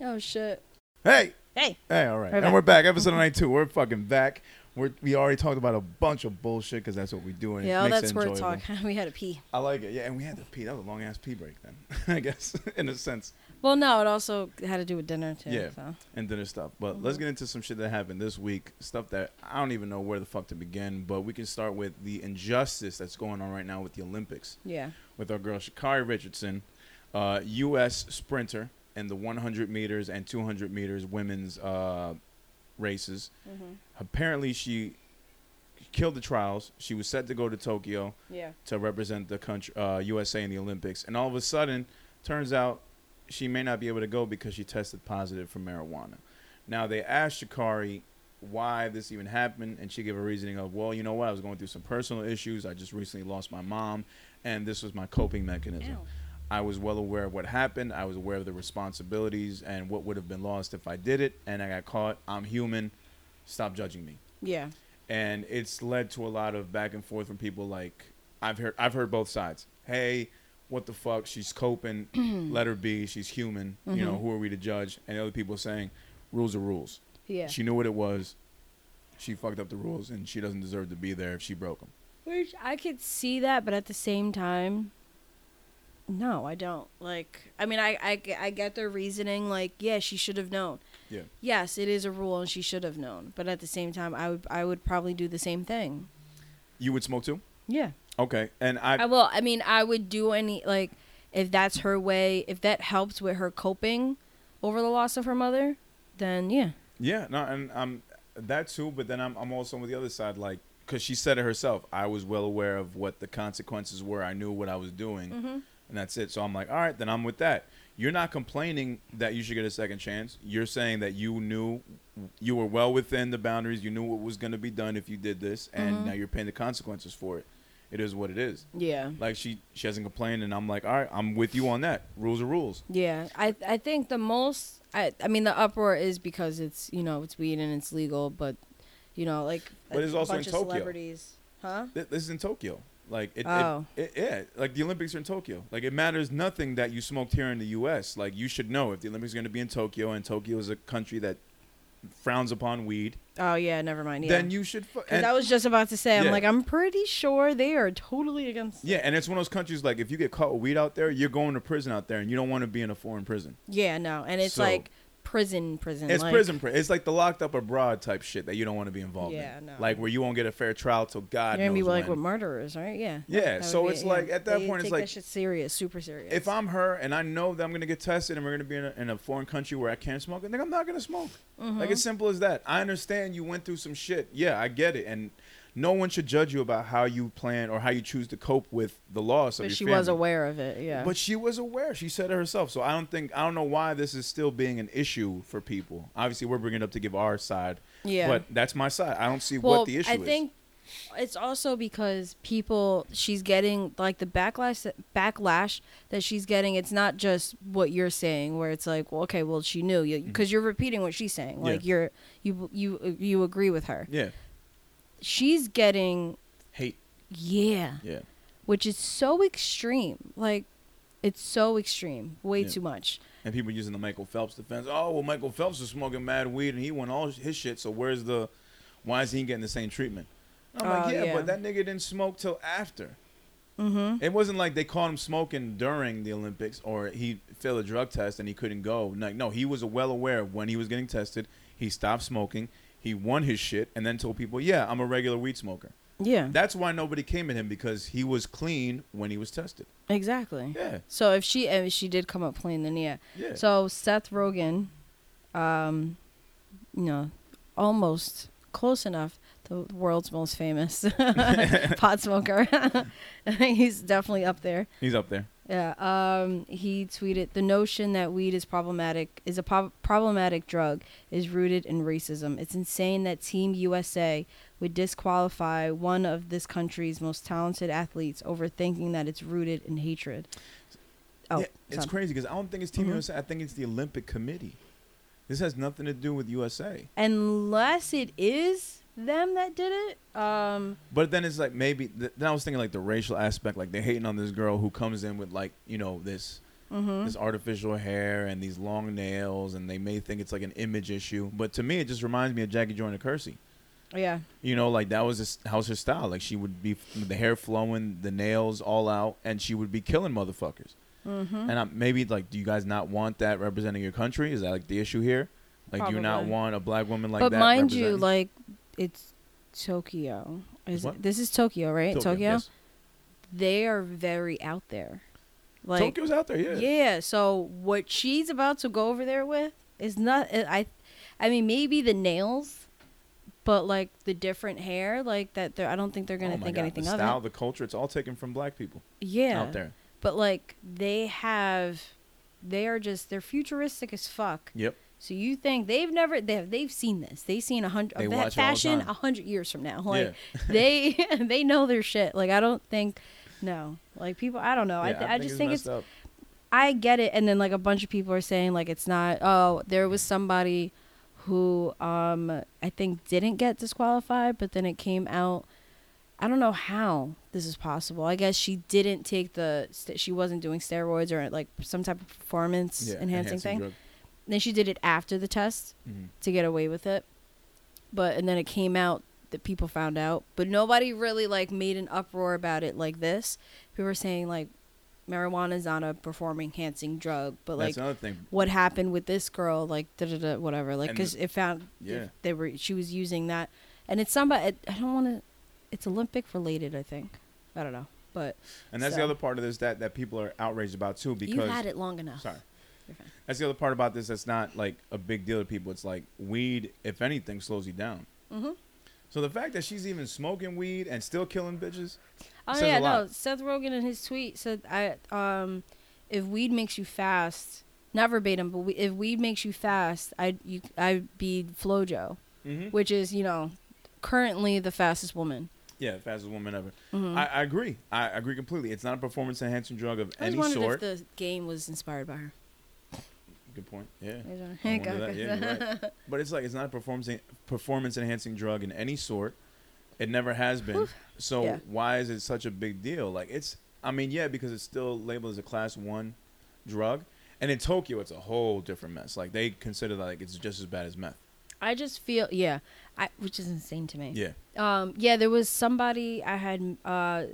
Speaker 2: Oh shit.
Speaker 1: hey,
Speaker 2: Hey.
Speaker 1: hey, all right,
Speaker 2: We're
Speaker 1: and
Speaker 2: back.
Speaker 1: we're back. Episode ninety-two. We're fucking back. We're, we already talked about a bunch of bullshit because that's what we do. And
Speaker 2: Yeah,
Speaker 1: it
Speaker 2: all
Speaker 1: makes
Speaker 2: that
Speaker 1: it
Speaker 2: squirt talk. We had to pee.
Speaker 1: I like it. Yeah, and we had to pee. That was a long ass pee break then, I guess, in a sense,
Speaker 2: Well, no, it also had to do with dinner too.
Speaker 1: Yeah.
Speaker 2: So.
Speaker 1: and dinner stuff. But let's get into some shit that happened this week. Stuff that I don't even know where the fuck to begin. But we can start with the injustice that's going on right now with the Olympics
Speaker 2: Yeah.
Speaker 1: with our girl Sha'Carri Richardson, uh, U.S. sprinter in the 100 meters and 200 meters women's uh, races.
Speaker 2: Mm-hmm.
Speaker 1: Apparently, she killed the trials. She was set to go to Tokyo.
Speaker 2: Yeah.
Speaker 1: to represent the country, uh, USA in the Olympics. And all of a sudden, turns out she may not be able to go because she tested positive for marijuana. Now they asked Sha'Carri why this even happened, and she gave a reasoning of, well, you know what, I was going through some personal issues. I just recently lost my mom, and this was my coping mechanism.
Speaker 2: Ew.
Speaker 1: I was well aware of what happened. I was aware of the responsibilities and what would have been lost if I did it, and I got caught. I'm human. Stop judging me
Speaker 2: Yeah.
Speaker 1: and it's led to a lot of back and forth from people like I've heard I've heard both sides. Hey, what the fuck? She's coping. let her be. She's human. You know,
Speaker 2: Mhm.
Speaker 1: who are we to judge? And the other people saying, rules are rules.
Speaker 2: Yeah.
Speaker 1: She knew what it was. She fucked up the rules, and she doesn't deserve to be there if she broke them.
Speaker 2: Which I could see that, but at the same time, no, I don't. Like, I mean, I, I, I get their reasoning. Like, yeah, she should have known.
Speaker 1: Yeah.
Speaker 2: Yes, it is a rule, and she should have known. But at the same time, I would, I would probably do the same thing.
Speaker 1: You would smoke too?
Speaker 2: Yeah.
Speaker 1: Okay. And I,
Speaker 2: I will. I mean, I would do any like if that's her way. If that helps with her coping over the loss of her mother, then yeah.
Speaker 1: yeah, no, and I'm that too. But then I'm I'm also on the other side, like, because she said it herself. I was well aware of what the consequences were. I knew what I was doing.
Speaker 2: Mm-hmm.
Speaker 1: and that's it. So I'm like, all right, then I'm with that. You're not complaining that you should get a second chance. You're saying that you knew you were well within the boundaries. You knew what was going to be done if you did this, and
Speaker 2: Mhm.
Speaker 1: now you're paying the consequences for it. It is what it is.
Speaker 2: Yeah.
Speaker 1: Like she she hasn't complained, and I'm like, all right, I'm with you on that. Rules are rules.
Speaker 2: Yeah, I I think the most I I mean the uproar is because it's you know it's weed and it's legal, but you know like
Speaker 1: But it's also in Tokyo.
Speaker 2: celebrities, huh?
Speaker 1: This is in Tokyo. Like it,
Speaker 2: Oh.
Speaker 1: it, it, yeah, like the Olympics are in Tokyo. Like it matters nothing that you smoked here in the U.S. Like you should know if the Olympics are going to be in Tokyo, and Tokyo is a country that frowns upon weed,
Speaker 2: Oh yeah, never mind. Yeah.
Speaker 1: then you should. Fu- and-
Speaker 2: I was just about to say, I'm
Speaker 1: Yeah.
Speaker 2: like, I'm pretty sure they are totally against.
Speaker 1: Yeah, and it's one of those countries like if you get caught with weed out there, you're going to prison out there, and you don't want to be in a foreign prison.
Speaker 2: Yeah, no, and it's
Speaker 1: So-
Speaker 2: like prison, prison.
Speaker 1: It's
Speaker 2: like,
Speaker 1: prison, pri- it's like the locked up abroad type shit that you don't want to be involved in.
Speaker 2: Yeah,
Speaker 1: in.
Speaker 2: no.
Speaker 1: Like where you won't get a fair trial till God
Speaker 2: You're gonna be like
Speaker 1: when.
Speaker 2: with murderers, right? Yeah.
Speaker 1: Yeah,
Speaker 2: That
Speaker 1: so it's
Speaker 2: it,
Speaker 1: like, at that
Speaker 2: They
Speaker 1: point, it's like-
Speaker 2: that shit serious, super serious.
Speaker 1: if I'm her and I know that I'm gonna get tested and we're gonna be in a, in a foreign country where I can't smoke, then I'm not gonna smoke.
Speaker 2: Mm-hmm.
Speaker 1: Like as simple as that. I understand you went through some shit. Yeah, I get it, and no one should judge you about how you plan or how you choose to cope with the loss of
Speaker 2: but
Speaker 1: your
Speaker 2: she
Speaker 1: family.
Speaker 2: was aware of it. Yeah.
Speaker 1: But she was aware. She said it herself. So I don't think I don't know why this is still being an issue for people. Obviously, we're bringing it up to give our side.
Speaker 2: yeah.
Speaker 1: But that's my side. I don't see
Speaker 2: well,
Speaker 1: what the issue
Speaker 2: I
Speaker 1: is.
Speaker 2: I think It's also because people she's getting like the backlash backlash that she's getting. It's not just what you're saying, where it's like, well, okay, well, she knew you because you're repeating what she's saying. Like
Speaker 1: Mm-hmm. Yeah.
Speaker 2: you're you you you agree with her.
Speaker 1: Yeah.
Speaker 2: She's getting
Speaker 1: Hate.
Speaker 2: yeah,
Speaker 1: Yeah.
Speaker 2: which is so extreme. Like it's so extreme, way
Speaker 1: Yeah.
Speaker 2: too much.
Speaker 1: And people using the Michael Phelps defense. Oh, well, Michael Phelps was smoking mad weed and he won all his shit. So where's the, why is he getting the same treatment? I'm
Speaker 2: Oh,
Speaker 1: like, yeah,
Speaker 2: yeah.
Speaker 1: but that nigga didn't smoke till after.
Speaker 2: Mm-hmm.
Speaker 1: It wasn't like they caught him smoking during the Olympics or he failed a drug test and he couldn't go. Like, no, he was well aware of when he was getting tested. He stopped smoking. He won his shit and then told people, yeah, I'm a regular weed smoker.
Speaker 2: Yeah,
Speaker 1: That's why nobody came at him because he was clean when he was tested.
Speaker 2: exactly.
Speaker 1: Yeah,
Speaker 2: So if she if she did come up clean, then yeah.
Speaker 1: yeah.
Speaker 2: So Seth Rogen, um, you know, almost close enough. The world's most famous pot smoker. He's definitely up there.
Speaker 1: He's up there.
Speaker 2: Yeah. Um, he tweeted the notion that weed is problematic is a po- problematic drug is rooted in racism. It's insane that Team USA would disqualify one of this country's most talented athletes over thinking that it's rooted in hatred. Oh,
Speaker 1: yeah, it's
Speaker 2: son.
Speaker 1: crazy because I don't think it's Team
Speaker 2: Mhm.
Speaker 1: USA. I think it's the Olympic Committee. This has nothing to do with USA.
Speaker 2: unless it is them that did it. Um,
Speaker 1: But then it's like maybe th- then I was thinking like the racial aspect, like they're hating on this girl who comes in with like you know this
Speaker 2: mhm.
Speaker 1: this artificial hair and these long nails, and they may think it's like an image issue. But to me, it just reminds me of Jackie Joyner Kersee.
Speaker 2: yeah,
Speaker 1: You know, like that was his, that was her style. Like she would be the hair flowing, the nails all out, and she would be killing motherfuckers.
Speaker 2: hmm
Speaker 1: And I, maybe like, do you guys not want that representing your country? Is that like the issue here? Like, do you not want a black woman like
Speaker 2: but
Speaker 1: that?
Speaker 2: But mind you, like it's Tokyo. Is
Speaker 1: What?
Speaker 2: this is Tokyo, right? Tokyo.
Speaker 1: yes.
Speaker 2: They are very out there. Like
Speaker 1: Tokyo's out there, yeah.
Speaker 2: yeah. So what she's about to go over there with is not. uh, I, I mean, maybe the nails, but like the different hair, like that. I don't think they're gonna
Speaker 1: oh
Speaker 2: think
Speaker 1: God,
Speaker 2: anything
Speaker 1: the
Speaker 2: of
Speaker 1: style,
Speaker 2: it.
Speaker 1: the culture, it's all taken from black people
Speaker 2: Yeah.
Speaker 1: out there.
Speaker 2: But like they have, they are just they're futuristic as fuck.
Speaker 1: Yep.
Speaker 2: So you think they've never they have they've seen this? They've seen a hundred that
Speaker 1: it all the
Speaker 2: fashion a hundred years from now. Like
Speaker 1: yeah.
Speaker 2: they they know their shit. Like I don't think no. Like people I don't know. I th- I, just think it's
Speaker 1: up.
Speaker 2: I get it. And then like a bunch of people are saying like it's not. Oh, there was somebody who um I think didn't get disqualified, but then it came out. I don't know how this is possible. I guess she didn't take the. St- she wasn't doing steroids or like some type of performance
Speaker 1: yeah,
Speaker 2: enhancing thing.
Speaker 1: drug.
Speaker 2: Then she did it after the test
Speaker 1: Mhm.
Speaker 2: to get away with it. But and then it came out that people found out, but nobody really like made an uproar about it like this. People were saying like marijuana is not a performance enhancing drug, but like
Speaker 1: That's another thing.
Speaker 2: what happened with this girl, like da da da, whatever, like because it found
Speaker 1: Yeah.
Speaker 2: if they were she was using that, and it's somebody I don't want to, it's Olympic related, I think. I don't know, but
Speaker 1: And that's
Speaker 2: So-
Speaker 1: the other part of this that, that people are outraged about too because
Speaker 2: you've had it long enough.
Speaker 1: sorry.
Speaker 2: You're fine.
Speaker 1: That's the other part about this that's not like a big deal to people. It's like weed, if anything, slows you down.
Speaker 2: Mhm.
Speaker 1: So the fact that she's even smoking weed and still killing bitches,
Speaker 2: Oh yeah, no. Seth Rogen in his tweet said, "I um, if weed makes you fast, not verbatim, but we, if weed makes you fast, I you I'd be FloJo,
Speaker 1: mm-hmm.
Speaker 2: which is you know, currently the fastest woman.
Speaker 1: yeah, fastest woman ever.
Speaker 2: Mhm.
Speaker 1: I, I agree. I agree completely. It's not a performance enhancing drug of
Speaker 2: I
Speaker 1: any sort.
Speaker 2: if the game was inspired by her.
Speaker 1: Good point. Yeah.
Speaker 2: I was wondering-
Speaker 1: I
Speaker 2: Go,
Speaker 1: wonder that. Yeah, you're right. But it's like it's not a performance performance enhancing drug in any sort. It never has been. So
Speaker 2: Yeah.
Speaker 1: why is it such a big deal? Like it's I mean, yeah, because it's still labeled as a class 1 drug. And in Tokyo it's a whole different mess. Like they consider that like it's just as bad as meth.
Speaker 2: I just feel yeah, I which is insane to me.
Speaker 1: Yeah.
Speaker 2: Um, yeah, there was somebody I had uh,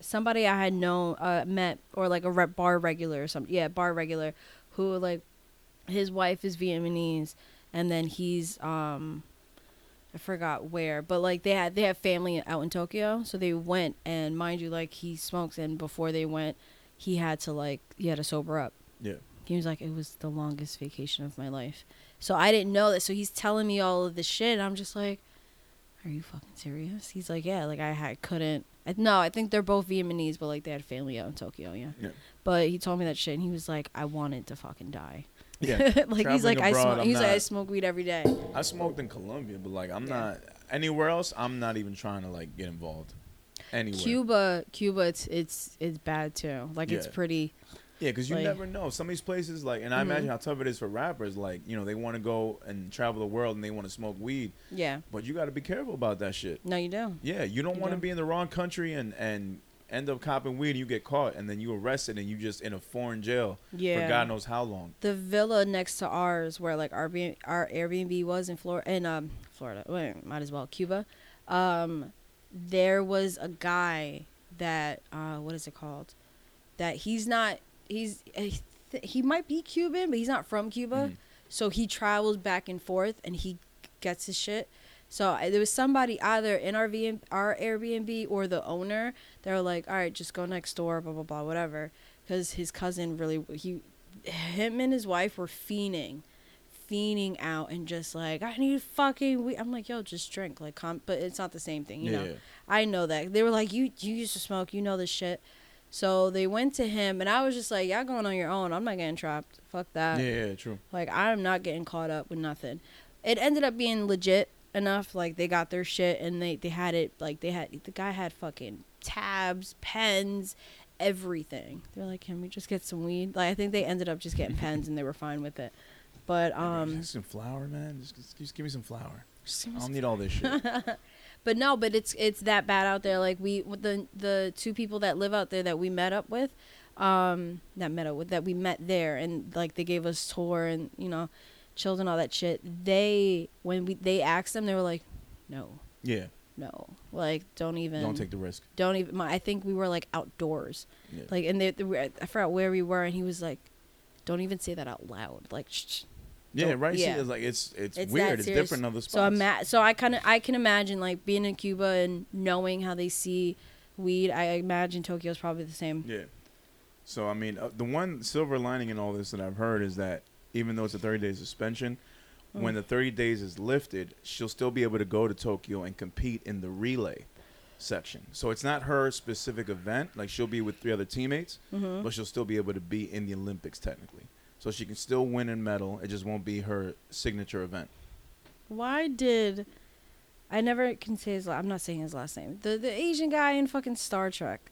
Speaker 2: somebody I had known uh met or like a rep bar regular or something. Yeah, bar regular who like his wife is Vietnamese and then he's um I forgot where, but like they had they have family out in Tokyo, so they went and mind you, like he smokes and before they went, he had to like he had to sober up.
Speaker 1: Yeah.
Speaker 2: He was like, it was the longest vacation of my life. So I didn't know that. So he's telling me all of this shit. And I'm just like, are you fucking serious? He's like, yeah, like I had, couldn't. I, no, I think they're both Vietnamese, but like they had family out in Tokyo, yeah.
Speaker 1: Yeah.
Speaker 2: But he told me that shit, and he was like, I wanted to fucking die.
Speaker 1: Yeah.
Speaker 2: like he's like, I
Speaker 1: abroad,
Speaker 2: smoke.
Speaker 1: I'm
Speaker 2: He's like, I smoke weed every day.
Speaker 1: I smoked in Colombia, but like I'm
Speaker 2: Yeah.
Speaker 1: not anywhere else, I'm not even trying to like get involved. Anywhere.
Speaker 2: Cuba, Cuba, it's it's it's bad too. Like it's pretty.
Speaker 1: Yeah, because you
Speaker 2: Like-
Speaker 1: never know. Some of these places, like, and I
Speaker 2: Mhm.
Speaker 1: imagine how tough it is for rappers. Like, you know, they want to go and travel the world and they want to smoke weed,
Speaker 2: Yeah.
Speaker 1: but you got to be careful about that shit.
Speaker 2: No, you do.
Speaker 1: Yeah, you don't want to be in the wrong country and and end up copping weed and you get caught and then you arrested and you just in a foreign jail
Speaker 2: Yeah.
Speaker 1: for God knows how long.
Speaker 2: the villa next to ours where like our B- our Airbnb was in Florida in um Florida wait, might as well Cuba um there was a guy that uh what is it called that he's not he's he, he might be Cuban but he's not from Cuba
Speaker 1: Mhm.
Speaker 2: so he travels back and forth and he gets his shit so there was somebody either in our VM, our Airbnb or the owner. They were like, "All right, just go next door, blah blah blah, whatever." Because his cousin really he, him and his wife were fiending, fiending out and just like, "I need fucking." We-. I'm like, "Yo, just drink, like, calm." But it's not the same thing, you
Speaker 1: yeah.
Speaker 2: know. I know that they were like, "You you used to smoke, you know this shit." So they went to him, and I was just like, "Y'all going on your own. I'm not getting trapped. Fuck that."
Speaker 1: yeah, yeah, true.
Speaker 2: Like I'm not getting caught up with nothing. It ended up being legit enough. Like they got their shit and they they had it. Like they had the guy had fucking tabs, pens, everything. They're like, can we just get some weed? Like I think they ended up just getting pens and they were fine with it. But um,
Speaker 1: Just some flour, man. Just, just, just give me some flour. I don't need all this shit.
Speaker 2: but no, but it's it's that bad out there. Like we the the two people that live out there that we met up with, um, that met up with that we met there, and like they gave us tour and you know, chilled and all that shit. They when we they asked them, they were like, no,
Speaker 1: yeah,
Speaker 2: no, like don't even
Speaker 1: don't take the risk.
Speaker 2: don't even. My, I think we were like outdoors,
Speaker 1: Yeah.
Speaker 2: like and they, they were, I forgot where we were, and he was like, don't even say that out loud, like. Shh.
Speaker 1: yeah, right. See,
Speaker 2: yeah.
Speaker 1: it's like it's it's,
Speaker 2: It's
Speaker 1: weird. It's different in other spots.
Speaker 2: So I'm ma- so I kind of I can imagine like being in Cuba and knowing how they see weed. I imagine Tokyo's probably the same.
Speaker 1: Yeah. So I mean, uh, the one silver lining in all this that I've heard is that even though it's a 30 day suspension, when
Speaker 2: Mm.
Speaker 1: the 30 days is lifted, she'll still be able to go to Tokyo and compete in the relay section. So it's not her specific event. Like she'll be with three other teammates,
Speaker 2: hmm
Speaker 1: but she'll still be able to be in the Olympics technically. So she can still win and medal. It just won't be her signature event.
Speaker 2: Why did I never can say his? la- I'm not saying his last name. The the Asian guy in fucking Star Trek.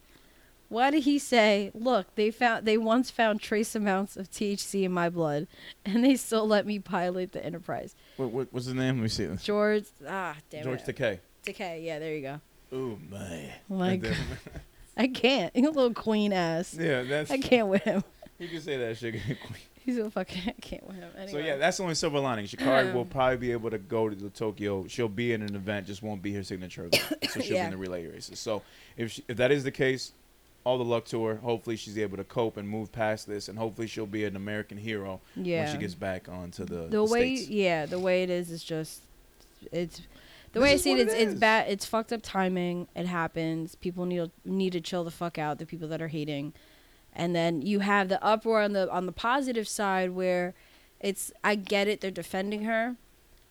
Speaker 2: Why did he say, "Look, they found they once found trace amounts of THC in my blood, and they still let me pilot the Enterprise"?
Speaker 1: What, what, what's his name? Let me see. this.
Speaker 2: George, ah, damn
Speaker 1: George
Speaker 2: it,
Speaker 1: Takei.
Speaker 2: Decay. Yeah, there you go.
Speaker 1: Oh my.
Speaker 2: Like, I can't. You little queen ass.
Speaker 1: yeah, that's.
Speaker 2: I can't with him.
Speaker 1: You can say that shit.
Speaker 2: He's a fucking. I can't with him. Anyway.
Speaker 1: So yeah, that's the only silver lining. Sha'Carri will probably be able to go to the Tokyo. She'll be in an event, just won't be her signature event. So she'll
Speaker 2: Yeah.
Speaker 1: be in the relay races. So if she, if that is the case, all the luck to her. Hopefully she's able to cope and move past this, and hopefully she'll be an American hero
Speaker 2: yeah.
Speaker 1: when she gets back onto the,
Speaker 2: the
Speaker 1: the
Speaker 2: way,
Speaker 1: States.
Speaker 2: yeah, the way it is is just, it's. The
Speaker 1: This
Speaker 2: way I see it, it's
Speaker 1: it
Speaker 2: it's bad. It's fucked up timing. It happens. People need need to chill the fuck out. The people that are hating, and then you have the uproar on the on the positive side where it's I get it. They're defending her,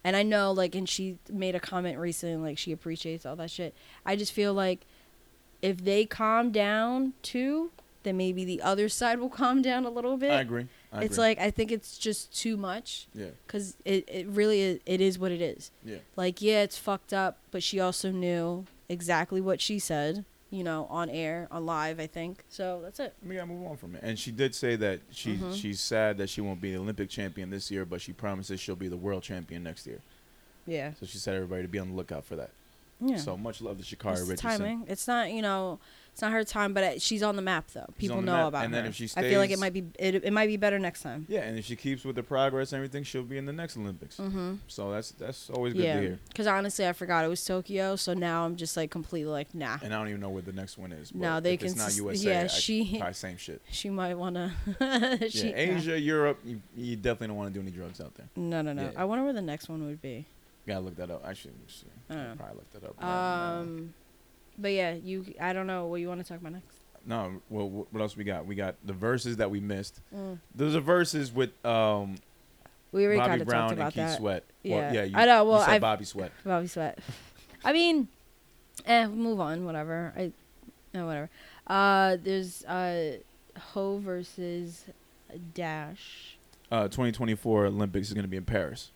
Speaker 2: and I know like, and she made a comment recently like she appreciates all that shit. I just feel like if they calm down too, then maybe the other side will calm down a little bit.
Speaker 1: I agree. I
Speaker 2: it's
Speaker 1: agree.
Speaker 2: like I think it's just too much
Speaker 1: yeah,
Speaker 2: because it, it really is, it is what it is.
Speaker 1: yeah.
Speaker 2: Like yeah, it's fucked up, but she also knew exactly what she said. You know, on air, on live. I think so. That's it.
Speaker 1: We gotta move on from it. And she did say that she
Speaker 2: Mhm.
Speaker 1: she's sad that she won't be the Olympic champion this year, but she promises she'll be the world champion next year.
Speaker 2: Yeah.
Speaker 1: So she said everybody to be on the lookout for that.
Speaker 2: Yeah.
Speaker 1: So much love to Sha'Carri
Speaker 2: it's
Speaker 1: Richardson.
Speaker 2: timing. It's not you know, it's not her time, but she's on the map though. People know
Speaker 1: map,
Speaker 2: about
Speaker 1: and
Speaker 2: her.
Speaker 1: then if she
Speaker 2: I feel like it might be it, it might be better next time.
Speaker 1: Yeah, and if she keeps with the progress and everything, she'll be in the next Olympics.
Speaker 2: Mm-hmm.
Speaker 1: So that's that's always good
Speaker 2: Yeah.
Speaker 1: to hear.
Speaker 2: Because honestly, I forgot it was Tokyo, so now I'm just like completely like nah.
Speaker 1: And I don't even know where the next one is.
Speaker 2: No, they
Speaker 1: if it's
Speaker 2: can
Speaker 1: not USA.
Speaker 2: yeah,
Speaker 1: I-
Speaker 2: she-
Speaker 1: probably same shit.
Speaker 2: She might wanna.
Speaker 1: Yeah,
Speaker 2: she,
Speaker 1: Asia, Europe, you, you definitely don't want to do any drugs out there.
Speaker 2: No, no, no.
Speaker 1: Yeah.
Speaker 2: I wonder where the next one would be.
Speaker 1: Gotta look that up. Actually, let me see.
Speaker 2: I don't
Speaker 1: I'll probably look that up.
Speaker 2: Um, but yeah, you. I don't know what you want to talk about next.
Speaker 1: no, well, what else we got? We got the Verzuz that we missed.
Speaker 2: Mm.
Speaker 1: There's a Verzuz with um,
Speaker 2: We already
Speaker 1: Bobby
Speaker 2: kind of
Speaker 1: Brown
Speaker 2: talked
Speaker 1: and
Speaker 2: about
Speaker 1: Keith
Speaker 2: that.
Speaker 1: Sweat.
Speaker 2: Yeah,
Speaker 1: Well, yeah. You,
Speaker 2: I know. Well, I've
Speaker 1: Bobby Sweat.
Speaker 2: Bobby Sweat. I mean, eh, move on. Whatever. I, no, whatever. Uh, there's uh, Hov versus Dash.
Speaker 1: Uh, 2024 Olympics is gonna be in Paris.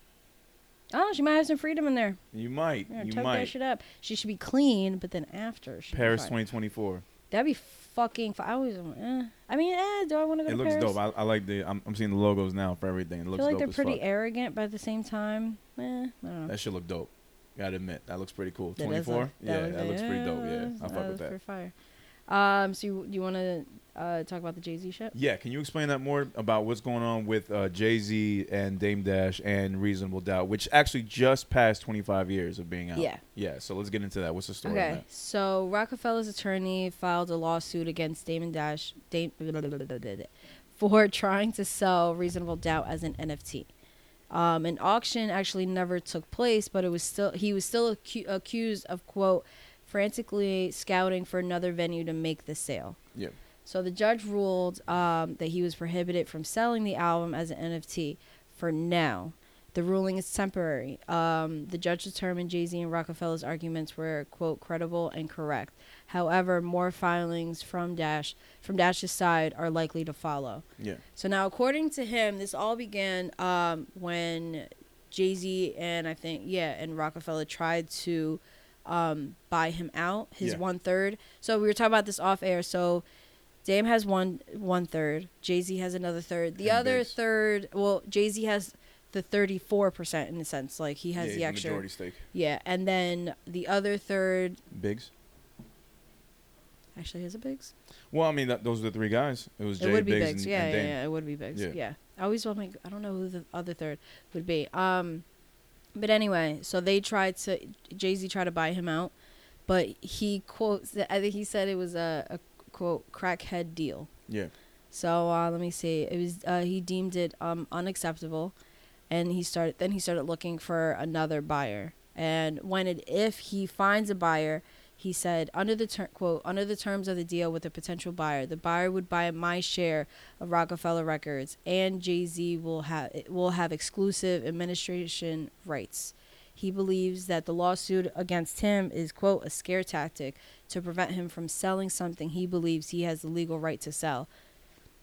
Speaker 2: Oh, she might have some freedom in there.
Speaker 1: You might.
Speaker 2: Yeah,
Speaker 1: you
Speaker 2: tug that
Speaker 1: might.
Speaker 2: shit up. She should be clean, but then after she
Speaker 1: Paris 2024.
Speaker 2: That'd be fucking. F- I always. Eh. I mean, eh, do I want to go
Speaker 1: It
Speaker 2: to
Speaker 1: looks
Speaker 2: Paris?
Speaker 1: dope. I, I like the. I'm, I'm seeing the logos now for everything. It looks.
Speaker 2: I feel like they're pretty
Speaker 1: fuck.
Speaker 2: arrogant, but at the same time, eh, I don't know.
Speaker 1: That should look dope. Gotta admit, that looks pretty cool.
Speaker 2: That
Speaker 1: 24.
Speaker 2: look-
Speaker 1: yeah,
Speaker 2: looks
Speaker 1: that looks pretty dope. Yeah, I fuck
Speaker 2: that
Speaker 1: with that.
Speaker 2: pretty fire. Um, so you, you want to uh, talk about the Jay Z shit?
Speaker 1: Yeah, can you explain that more about what's going on with uh, Jay Z and Dame Dash and Reasonable Doubt, which actually just passed 25 years of being out?
Speaker 2: Yeah.
Speaker 1: Yeah. So let's get into that. What's the story?
Speaker 2: Okay,
Speaker 1: that?
Speaker 2: so Roc-A-Fella's attorney filed a lawsuit against Damon Dash Dame, for trying to sell Reasonable Doubt as an NFT. Um, an auction actually never took place, but it was still he was still acu- accused of quote frantically scouting for another venue to make the sale.
Speaker 1: Yeah.
Speaker 2: So the judge ruled um, that he was prohibited from selling the album as an NFT for now. The ruling is temporary. Um, the judge determined Jay Z and Roc-A-Fella's arguments were quote credible and correct. However, more filings from Dash from Dash's side are likely to follow.
Speaker 1: Yeah.
Speaker 2: So now, according to him, this all began um, when Jay Z and I think yeah, and Roc-A-Fella tried to um, buy him out, his
Speaker 1: Yeah.
Speaker 2: one third. So we were talking about this off air. So Dame has one one third, Jay Z has another third. The
Speaker 1: And
Speaker 2: other
Speaker 1: Biggs.
Speaker 2: third, well, Jay Z has the thirty four percent in a sense, like he has
Speaker 1: yeah,
Speaker 2: the extra.
Speaker 1: majority stake.
Speaker 2: Yeah, and then the other third
Speaker 1: Biggs.
Speaker 2: actually has a Biggs.
Speaker 1: Well, I mean, that, those are the three guys. It was Jay,
Speaker 2: it would be
Speaker 1: Biggs,
Speaker 2: Biggs.
Speaker 1: and,
Speaker 2: yeah,
Speaker 1: and
Speaker 2: yeah, yeah, it would be Biggs.
Speaker 1: Yeah.
Speaker 2: Yeah. I always want to I don't know who the other third would be. Um, but anyway, so they tried to Jay Z tried to buy him out, but he quotes. I think he said it was a, a quote crackhead deal.
Speaker 1: Yeah.
Speaker 2: So uh, let me see. It was uh, he deemed it um, unacceptable, and he started. Then he started looking for another buyer. And when it if he finds a buyer, he said under the ter- quote under the terms of the deal with a potential buyer, the buyer would buy my share of Roc-A-Fella Records, and Jay Z will have will have exclusive administration rights. He believes that the lawsuit against him is quote a scare tactic to prevent him from selling something he believes he has the legal right to sell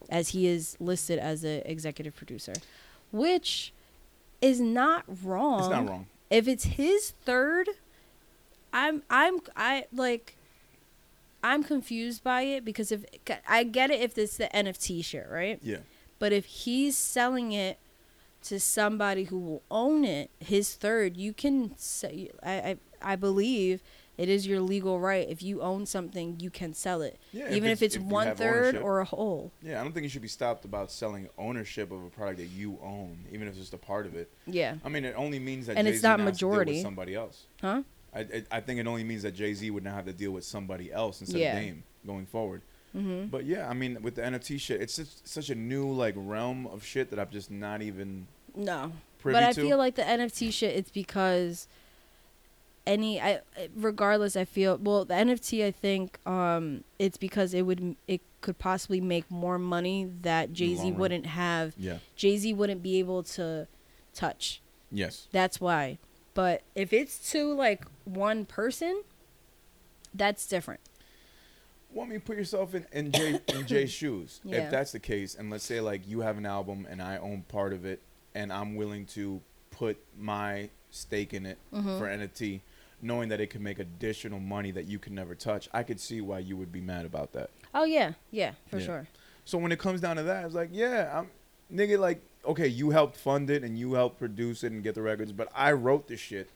Speaker 2: as he is listed as an executive producer, which is not wrong.
Speaker 1: It's not wrong.
Speaker 2: If it's his third, I'm I'm I like I'm confused by it because if I get it if it's the NFT shit, right?
Speaker 1: Yeah.
Speaker 2: But if he's selling it to somebody who will own it, his third, you can say I I, I believe it is your legal right. If you own something, you can sell it,
Speaker 1: Yeah.
Speaker 2: even if it's,
Speaker 1: if you
Speaker 2: one
Speaker 1: have
Speaker 2: third
Speaker 1: ownership.
Speaker 2: or a whole.
Speaker 1: Yeah, I don't think you should be stopped about selling ownership of a product that you own, even if it's just a part of it.
Speaker 2: Yeah,
Speaker 1: I mean, it only means that
Speaker 2: And
Speaker 1: Jay-Z
Speaker 2: it's not
Speaker 1: now has to deal with
Speaker 2: majority.
Speaker 1: somebody else.
Speaker 2: huh?
Speaker 1: I, I I think it only means that Jay Z would now have to deal with somebody else instead
Speaker 2: Yeah.
Speaker 1: of Dame going forward.
Speaker 2: Mm-hmm.
Speaker 1: But yeah, I mean, with the NFT shit, it's just such a new like realm of shit that I'm just not even
Speaker 2: No, but I
Speaker 1: to.
Speaker 2: feel like the NFT shit. It's because any I regardless. I feel well the NFT. I think um it's because it would it could possibly make more money that Jay Z wouldn't have.
Speaker 1: yeah.
Speaker 2: Jay Z wouldn't be able to touch.
Speaker 1: Yes.
Speaker 2: That's why. But if it's to like one person, that's different.
Speaker 1: Well, I mean, put yourself in, in Jay in Jay's shoes.
Speaker 2: Yeah.
Speaker 1: If that's the case, and let's say like you have an album and I own part of it, and I'm willing to put my stake in it
Speaker 2: Mhm.
Speaker 1: for NFT, knowing that it could make additional money that you can never touch, I could see why you would be mad about that.
Speaker 2: Oh yeah, yeah, for
Speaker 1: Yeah.
Speaker 2: sure.
Speaker 1: So when it comes down to that, it's like, yeah, I'm nigga, like, okay, you helped fund it and you helped produce it and get the records, but I wrote the shit.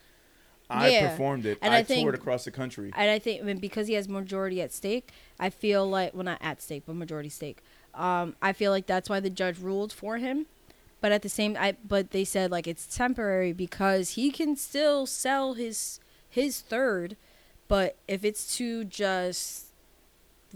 Speaker 1: I
Speaker 2: Yeah.
Speaker 1: performed it.
Speaker 2: And
Speaker 1: I,
Speaker 2: I think-
Speaker 1: toured across the country.
Speaker 2: And I think I mean, because he has majority at stake, I feel like well not at stake, but majority stake. Um, I feel like that's why the judge ruled for him. But at the same, I but they said like it's temporary because he can still sell his his third, but if it's to just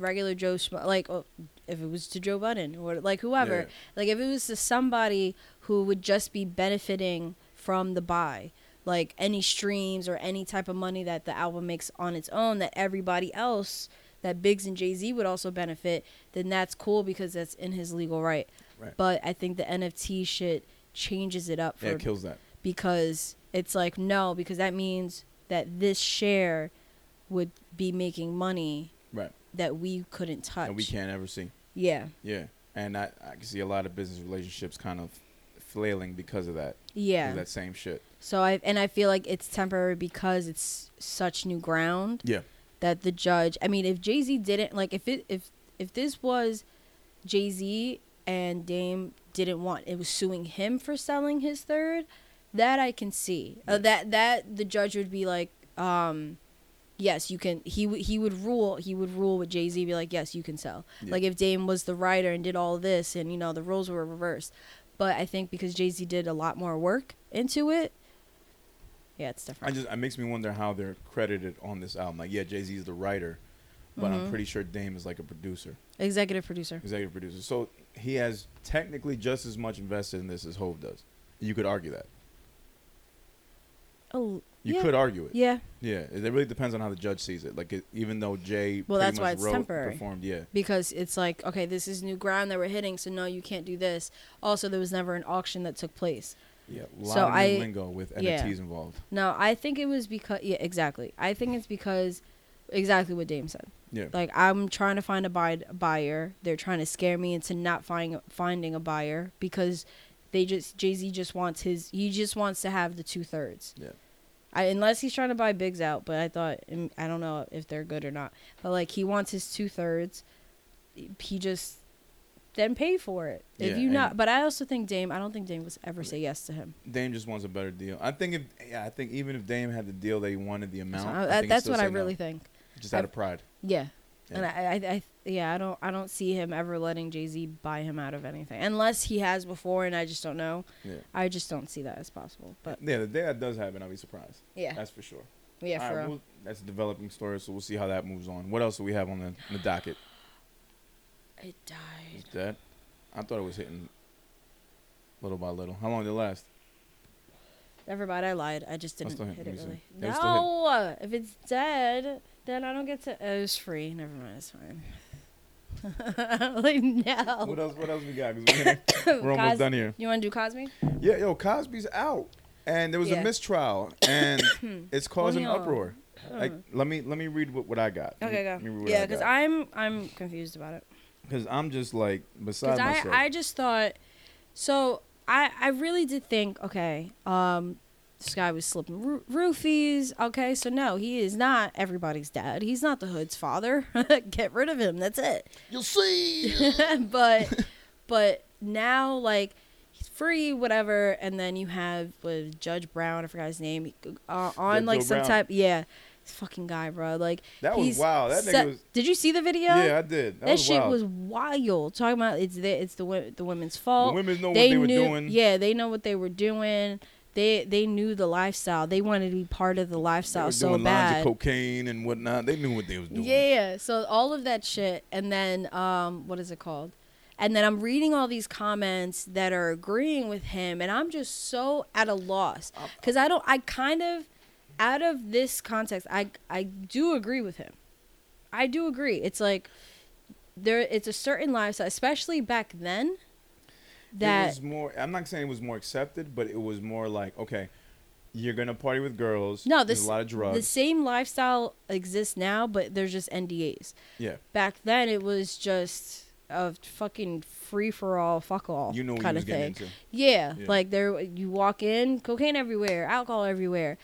Speaker 2: regular Joe Schmo, like oh, if it was to Joe Budden or like whoever,
Speaker 1: Yeah.
Speaker 2: like if it was to somebody who would just be benefiting from the buy, like any streams or any type of money that the album makes on its own, that everybody else, that Biggs and Jay Z would also benefit, then that's cool because that's in his legal right.
Speaker 1: Right.
Speaker 2: But I think the NFT shit changes it up
Speaker 1: yeah, it kills that.
Speaker 2: because it's like no, because that means that this share would be making money
Speaker 1: Right.
Speaker 2: That we couldn't touch.
Speaker 1: And we can't ever see.
Speaker 2: Yeah.
Speaker 1: Yeah. And I, I can see a lot of business relationships kind of flailing because of that.
Speaker 2: Yeah.
Speaker 1: That same shit.
Speaker 2: So I and I feel like it's temporary because it's such new ground.
Speaker 1: Yeah.
Speaker 2: That the judge, I mean, if Jay Z didn't like, if it if if this was Jay Z and Dame didn't want, it was suing him for selling his third, that I can see. Uh, that that the judge would be like, um, yes, you can. He w- he would rule. He would rule with Jay Z. Be like, yes, you can sell.
Speaker 1: Yeah.
Speaker 2: Like if Dame was the writer and did all this, and you know the roles were reversed. But I think because Jay Z did a lot more work into it, yeah, it's different.
Speaker 1: I just it makes me wonder how they're credited on this album. Like, yeah, Jay Z is the writer, but I'm
Speaker 2: Mhm.
Speaker 1: pretty sure Dame is like a producer,
Speaker 2: Executive producer.
Speaker 1: executive producer. So he has technically just as much invested in this as Hov does. You could argue that.
Speaker 2: Oh,
Speaker 1: You
Speaker 2: yeah.
Speaker 1: could argue it.
Speaker 2: yeah,
Speaker 1: Yeah, it really depends on how the judge sees it. Like, it, even though Jay,
Speaker 2: Well, that's
Speaker 1: much
Speaker 2: why it's
Speaker 1: wrote,
Speaker 2: temporary.
Speaker 1: performed, yeah,
Speaker 2: because it's like okay, this is new ground that we're hitting, so no, you can't do this. Also, there was never an auction that took place.
Speaker 1: yeah, a lot
Speaker 2: So
Speaker 1: of new
Speaker 2: I-
Speaker 1: lingo with NFTs
Speaker 2: yeah.
Speaker 1: involved.
Speaker 2: No, I think it was because yeah, exactly. I think it's because exactly what Dame said.
Speaker 1: Yeah,
Speaker 2: Like I'm trying to find a buy- buyer. They're trying to scare me into not finding finding a buyer because they just Jay Z just wants his. He just wants to have the two thirds.
Speaker 1: Yeah.
Speaker 2: I, unless he's trying to buy Biggs out, but I thought mm, I don't know if they're good or not. But like he wants his two thirds. He just then pay for it. if
Speaker 1: Yeah,
Speaker 2: you not, but I also think Dame. I don't think Dame was ever say yes to him.
Speaker 1: Dame just wants a better deal. I think if yeah, I think even if Dame had the deal that he wanted, the
Speaker 2: So
Speaker 1: amount,
Speaker 2: I-
Speaker 1: I think
Speaker 2: that's what I
Speaker 1: say no.
Speaker 2: really think.
Speaker 1: just out
Speaker 2: I-
Speaker 1: of pride.
Speaker 2: Yeah.
Speaker 1: Yeah.
Speaker 2: And I, I, I, yeah, I don't, I don't see him ever letting Jay Z buy him out of anything, unless he has before, and I just don't know.
Speaker 1: Yeah.
Speaker 2: I just don't see that as possible. But
Speaker 1: yeah, the day that does happen, I'll be surprised.
Speaker 2: yeah,
Speaker 1: That's for sure.
Speaker 2: yeah,
Speaker 1: All
Speaker 2: for
Speaker 1: right,
Speaker 2: real.
Speaker 1: well, that's a developing story, so we'll see how that moves on. What else do we have on the, the docket?
Speaker 2: It died.
Speaker 1: that? I thought it was hitting little by little. How long did it last?
Speaker 2: Never mind, I lied. I just
Speaker 1: oh,
Speaker 2: didn't
Speaker 1: still hit
Speaker 2: hit
Speaker 1: it,
Speaker 2: it
Speaker 1: let me
Speaker 2: really.
Speaker 1: see. It
Speaker 2: No, if it's dead, then I don't get to. Oh, it was free. Never mind, it's fine. like no.
Speaker 1: What else? What else we got? 'Cause we're, we're almost
Speaker 2: Cos-
Speaker 1: done here.
Speaker 2: You want to do Cosby?
Speaker 1: Yeah, yo, Cosby's out, and there was
Speaker 2: Yeah.
Speaker 1: a mistrial, and it's causing
Speaker 2: Well,
Speaker 1: uproar. Like, let me let me read what, what I got.
Speaker 2: Okay,
Speaker 1: let me
Speaker 2: go.
Speaker 1: what
Speaker 2: Yeah, because. I'm I'm confused about it.
Speaker 1: Because I'm just like beside
Speaker 2: Because I. I just thought, so I I really did think, okay, um, this guy was slipping roo- roofies. Okay, so no, he is not everybody's dad. He's not the hood's father. Get rid of him. That's it.
Speaker 1: You'll see.
Speaker 2: but but now like he's free, whatever. And then you have with Judge Brown. I forgot his name. Uh, on
Speaker 1: Judge
Speaker 2: like
Speaker 1: Joe
Speaker 2: some
Speaker 1: Brown.
Speaker 2: type. Yeah, this fucking guy, bro. Like
Speaker 1: That was
Speaker 2: he's
Speaker 1: wild. That nigga
Speaker 2: set-
Speaker 1: was-
Speaker 2: Did you see the video?
Speaker 1: yeah, I did. That,
Speaker 2: That,
Speaker 1: was
Speaker 2: shit
Speaker 1: wild.
Speaker 2: was wild. Talking about it's the it's the wo- the women's
Speaker 1: the
Speaker 2: fault.
Speaker 1: women know
Speaker 2: they
Speaker 1: what they were
Speaker 2: knew,
Speaker 1: doing.
Speaker 2: Yeah, they know what they were doing. They they knew the lifestyle. They wanted to be part of the lifestyle so
Speaker 1: doing lines
Speaker 2: bad.
Speaker 1: of cocaine and whatnot. They knew what they was doing.
Speaker 2: Yeah, so all of that shit, and then um, what is it called? And then I'm reading all these comments that are agreeing with him, and I'm just so at a loss because I don't. I kind of, out of this context, I I do agree with him. I do agree. It's like there. It's a certain lifestyle, especially back then.
Speaker 1: It
Speaker 2: That
Speaker 1: was more. I'm not saying it was more accepted, but it was more like, okay, you're gonna party with girls.
Speaker 2: no,
Speaker 1: there's
Speaker 2: this
Speaker 1: a lot of drugs.
Speaker 2: the same lifestyle exists now, but there's just NDAs.
Speaker 1: yeah,
Speaker 2: back then it was just a fucking free for all, fuck all
Speaker 1: you know what
Speaker 2: kind of thing.
Speaker 1: into.
Speaker 2: Yeah,
Speaker 1: Yeah.
Speaker 2: like there, you walk in, cocaine everywhere, alcohol everywhere.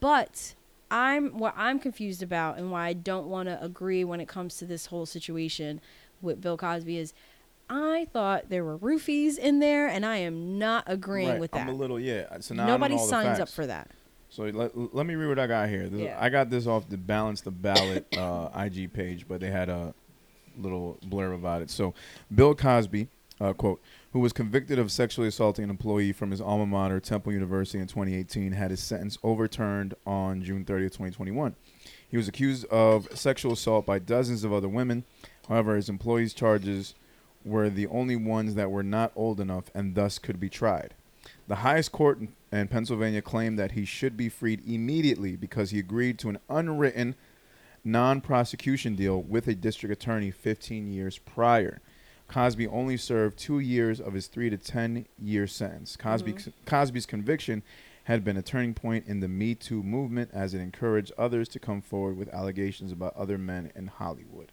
Speaker 2: But I'm what I'm confused about, and why I don't want to agree when it comes to this whole situation with Bill Cosby is, I thought there were roofies in there, and I am not agreeing
Speaker 1: Right,
Speaker 2: with that.
Speaker 1: I'm a little yeah. So now
Speaker 2: Nobody signs up for that.
Speaker 1: So let, let me read what I got here. This-
Speaker 2: Yeah.
Speaker 1: I got this off the Balance the Ballot uh, IG page, but they had a little blurb about it. So Bill Cosby, uh, quote, who was convicted of sexually assaulting an employee from his alma mater, Temple University, in 2018, had his sentence overturned on June 30th, 2021. He was accused of sexual assault by dozens of other women. However, his employee's charges were the only ones that were not old enough and thus could be tried. The highest court in, Pennsylvania claimed that he should be freed immediately because he agreed to an unwritten non prosecution deal with a district attorney 15 years prior. Cosby only served two years of his three to 10 year sentence. Cosby, mm-hmm. Cosby's conviction had been a turning point in the Me Too movement as it encouraged others to come forward with allegations about other men in Hollywood.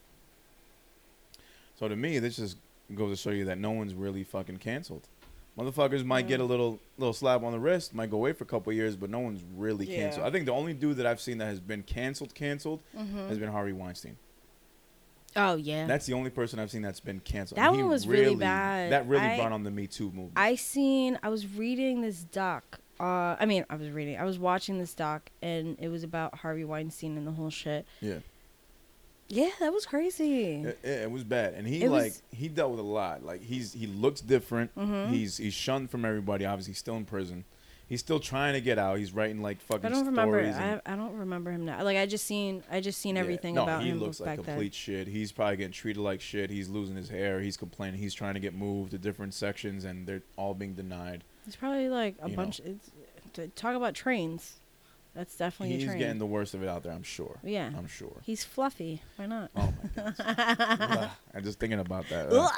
Speaker 1: So to me, this just goes to show you that no one's really fucking canceled. Motherfuckers might
Speaker 2: Yeah.
Speaker 1: get a little little slap on the wrist, might go away for a couple years, but no one's really
Speaker 2: Yeah.
Speaker 1: canceled. I think the only dude that I've seen that has been canceled, canceled,
Speaker 2: Mhm.
Speaker 1: has been Harvey Weinstein.
Speaker 2: Oh yeah.
Speaker 1: That's the only person I've seen that's been canceled.
Speaker 2: That
Speaker 1: And
Speaker 2: one was really bad.
Speaker 1: That really
Speaker 2: I-
Speaker 1: brought on the Me Too movement.
Speaker 2: I seen. I was reading this doc. Uh, I mean, I was reading. I was watching this doc, and it was about Harvey Weinstein and the whole shit.
Speaker 1: yeah.
Speaker 2: Yeah, that was crazy.
Speaker 1: It, it, was bad, and he
Speaker 2: It
Speaker 1: like
Speaker 2: was-
Speaker 1: he dealt with a lot. Like he's he looks different.
Speaker 2: Mhm.
Speaker 1: He's he's shunned from everybody. Obviously, he's still in prison. He's still trying to get out. He's writing like fucking
Speaker 2: I don't remember. I, I don't remember him now. Like I just seen. I just seen
Speaker 1: Yeah.
Speaker 2: everything
Speaker 1: no,
Speaker 2: about
Speaker 1: he
Speaker 2: him
Speaker 1: looks like complete shit. He's probably getting treated like shit. He's losing his hair. He's complaining. He's trying to get moved to different sections, and they're all being denied.
Speaker 2: then. It's probably like a
Speaker 1: You
Speaker 2: bunch. It's, talk about trains. That's definitely
Speaker 1: He's
Speaker 2: a train.
Speaker 1: getting the worst of it out there. I'm sure.
Speaker 2: yeah.
Speaker 1: I'm sure.
Speaker 2: He's fluffy. Why not?
Speaker 1: Oh my god. I'm just thinking about that. Ugh.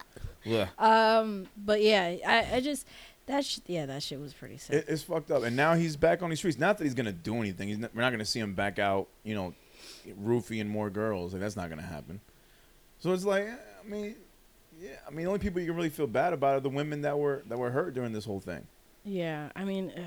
Speaker 1: Ugh.
Speaker 2: um. But yeah, I, I just that sh- yeah that shit was pretty sick.
Speaker 1: It, it's fucked up. And now he's back on the streets. Not that he's gonna do anything. He's not, we're not gonna see him back out. You know, roofing more girls. Like that's not gonna happen. So it's like, I mean, yeah. I mean, the only people you can really feel bad about are the women that were that were hurt during this whole thing.
Speaker 2: yeah. I mean. ugh.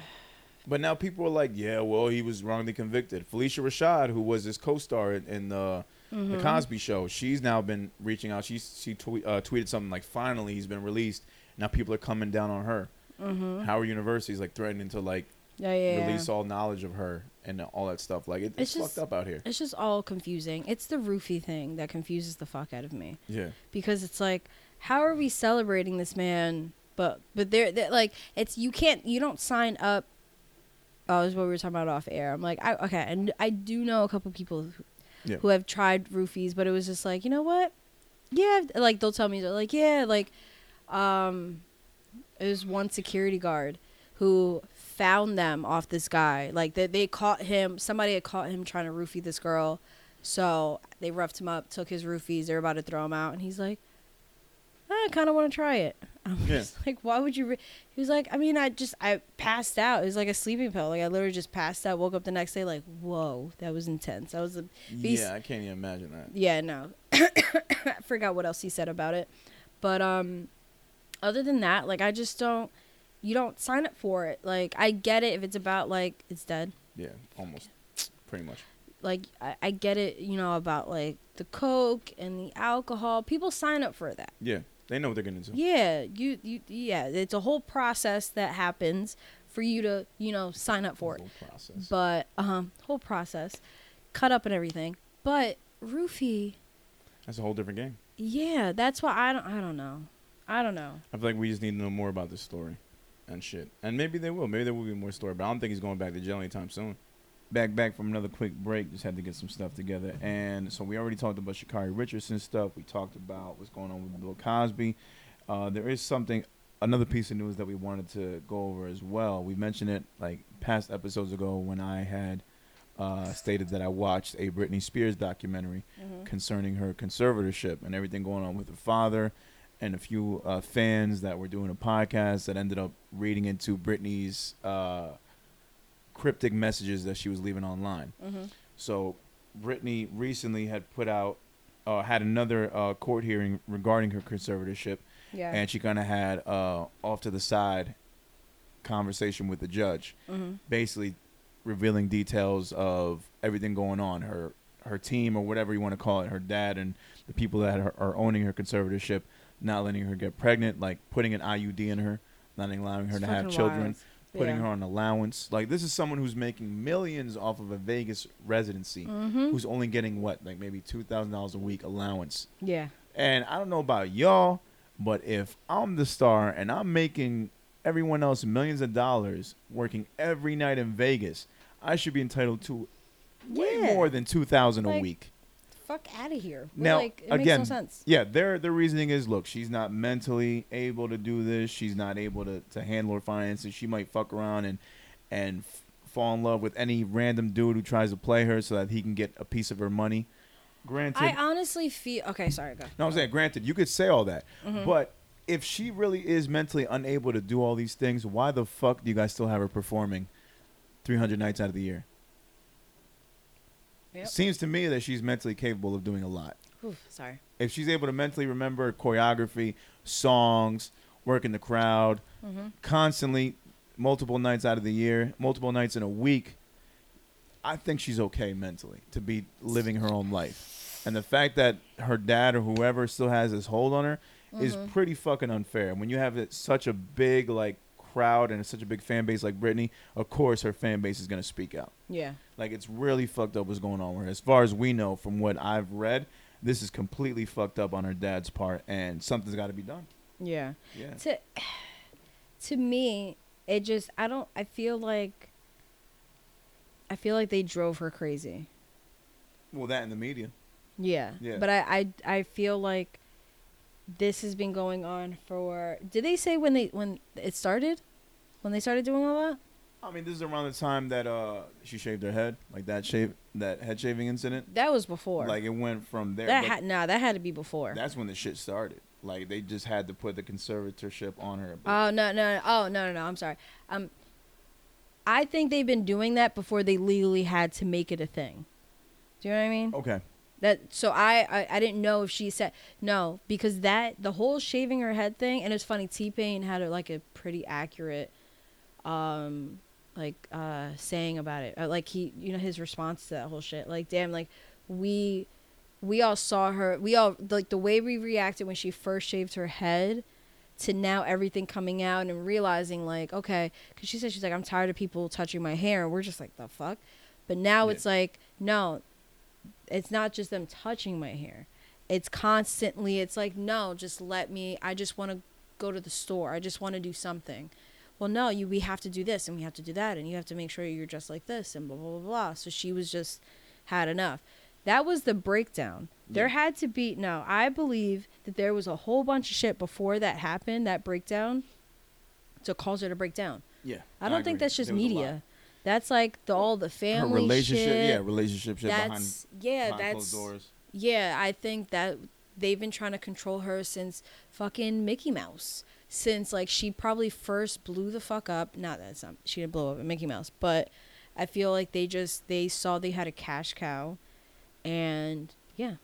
Speaker 1: But now people are like, yeah, well, he was wrongly convicted. Phylicia Rashad, who was his co-star in, in the
Speaker 2: Mm-hmm.
Speaker 1: the Cosby Show, she's now been reaching out. She she tweet, uh, tweeted something like, finally, he's been released. Now people are coming down on her.
Speaker 2: Mm-hmm.
Speaker 1: Howard University's like threatening to like
Speaker 2: Yeah, yeah.
Speaker 1: release all knowledge of her and all that stuff. Like it, it's,
Speaker 2: It's just-
Speaker 1: fucked up out here.
Speaker 2: It's just all confusing. It's the roofie thing that confuses the fuck out of me
Speaker 1: Yeah,
Speaker 2: because it's like, how are we celebrating this man? But but they're, they're like, it's you can't you don't sign up. Oh, this is what we were talking about off air. I'm like, I, okay, and I do know a couple people who,
Speaker 1: Yeah.
Speaker 2: who have tried roofies, but it was just like, you know what? Yeah, like they'll tell me they're like, yeah, like, um, it was one security guard who found them off this guy. Like they they caught him. Somebody had caught him trying to roofie this girl, so they roughed him up, took his roofies. They're about to throw him out, and he's like, I kind of want to try it. I'm
Speaker 1: Yeah.
Speaker 2: like, why would you? Re-? He was like, I mean, I just I passed out. It was like a sleeping pill. Like I literally just passed out. Woke up the next day, like, whoa, that was intense. That was a Beast-
Speaker 1: yeah. I can't even imagine that.
Speaker 2: yeah, no. I forgot what else he said about it. But um other than that, like I just don't you don't sign up for it. Like I get it if it's about like it's dead.
Speaker 1: Yeah, almost, pretty much.
Speaker 2: Like I, I get it, you know, about like the coke and the alcohol. People sign up for that.
Speaker 1: Yeah, they know what they're gonna do.
Speaker 2: Yeah, you you yeah, it's a whole process that happens for you to, you know, sign up for it.
Speaker 1: Whole process.
Speaker 2: But um whole process cut up and everything. But roofie
Speaker 1: That's a whole different game.
Speaker 2: Yeah, that's why I don't. I don't know. I don't know.
Speaker 1: I feel like we just need to know more about this story and shit. And maybe they will. Maybe there will be more story. But I don't think he's going back to jail anytime soon. Back, back from another quick break. Just had to get some stuff together. And so we already talked about Sha'Carri Richardson stuff. We talked about what's going on with Bill Cosby. Uh, there is something, another piece of news that we wanted to go over as well. We mentioned it like past episodes ago when I had uh, stated that I watched a Britney Spears documentary concerning her conservatorship and everything going on with her father and a few uh, fans that were doing a podcast that ended up reading into Britney's uh, cryptic messages that she was leaving online.
Speaker 2: Mm-hmm.
Speaker 1: So Britney recently had put out, uh, had another uh, court hearing regarding her conservatorship,
Speaker 2: Yeah.
Speaker 1: and she kind of had uh, off to the side conversation with the judge,
Speaker 2: mm-hmm.
Speaker 1: basically revealing details of everything going on her her team or whatever you want to call it her dad and the people that are, are owning her conservatorship not letting her get pregnant like putting an iud in her not allowing her to have children putting her on allowance like this is someone who's making millions off of a vegas residency
Speaker 2: Mm-hmm.
Speaker 1: who's only getting what like maybe $2000 a week allowance
Speaker 2: Yeah.
Speaker 1: and I don't know about y'all, but if I'm the star and I'm making everyone else millions of dollars working every night in Vegas, I should be entitled to way
Speaker 2: Yeah.
Speaker 1: more than two thousand a week.
Speaker 2: Fuck out of here.
Speaker 1: Now,
Speaker 2: like, it
Speaker 1: again,
Speaker 2: makes no sense.
Speaker 1: Yeah, their their reasoning is look, she's not mentally able to do this. She's not able to, to handle her finances. She might fuck around and and f- fall in love with any random dude who tries to play her so that he can get a piece of her money. Granted,
Speaker 2: I honestly feel. Okay, sorry. Go.
Speaker 1: no, I'm saying, granted, you could say all that,
Speaker 2: Mhm.
Speaker 1: but if she really is mentally unable to do all these things, why the fuck do you guys still have her performing 300 nights out of the year?
Speaker 2: Yep.
Speaker 1: It seems to me that she's mentally capable of doing a lot.
Speaker 2: Oof, sorry.
Speaker 1: If she's able to mentally remember choreography, songs, working the crowd,
Speaker 2: Mhm.
Speaker 1: constantly, multiple nights out of the year, multiple nights in a week. I think she's okay mentally to be living her own life. And the fact that her dad or whoever still has this hold on her is
Speaker 2: Mhm.
Speaker 1: pretty fucking unfair. When you have it, such a big like crowd and such a big fan base like Britney, of course her fan base is gonna speak out.
Speaker 2: Yeah.
Speaker 1: Like it's really fucked up what's going on with her. As far as we know, from what I've read, this is completely fucked up on her dad's part, and something's got to be done.
Speaker 2: Yeah.
Speaker 1: Yeah.
Speaker 2: To to me, it just I don't I feel like I feel like they drove her crazy.
Speaker 1: Well, that in the media.
Speaker 2: Yeah.
Speaker 1: Yeah.
Speaker 2: But I, I I feel like this has been going on for did they say when they when it started? When they started doing all that?
Speaker 1: I mean, this is around the time that uh she shaved her head, like that shave, that head shaving incident.
Speaker 2: That was before.
Speaker 1: Like it went from there.
Speaker 2: that had nah, that had to be before.
Speaker 1: that's when the shit started. Like they just had to put the conservatorship on her.
Speaker 2: Oh no no no oh no no no I'm sorry. Um I think they've been doing that before they legally had to make it a thing. Do you know what I mean?
Speaker 1: okay.
Speaker 2: That so I, I I didn't know if she said no because that the whole shaving her head thing and it's funny T Pain had a, like a pretty accurate um like uh saying about it. Uh, like he you know his response to that whole shit. Like damn like we we all saw her we all like the way we reacted when she first shaved her head to now everything coming out and realizing like okay because she said she's like i'm tired of people touching my hair. And we're just like the fuck? But now
Speaker 1: Yeah.
Speaker 2: it's like no it's not just them touching my hair. It's constantly it's like no just let me i just want to go to the store. I just want to do something well no you we have to do this and we have to do that and you have to make sure you're dressed like this and blah blah blah blah so she was just had enough that was the breakdown there had to be no i believe that there was a whole bunch of shit before that happened that breakdown to cause her to break down
Speaker 1: Yeah.
Speaker 2: i don't think
Speaker 1: agree.
Speaker 2: that's just
Speaker 1: There was a lot.
Speaker 2: media that's like the all the family Her
Speaker 1: relationship,
Speaker 2: shit.
Speaker 1: yeah, relationship shit behind,
Speaker 2: that's yeah
Speaker 1: behind
Speaker 2: that's
Speaker 1: closed doors.
Speaker 2: yeah, I think that they've been trying to control her since fucking Mickey Mouse. Since like she probably first blew the fuck up. Not that it's not she didn't blow up at Mickey Mouse, but I feel like they just they saw they had a cash cow, and yeah,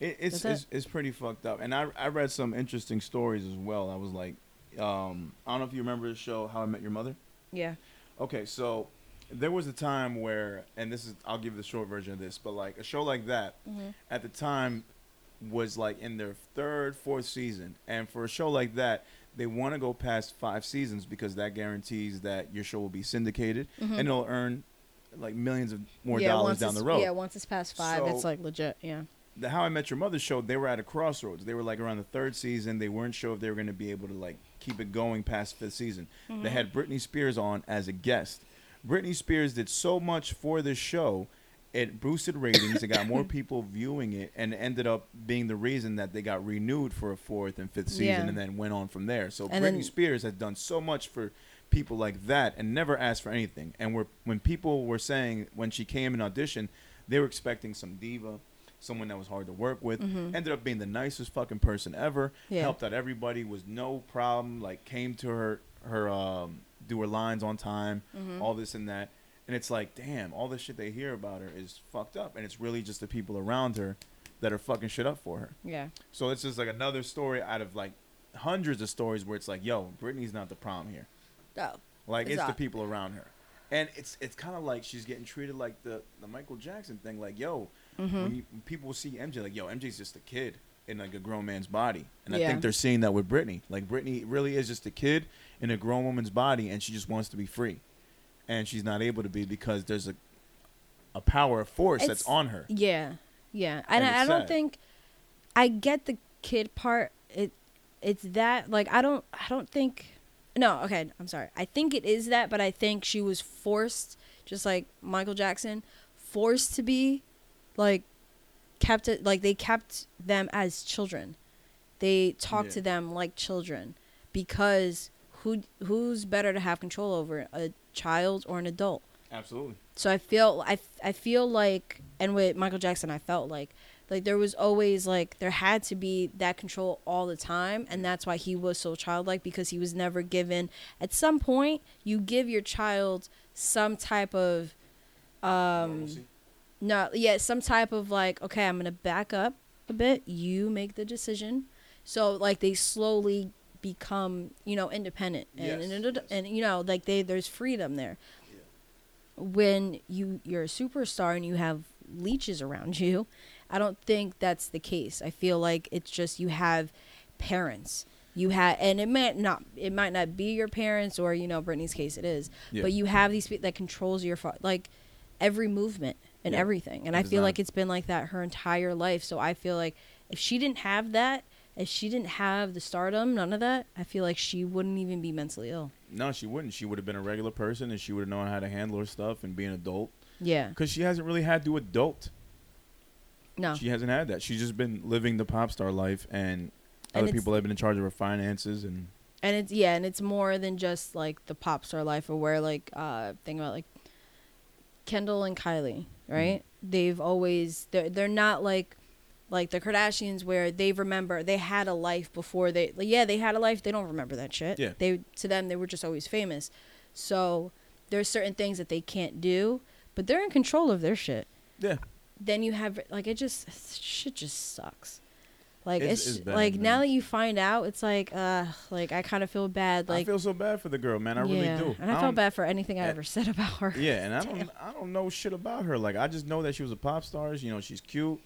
Speaker 1: It, it's, it's it's pretty fucked up. And I I read some interesting stories as well. I was like, um, I don't know if you remember the show How I Met Your Mother.
Speaker 2: yeah,
Speaker 1: Okay, so there was a time where, and this is I'll give the short version of this, but like a show like that at the time was like in their third, fourth season, and for a show like that, they want to go past five seasons because that guarantees that your show will be syndicated and mm-hmm. it'll earn like millions of more
Speaker 2: yeah.
Speaker 1: dollars down the road.
Speaker 2: yeah, once it's past five,
Speaker 1: So-
Speaker 2: it's like legit. Yeah,
Speaker 1: the How I Met Your Mother show, they were at a crossroads. They were like around the third season. They weren't sure if they were going to be able to like keep it going past fifth season. They mm-hmm. had Britney Spears on as a guest. Britney Spears did so much for this show, it boosted ratings. it got more people viewing it, and ended up being the reason that they got renewed for a fourth and fifth season,
Speaker 2: Yeah.
Speaker 1: and then went on from there. So
Speaker 2: And
Speaker 1: Britney
Speaker 2: then-
Speaker 1: Spears has done so much for people like that, and never asked for anything. And we're, when people were saying when she came and auditioned, they were expecting some diva, someone that was hard to work with. Ended up being the nicest fucking person ever.
Speaker 2: Yeah.
Speaker 1: Helped out everybody. Was no problem. Like came to her her um do her lines on time. All this and that. And it's like, damn, all the shit they hear about her is fucked up, and it's really just the people around her that are fucking shit up for her.
Speaker 2: yeah,
Speaker 1: So it's just like another story out of like hundreds of stories where it's like, yo, Britney's not the problem here.
Speaker 2: oh,
Speaker 1: Like it's the people around her, and it's it's kind of like she's getting treated like the the Michael Jackson thing. Like yo,
Speaker 2: Mm-hmm.
Speaker 1: when, you, when people see MJ, like yo, MJ's just a kid in like a grown man's body, and I think they're seeing that with Britney. Like Britney really is just a kid in a grown woman's body, and she just wants to be free, and she's not able to be because there's a a power, a force that's on her.
Speaker 2: Yeah, yeah, and,
Speaker 1: And
Speaker 2: I, I don't
Speaker 1: sad.
Speaker 2: think I get the kid part. It it's that like I don't I don't think no okay I'm sorry I think it is that but I think she was forced just like Michael Jackson forced to be like kept it like they kept them as children. They talked
Speaker 1: Yeah.
Speaker 2: to them like children because who who's better to have control over a child or an adult?
Speaker 1: Absolutely.
Speaker 2: So I feel I, I feel like and with Michael Jackson I felt like like there was always like there had to be that control all the time and that's why he was so childlike because he was never given at some point you give your child some type of um no yeah some type of like okay I'm going to back up a bit you make the decision so like they slowly become you know independent and
Speaker 1: Yes,
Speaker 2: and,
Speaker 1: yes.
Speaker 2: and you know like they there's freedom there. When you you're a superstar and you have leeches around you i don't think that's the case. I feel like it's just you have parents. You have and it might not it might not be your parents or you know Britney's case it is.
Speaker 1: Yeah.
Speaker 2: but you have these people that controls your like every movement and
Speaker 1: Yeah.
Speaker 2: everything. And i feel
Speaker 1: not-
Speaker 2: like it's been like that her entire life. So i feel like if she didn't have that if she didn't have the stardom none of that i feel like she wouldn't even be mentally ill
Speaker 1: No, she wouldn't. She would have been a regular person, and she would have known how to handle her stuff and be an adult.
Speaker 2: yeah
Speaker 1: Because she hasn't really had to adult.
Speaker 2: no
Speaker 1: She hasn't had that. She's just been living the pop star life, and
Speaker 2: And
Speaker 1: other people have been in charge of her finances. And
Speaker 2: and it's yeah and it's more than just like the pop star life or where like uh think about like kendall and kylie right they've always they're, they're not like like the kardashians where they remember they had a life before they like, yeah they had a life they don't remember that shit
Speaker 1: Yeah.
Speaker 2: they to them they were just always famous so there's certain things that they can't do but they're in control of their shit
Speaker 1: yeah,
Speaker 2: then you have like it just shit just sucks like
Speaker 1: It's-
Speaker 2: it's,
Speaker 1: it's bad,
Speaker 2: like now that you find out it's like uh like i kind of feel bad like
Speaker 1: I feel so bad for the girl, man. I really do.
Speaker 2: and I,
Speaker 1: don't-
Speaker 2: felt bad for anything I
Speaker 1: eh,
Speaker 2: ever said about her.
Speaker 1: Yeah, and I don't, I don't know shit about her. Like I just know that she was a pop star. You know, she's cute.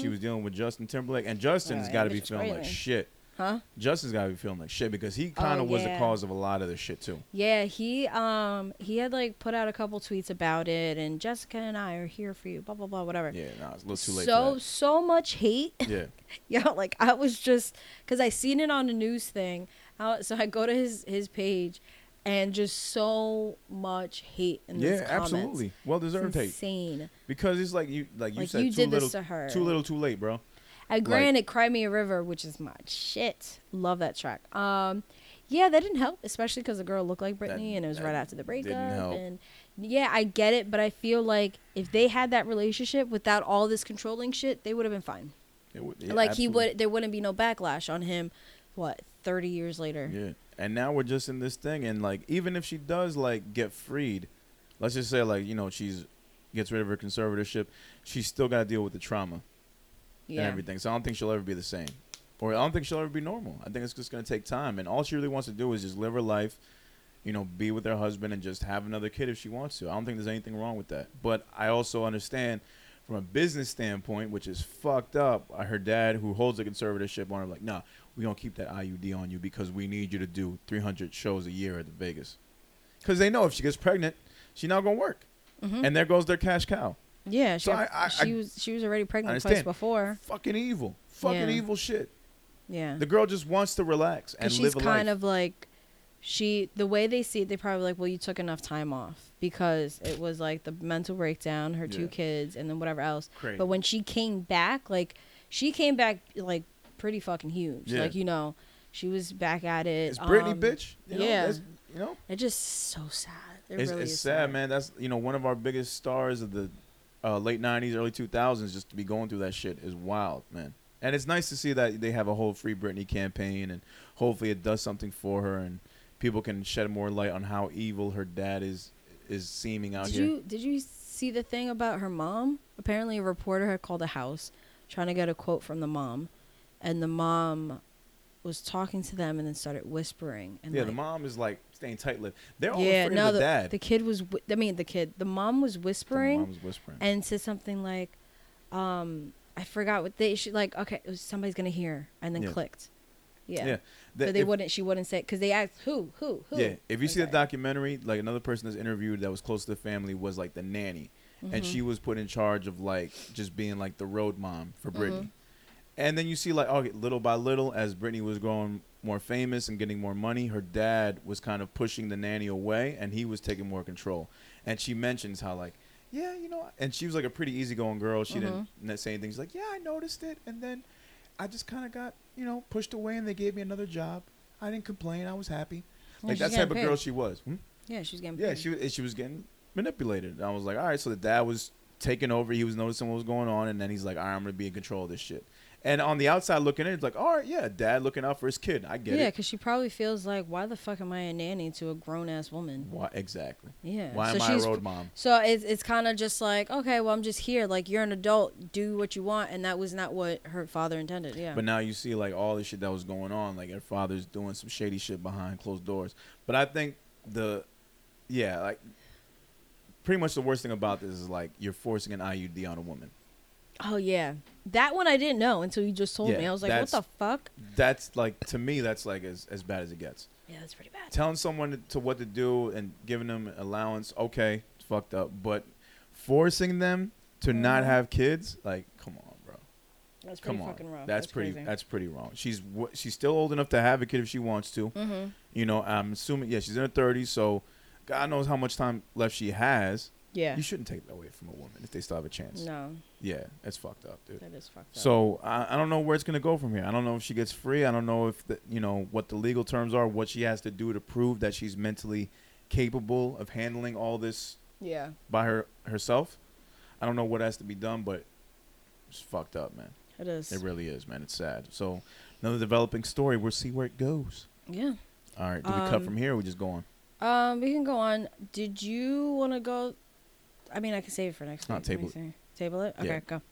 Speaker 1: She was dealing with Justin Timberlake, and Justin's
Speaker 2: Oh,
Speaker 1: got to be feeling like shit.
Speaker 2: Huh?
Speaker 1: Justin's got to be feeling like shit because he kind
Speaker 2: Oh,
Speaker 1: of was the cause of a lot of this shit too.
Speaker 2: Yeah, he um he had like put out a couple tweets about it, and Jessica and I are here for you. Blah blah blah, whatever.
Speaker 1: Yeah, no, it's a little too late
Speaker 2: so so much hate.
Speaker 1: Yeah,
Speaker 2: yeah, like I was just because I seen it on the news thing. I, so I go to his his page, and just so much hate in
Speaker 1: yeah,
Speaker 2: these comments.
Speaker 1: absolutely. Well deserved hate
Speaker 2: insane.
Speaker 1: because it's like you, like you
Speaker 2: Like,
Speaker 1: said,
Speaker 2: you
Speaker 1: too little,
Speaker 2: to her.
Speaker 1: too little, too late, bro.
Speaker 2: And granted, Cry Me a River, which is my shit, love that track. Um, yeah, that didn't help, especially because the girl looked like Britney, and it was right after the
Speaker 1: didn't
Speaker 2: breakup.
Speaker 1: help.
Speaker 2: And yeah, I get it, but I feel like if they had that relationship without all this controlling shit, they would have been fine.
Speaker 1: It would- yeah,
Speaker 2: like he would, there wouldn't be no backlash on him. What thirty years later?
Speaker 1: Yeah, and now we're just in this thing, and like even if she does like get freed, let's just say like you know she's gets rid of her conservatorship, she's still got to deal with the trauma
Speaker 2: Yeah,
Speaker 1: and everything. So I don't think she'll ever be the same, or I don't think she'll ever be normal. I think it's just gonna take time, and all she really wants to do is just live her life, you know, be with her husband and just have another kid if she wants to. I don't think there's anything wrong with that. But I also understand. From a business standpoint, which is fucked up, her dad, who holds a conservatorship on her, like, nah, we gonna keep that IUD on you because we need you to do 300 shows a year at the Vegas. Because they know if she gets pregnant, she's not gonna work,
Speaker 2: Mhm.
Speaker 1: and there goes their cash cow.
Speaker 2: yeah. She,
Speaker 1: So I- I-
Speaker 2: she
Speaker 1: I-
Speaker 2: was she was already pregnant twice before.
Speaker 1: Fucking evil, fucking
Speaker 2: Yeah.
Speaker 1: evil shit.
Speaker 2: Yeah,
Speaker 1: The girl just wants to relax and
Speaker 2: she's kind
Speaker 1: life.
Speaker 2: of like she the way they see it they probably like well you took enough time off because it was like the mental breakdown her two
Speaker 1: Yeah.
Speaker 2: kids and then whatever else but when she came back like she came back like pretty fucking huge
Speaker 1: Yeah.
Speaker 2: like you know she was back at it
Speaker 1: it's Britney,
Speaker 2: um,
Speaker 1: bitch. You know,
Speaker 2: yeah.
Speaker 1: you know,
Speaker 2: it just so sad it
Speaker 1: it's,
Speaker 2: really
Speaker 1: it's
Speaker 2: is
Speaker 1: sad, man. That's you know one of our biggest stars of the uh, late '90s, early 2000s. Just to be going through that shit is wild, man. And it's nice to see that they have a whole Free Britney campaign, and hopefully it does something for her, and people can shed more light on how evil her dad is is seeming out
Speaker 2: did
Speaker 1: here.
Speaker 2: you did you see the thing about her mom apparently a reporter had called a house trying to get a quote from the mom and the mom was talking to them and then started whispering and
Speaker 1: yeah,
Speaker 2: like,
Speaker 1: the mom is like staying tight-lipped. They're all
Speaker 2: yeah,
Speaker 1: afraid
Speaker 2: no,
Speaker 1: of the,
Speaker 2: the,
Speaker 1: dad.
Speaker 2: the kid was. whi- I mean, the kid. The mom was whispering.
Speaker 1: The mom was whispering.
Speaker 2: and said something like, um, I forgot what they. should like, okay, it was, somebody's gonna hear, and then
Speaker 1: Yeah.
Speaker 2: clicked. Yeah,
Speaker 1: yeah,
Speaker 2: but they
Speaker 1: if-
Speaker 2: wouldn't. She wouldn't say because they asked who, who, who.
Speaker 1: Yeah, if you see the documentary, like another person that's interviewed that was close to the family was like the nanny, and
Speaker 2: Mm-hmm.
Speaker 1: she was put in charge of like just being like the road mom for
Speaker 2: Mm-hmm.
Speaker 1: Britney. And then you see like okay, little by little as Britney was growing more famous and getting more money, her dad was kind of pushing the nanny away, and he was taking more control. And she mentions how like. Yeah, you know, and she was like a pretty easygoing girl. She didn't not say anything. She's like, "Yeah, I noticed it," and then I just kind of got, you know, pushed away, and they gave me another job. I didn't complain. I was happy.
Speaker 2: Yeah,
Speaker 1: Like
Speaker 2: she's
Speaker 1: that's the type
Speaker 2: getting
Speaker 1: of girl she was. Hmm?
Speaker 2: Yeah, she's getting.
Speaker 1: Yeah,
Speaker 2: paid.
Speaker 1: she was- she was getting manipulated. And I was like, all right, so the dad was taking over. He was noticing what was going on, and then he's like, all right, I'm gonna be in control of this shit. And on the outside looking in, it's like, all right, yeah, dad looking out for his kid. I get it.
Speaker 2: Yeah, because she probably feels like, why the fuck am I a nanny to a grown ass woman?
Speaker 1: Why exactly?
Speaker 2: Yeah.
Speaker 1: Why
Speaker 2: so
Speaker 1: am I a
Speaker 2: she's-
Speaker 1: road mom?
Speaker 2: So it's it's kind of just like, okay, well, I'm just here. Like you're an adult, do what you want, and that was not what her father intended. Yeah.
Speaker 1: But now you see like all the shit that was going on, like her father's doing some shady shit behind closed doors. But I think the, yeah, like pretty much the worst thing about this is like you're forcing an IUD on a woman.
Speaker 2: oh yeah, that one I didn't know until you just told
Speaker 1: Yeah,
Speaker 2: me. I was like, what the fuck?
Speaker 1: That's like to me, that's like as as bad as it gets.
Speaker 2: Yeah, that's pretty bad.
Speaker 1: Telling someone to, to what to do and giving them allowance, okay, it's fucked up. But forcing them to not
Speaker 2: Mhm.
Speaker 1: have kids, like, come on, bro.
Speaker 2: That's pretty
Speaker 1: Come on,
Speaker 2: fucking wrong.
Speaker 1: that's, pretty.
Speaker 2: Crazy.
Speaker 1: That's pretty wrong. She's w- she's still old enough to have a kid if she wants to.
Speaker 2: mm-hmm.
Speaker 1: You know, I'm assuming. Yeah, she's in her 30s, so God knows how much time left she has.
Speaker 2: Yeah.
Speaker 1: You shouldn't take that away from a woman if they still have a chance.
Speaker 2: No,
Speaker 1: Yeah, it's fucked up, dude.
Speaker 2: that is fucked up.
Speaker 1: So I, I don't know where it's gonna go from here. I don't know if she gets free. I don't know if the, you know what the legal terms are. What she has to do to prove that she's mentally capable of handling all this
Speaker 2: yeah,
Speaker 1: by her herself. I don't know what has to be done, but it's fucked up, man.
Speaker 2: it is.
Speaker 1: It really is, man. It's sad. So another developing story. We'll see where it goes.
Speaker 2: yeah.
Speaker 1: All right. Do we cut
Speaker 2: Um,
Speaker 1: from here? or We just go on.
Speaker 2: Um, we can go on. Did you want to go? I mean, I can save it for next
Speaker 1: No,
Speaker 2: week. Let me
Speaker 1: table
Speaker 2: see. Table it. Okay,
Speaker 1: Yeah.
Speaker 2: go.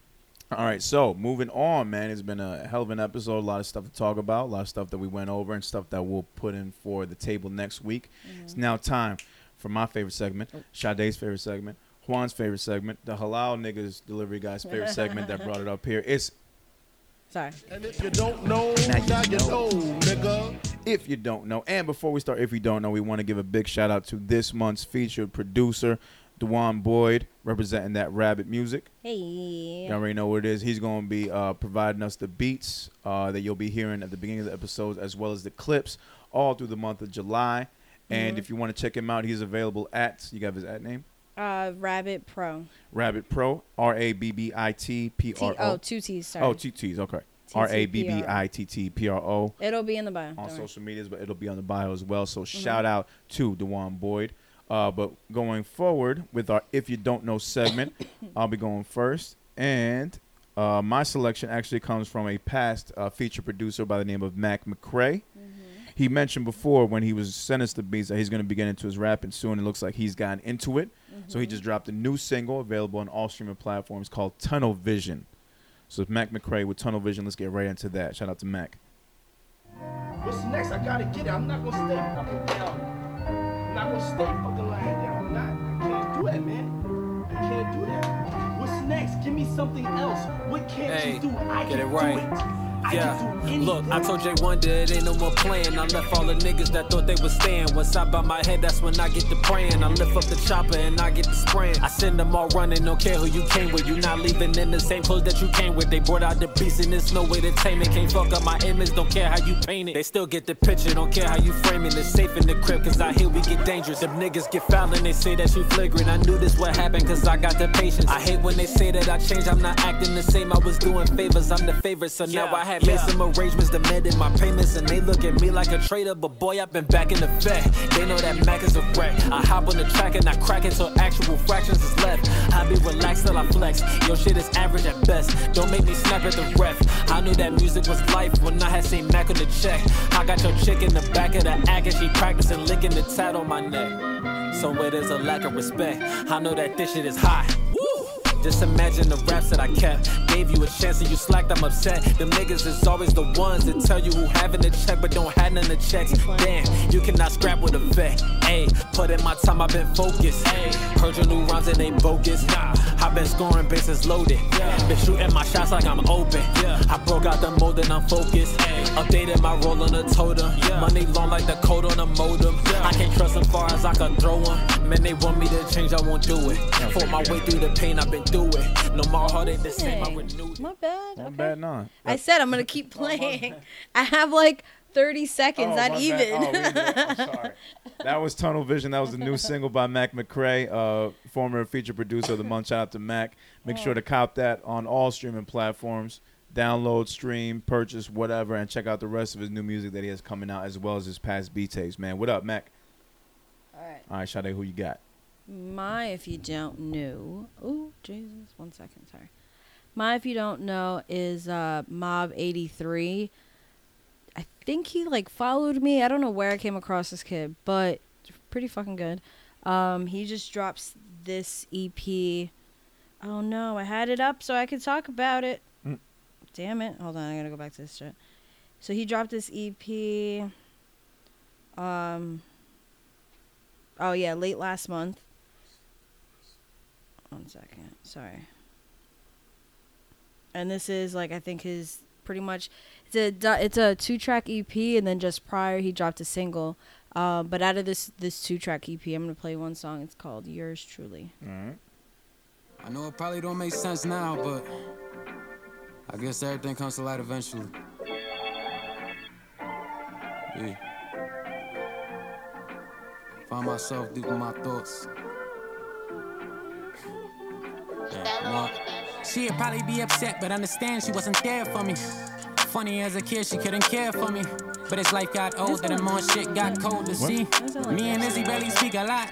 Speaker 1: All right, so moving on, man. It's been a hell of an episode. A lot of stuff to talk about. A lot of stuff that we went over and stuff that we'll put in for the table next week. Mm-hmm. It's now time for my favorite segment,
Speaker 2: Oh.
Speaker 1: Sade's favorite segment, Juan's favorite segment, the Halal Niggas Delivery Guy's favorite segment that brought it up here. It's
Speaker 2: Sorry.
Speaker 3: And if you don't know,
Speaker 1: Now you
Speaker 3: now you
Speaker 1: know.
Speaker 3: know, nigga.
Speaker 1: If you don't know, and before we start, if you don't know, we want to give a big shout out to this month's featured producer, DeJuan Boyd, representing that Rabbit Music.
Speaker 2: Hey.
Speaker 1: You already know what it is. He's going to be uh, providing us the beats uh, that you'll be hearing at the beginning of the episodes, as well as the clips, all through the month of July. And
Speaker 2: Mhm.
Speaker 1: if you want to check him out, he's available at you got his at name
Speaker 2: Uh, Rabbit Pro.
Speaker 1: Rabbit Pro R A B B I T P. R
Speaker 2: Oh,
Speaker 1: O.
Speaker 2: T's. Sorry.
Speaker 1: Oh, two T's. Okay. R A B B I T T P R O
Speaker 2: It'll be in the bio.
Speaker 1: on social medias, but it'll be on the bio as well. So
Speaker 2: Mm-hmm.
Speaker 1: shout out to DeJuan Boyd. Uh, but going forward with our If You Don't Know segment, I'll be going first. And uh, my selection actually comes from a past uh, feature producer by the name of Macc McCray.
Speaker 2: Mm-hmm.
Speaker 1: He mentioned before when he was sending us the beats that he's going to be getting into his rapping soon. It looks like he's gotten into it. So
Speaker 2: Mm-hmm.
Speaker 1: he just dropped a new single available on all streaming platforms called Tunnel Vision. So it's Macc McCray with Tunnel Vision. Let's get right into that. Shout out to Mac.
Speaker 3: What's next? I gotta get it. I'm not gonna stay fucking down. I'm not gonna stay fucking lying down. I'm not. I can't do that, man. I can't do that. What's next? Give me something else. What can't
Speaker 4: Hey,
Speaker 3: you do? I
Speaker 4: get
Speaker 3: can
Speaker 4: it right.
Speaker 3: do it. I
Speaker 4: Yeah,
Speaker 3: can
Speaker 4: look, I told Jay Wonder it ain't no more playing. I left all the niggas that thought they was staying. Once I bow my head, that's when I get to praying. I lift up the chopper and I get to spraying. I send them all running, don't care who you came with. You not leaving in the same clothes that you came with. They brought out the beast and there's no way to tame it. Can't fuck up my image, don't care how you paint it. They still get the picture, don't care how you frame it. It's safe in the crib, cause out here we get dangerous. Them niggas get foul and they say that you flagrant. I knew this would happen, cause I got the patience. I hate when they say that I changed, I'm not acting the same. I was doing favors, I'm the favorite. So now I have made some arrangements, demanded my payments, and they look at me like a traitor. But boy, I've been back in the effect. They know that Mac is a wreck. I hop on the track and I crack it till actual fractions is left. I be relaxed till I flex. Your shit is average at best. Don't make me snap at the ref. I knew that music was life when I had seen Mac on the check. I got your chick in the back of the act and she practicing licking the tat on my neck. So it is a lack of respect. I know that this shit is hot. Woo! Just imagine the raps that I kept. Gave you a chance and you slacked, I'm upset. Them niggas is always the ones that tell you who having the check but don't have none of the checks. Damn, you cannot scrap with a vet. Ayy, put in my time, I've been focused. Ayy, heard your new rhymes and they bogus. Nah, I've been scoring bases loaded. Yeah. Been shooting my shots like I'm open. Yeah. I broke out the mold and I'm focused. Updated my role on the totem. Yeah. Money long like the code on the modem. I can't trust them far as I can throw them. Man, they want me to change, I won't do it. Fought my way through the pain, I've been through it. No more heart ain't the same, I renewed it.
Speaker 2: My bad.
Speaker 1: Not
Speaker 2: okay.
Speaker 1: bad, nah.
Speaker 2: I said I'm gonna keep playing. I have like 30 seconds,
Speaker 1: Oh,
Speaker 2: not even.
Speaker 1: Oh. I'm sorry. That was Tunnel Vision. That was the new single by Macc McCray, uh, former feature producer of the month. Shout out to Mac. Make sure to cop that on all streaming platforms. Download, stream, purchase, whatever, and check out the rest of his new music that he has coming out, as well as his past B tapes. Man, what up, Mac?
Speaker 2: All right.
Speaker 1: All right, Sade, who you got?
Speaker 2: My, if you don't know. Oh, Jesus. One second. Sorry. My, if you don't know, is uh, Mob eighty three. I think he like followed me. I don't know where I came across this kid, but pretty fucking good. Um, he just drops this EP. Oh no, I had it up so I could talk about it.
Speaker 1: Mm.
Speaker 2: Damn it! Hold on, I gotta go back to this shit. So he dropped this EP. Um. Oh yeah, late last month. One second, sorry. And this is like I think his pretty much it's a it's a two track EP and then just prior he dropped a single. Um, but out of this this two track EP, I'm gonna play one song. It's called "Yours Truly."
Speaker 1: All right.
Speaker 5: I know it probably don't make sense now, but I guess everything comes to light eventually. Yeah. Find myself deep in my thoughts.
Speaker 6: She'd probably be upset, but understand she wasn't there for me. Funny as a kid, she couldn't care for me. But as life got older, the more shit got colder. See, me and Izzy barely speak a lot.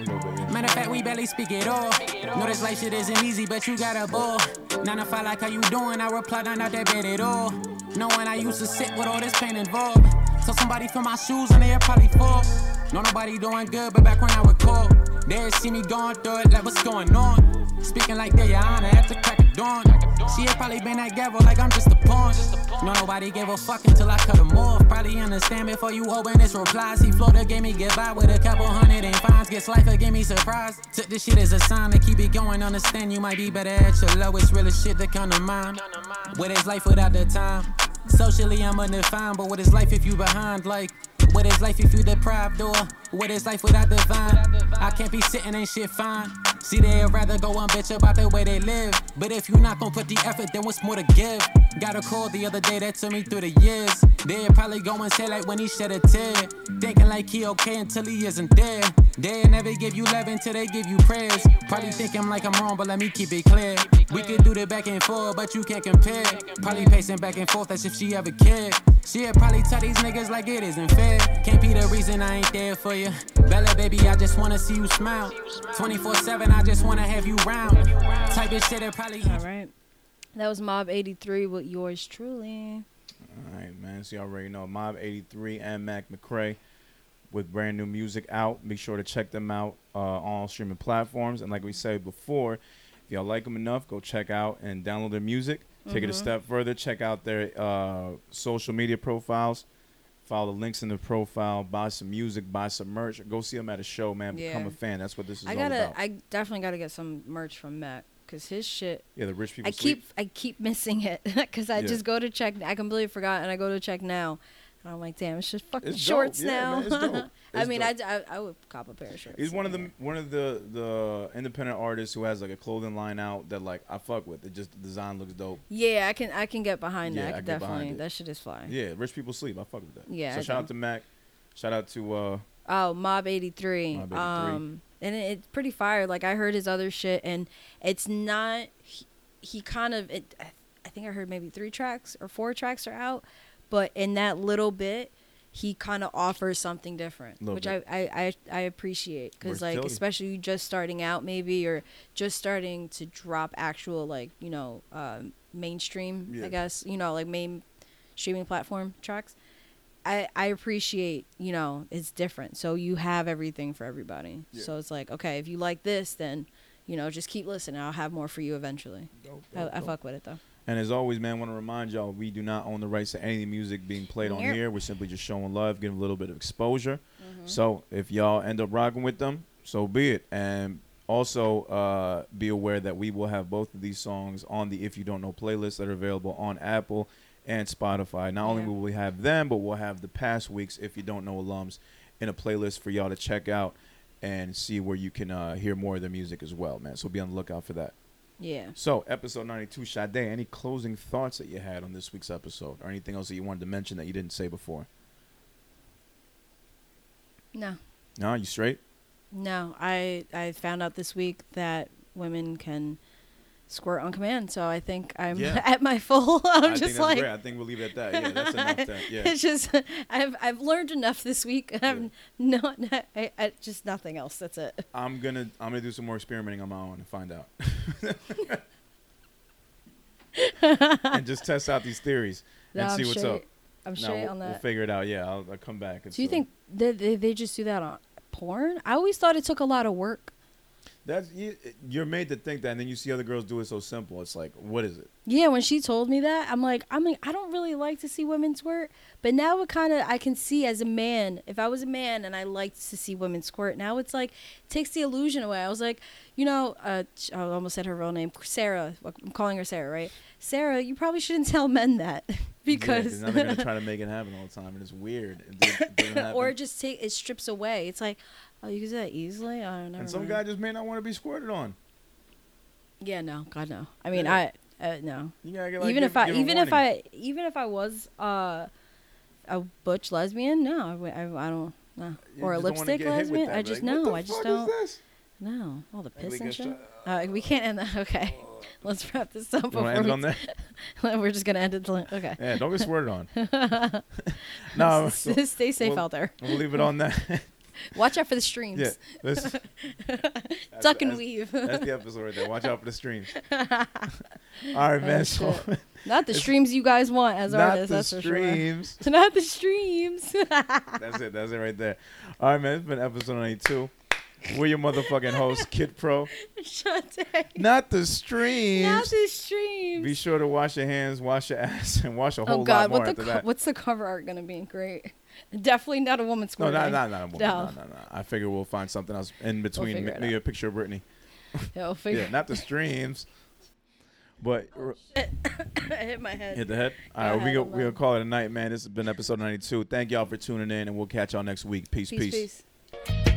Speaker 6: Matter of fact, we barely speak at all. Know this life shit isn't easy, but you got a ball. Nine to five, like how you doing? I reply, not that bad at all. Knowing I used to sit with all this pain involved. So somebody fill my shoes and they'll probably fall. No, nobody doing good, but back when I recall, they see me going through it, like what's going on. Speaking like your honor at the crack of dawn. She had probably been that gavel like I'm just a pawn. No, nobody gave a fuck until I cut him off. Probably understand before you open this replies. He Florida gave me goodbye with a couple hundred and fines. Guess life gave me surprise. Took this shit as a sign to keep it going. Understand you might be better at your lowest, realest shit that come to mind. What is life without the time? Socially, I'm undefined, but what is life if you behind? Like, what is life if you deprived? Or what is life without divine? I can't be sitting and shit fine. See, they'd rather go and bitch about the way they live. But if you not gonna put the effort, then what's more to give? Got a call the other day that took me through the years. They'd probably go and say like when he shed a tear. Thinking like he okay until he isn't there. They never give you love until they give you prayers. Probably think I'm like I'm wrong, but let me keep it clear. We could do the back and forth, but you can't compare. Probably pacing back and forth as if she ever cared. She'd probably tell these niggas like it isn't fair. Can't be the reason I ain't there for you. Bella, baby, I just wanna see you smile. 24 7, I just wanna have you round. Type of shit that probably.
Speaker 2: All right, that was Mob eighty three with yours truly.
Speaker 1: All right, man. So you all already know Mob 83 and Macc McCray with brand new music out. Be sure to check them out uh, on all streaming platforms. And like we said before, if y'all like them enough, go check out and download their music. Take it a step further. Check out their uh, social media profiles. Follow the links in the profile. Buy some music. Buy some merch. Go see them at a show, man. Become a fan. That's what this is
Speaker 2: I gotta,
Speaker 1: about.
Speaker 2: I definitely gotta get some merch from Macc because his shit.
Speaker 1: yeah, the rich people.
Speaker 2: I
Speaker 1: sleep.
Speaker 2: keep, I keep missing it because I
Speaker 1: Yeah.
Speaker 2: just go to check. I completely forgot, and I go to check now, and I'm like, damn, it's just fucking
Speaker 1: It's dope.
Speaker 2: shorts
Speaker 1: Yeah,
Speaker 2: now.
Speaker 1: man, it's dope.
Speaker 2: I
Speaker 1: It's
Speaker 2: mean. I'd- I, I would cop a pair of shorts.
Speaker 1: He's one of the one of the the independent artists who has like a clothing line out that like I fuck with. It just the design looks dope.
Speaker 2: Yeah, I can, I can get behind
Speaker 1: Yeah,
Speaker 2: that.
Speaker 1: I
Speaker 2: I can
Speaker 1: get behind
Speaker 2: definitely,
Speaker 1: it.
Speaker 2: that shit is fly.
Speaker 1: Yeah, rich people sleep. I fuck with that.
Speaker 2: Yeah,
Speaker 1: So
Speaker 2: I
Speaker 1: shout out to Macc. Shout out to uh
Speaker 2: Oh, Mob 83.
Speaker 1: Mob 83.
Speaker 2: Um and it, it's pretty fire. Like I heard his other shit and it's not he, he kind of it I- I think I heard maybe 3 tracks or 4 tracks are out, but in that little bit he kind of offers something different, which. I, I, I, I appreciate because like especially you just starting out maybe or just starting to drop actual like you know um, mainstream
Speaker 1: Yeah.
Speaker 2: I guess you know like main streaming platform tracks. I, I appreciate, you know, it's different. So you have everything for everybody.
Speaker 1: Yeah.
Speaker 2: So it's like, okay, if you like this, then, you know, just keep listening. I'll have more for you eventually. I, I fuck with it though.
Speaker 1: And as always, man, want to remind y'all we do not own the rights to any of the music being played on
Speaker 2: Yep.
Speaker 1: here. We're simply just showing love, giving a little bit of exposure.
Speaker 2: Mm-hmm.
Speaker 1: So if y'all end up rocking with them, so be it. And also uh, be aware that we will have both of these songs on the If You Don't Know playlist that are available on Apple and Spotify. Not only
Speaker 2: Yeah.
Speaker 1: will we have them, but we'll have the past weeks If You Don't Know alums in a playlist for y'all to check out and see where you can uh, hear more of their music as well, man. So be on the lookout for that.
Speaker 2: Yeah.
Speaker 1: So, episode 92, Sade, any closing thoughts that you had on this week's episode or anything else that you wanted to mention that you didn't say before?
Speaker 2: No.
Speaker 1: No, you straight?
Speaker 2: No. I I found out this week that women can squirt on command. So I think I'm
Speaker 1: Yeah.
Speaker 2: at my full. I'm
Speaker 1: I
Speaker 2: just like
Speaker 1: great. I think we'll leave it at that. Yeah, that's enough. Then. Yeah.
Speaker 2: it's just I've I've learned enough this week. I'm not I, I, just nothing else. That's it.
Speaker 1: I'm gonna I'm gonna do some more experimenting on my own and find out. and just test out these theories
Speaker 2: No,
Speaker 1: and
Speaker 2: I'm
Speaker 1: see what's
Speaker 2: straight.
Speaker 1: up.
Speaker 2: I'm straight
Speaker 1: we'll,
Speaker 2: on
Speaker 1: we'll figure it out. Yeah, I'll, I'll come back. and
Speaker 2: Do you
Speaker 1: see.
Speaker 2: think they, they they just do that on porn? I always thought it took a lot of work.
Speaker 1: That's you, you're made to think that, and then you see other girls do it so simple. It's like, what is it?
Speaker 2: Yeah, when she told me that, I'm like, I'm like, I don't really like to see women squirt, but now it kind of I can see as a man. If I was a man and I liked to see women squirt, now it's like takes the illusion away. I was like, you know, uh, I almost said her real name, Sarah. I'm calling her Sarah, right? Sarah, you probably shouldn't tell men that because
Speaker 1: yeah, now they're gonna try to make it happen all the time, and it's weird. It, it
Speaker 2: or just take it strips away. It's like, oh, you can do that easily. I don't know.
Speaker 1: and some guy just may not want to be squirted on.
Speaker 2: Yeah, no, God no. I mean,
Speaker 1: Yeah.
Speaker 2: I uh, no.
Speaker 1: Get like
Speaker 2: even
Speaker 1: give-
Speaker 2: if I even if. I even if I was uh a butch lesbian, no, I don't no.
Speaker 1: You
Speaker 2: or a
Speaker 1: just don't wanna
Speaker 2: lipstick
Speaker 1: get hit with
Speaker 2: lesbian. I just
Speaker 1: like,
Speaker 2: no, I just don't
Speaker 1: Is this?
Speaker 2: no. All the piss and shit.
Speaker 1: shot-
Speaker 2: Uh, we can't end that. Okay, let's wrap this up before
Speaker 1: end
Speaker 2: we
Speaker 1: on that?
Speaker 2: we're just gonna end it. Okay.
Speaker 1: Yeah, don't get squirted on. no, so
Speaker 2: Stay safe
Speaker 1: we'll-
Speaker 2: out there.
Speaker 1: we'll leave it on that.
Speaker 2: Watch out for the streams.
Speaker 1: yeah, let's,
Speaker 2: Duck and
Speaker 1: that's-
Speaker 2: weave.
Speaker 1: That's the episode right there. Watch out for the streams. All right, man.
Speaker 2: Oh,
Speaker 1: so.
Speaker 2: Not the streams you guys want as
Speaker 1: not
Speaker 2: artists.
Speaker 1: the
Speaker 2: that's for sure.
Speaker 1: streams.
Speaker 2: Not the streams.
Speaker 1: That's it. That's it right there. All right, man. It's been episode 92. We're your motherfucking host, Kid Pro.
Speaker 2: Shantae.
Speaker 1: Not the streams.
Speaker 2: Not the streams.
Speaker 1: Be sure to wash your hands, wash your ass, and wash a oh, whole
Speaker 2: Oh God,
Speaker 1: lot more
Speaker 2: what
Speaker 1: after
Speaker 2: co-
Speaker 1: that.
Speaker 2: what's the cover art gonna be? Great. Definitely not a woman
Speaker 1: No,
Speaker 2: squirting.
Speaker 1: not, not, not a woman.
Speaker 2: No.
Speaker 1: No. no, no, I figure we'll find something else in between.
Speaker 2: it
Speaker 1: Maybe a picture of Britney.
Speaker 2: Yeah, we'll figure.
Speaker 1: Yeah, not the streams. But oh, r-
Speaker 2: I hit my head.
Speaker 1: hit the head. All right, we
Speaker 2: ahead,
Speaker 1: go, we gonna call it a night, man. This has been episode 92. Thank y'all for tuning in, and we'll catch y'all next week. Peace,
Speaker 2: peace.
Speaker 1: peace.
Speaker 2: peace.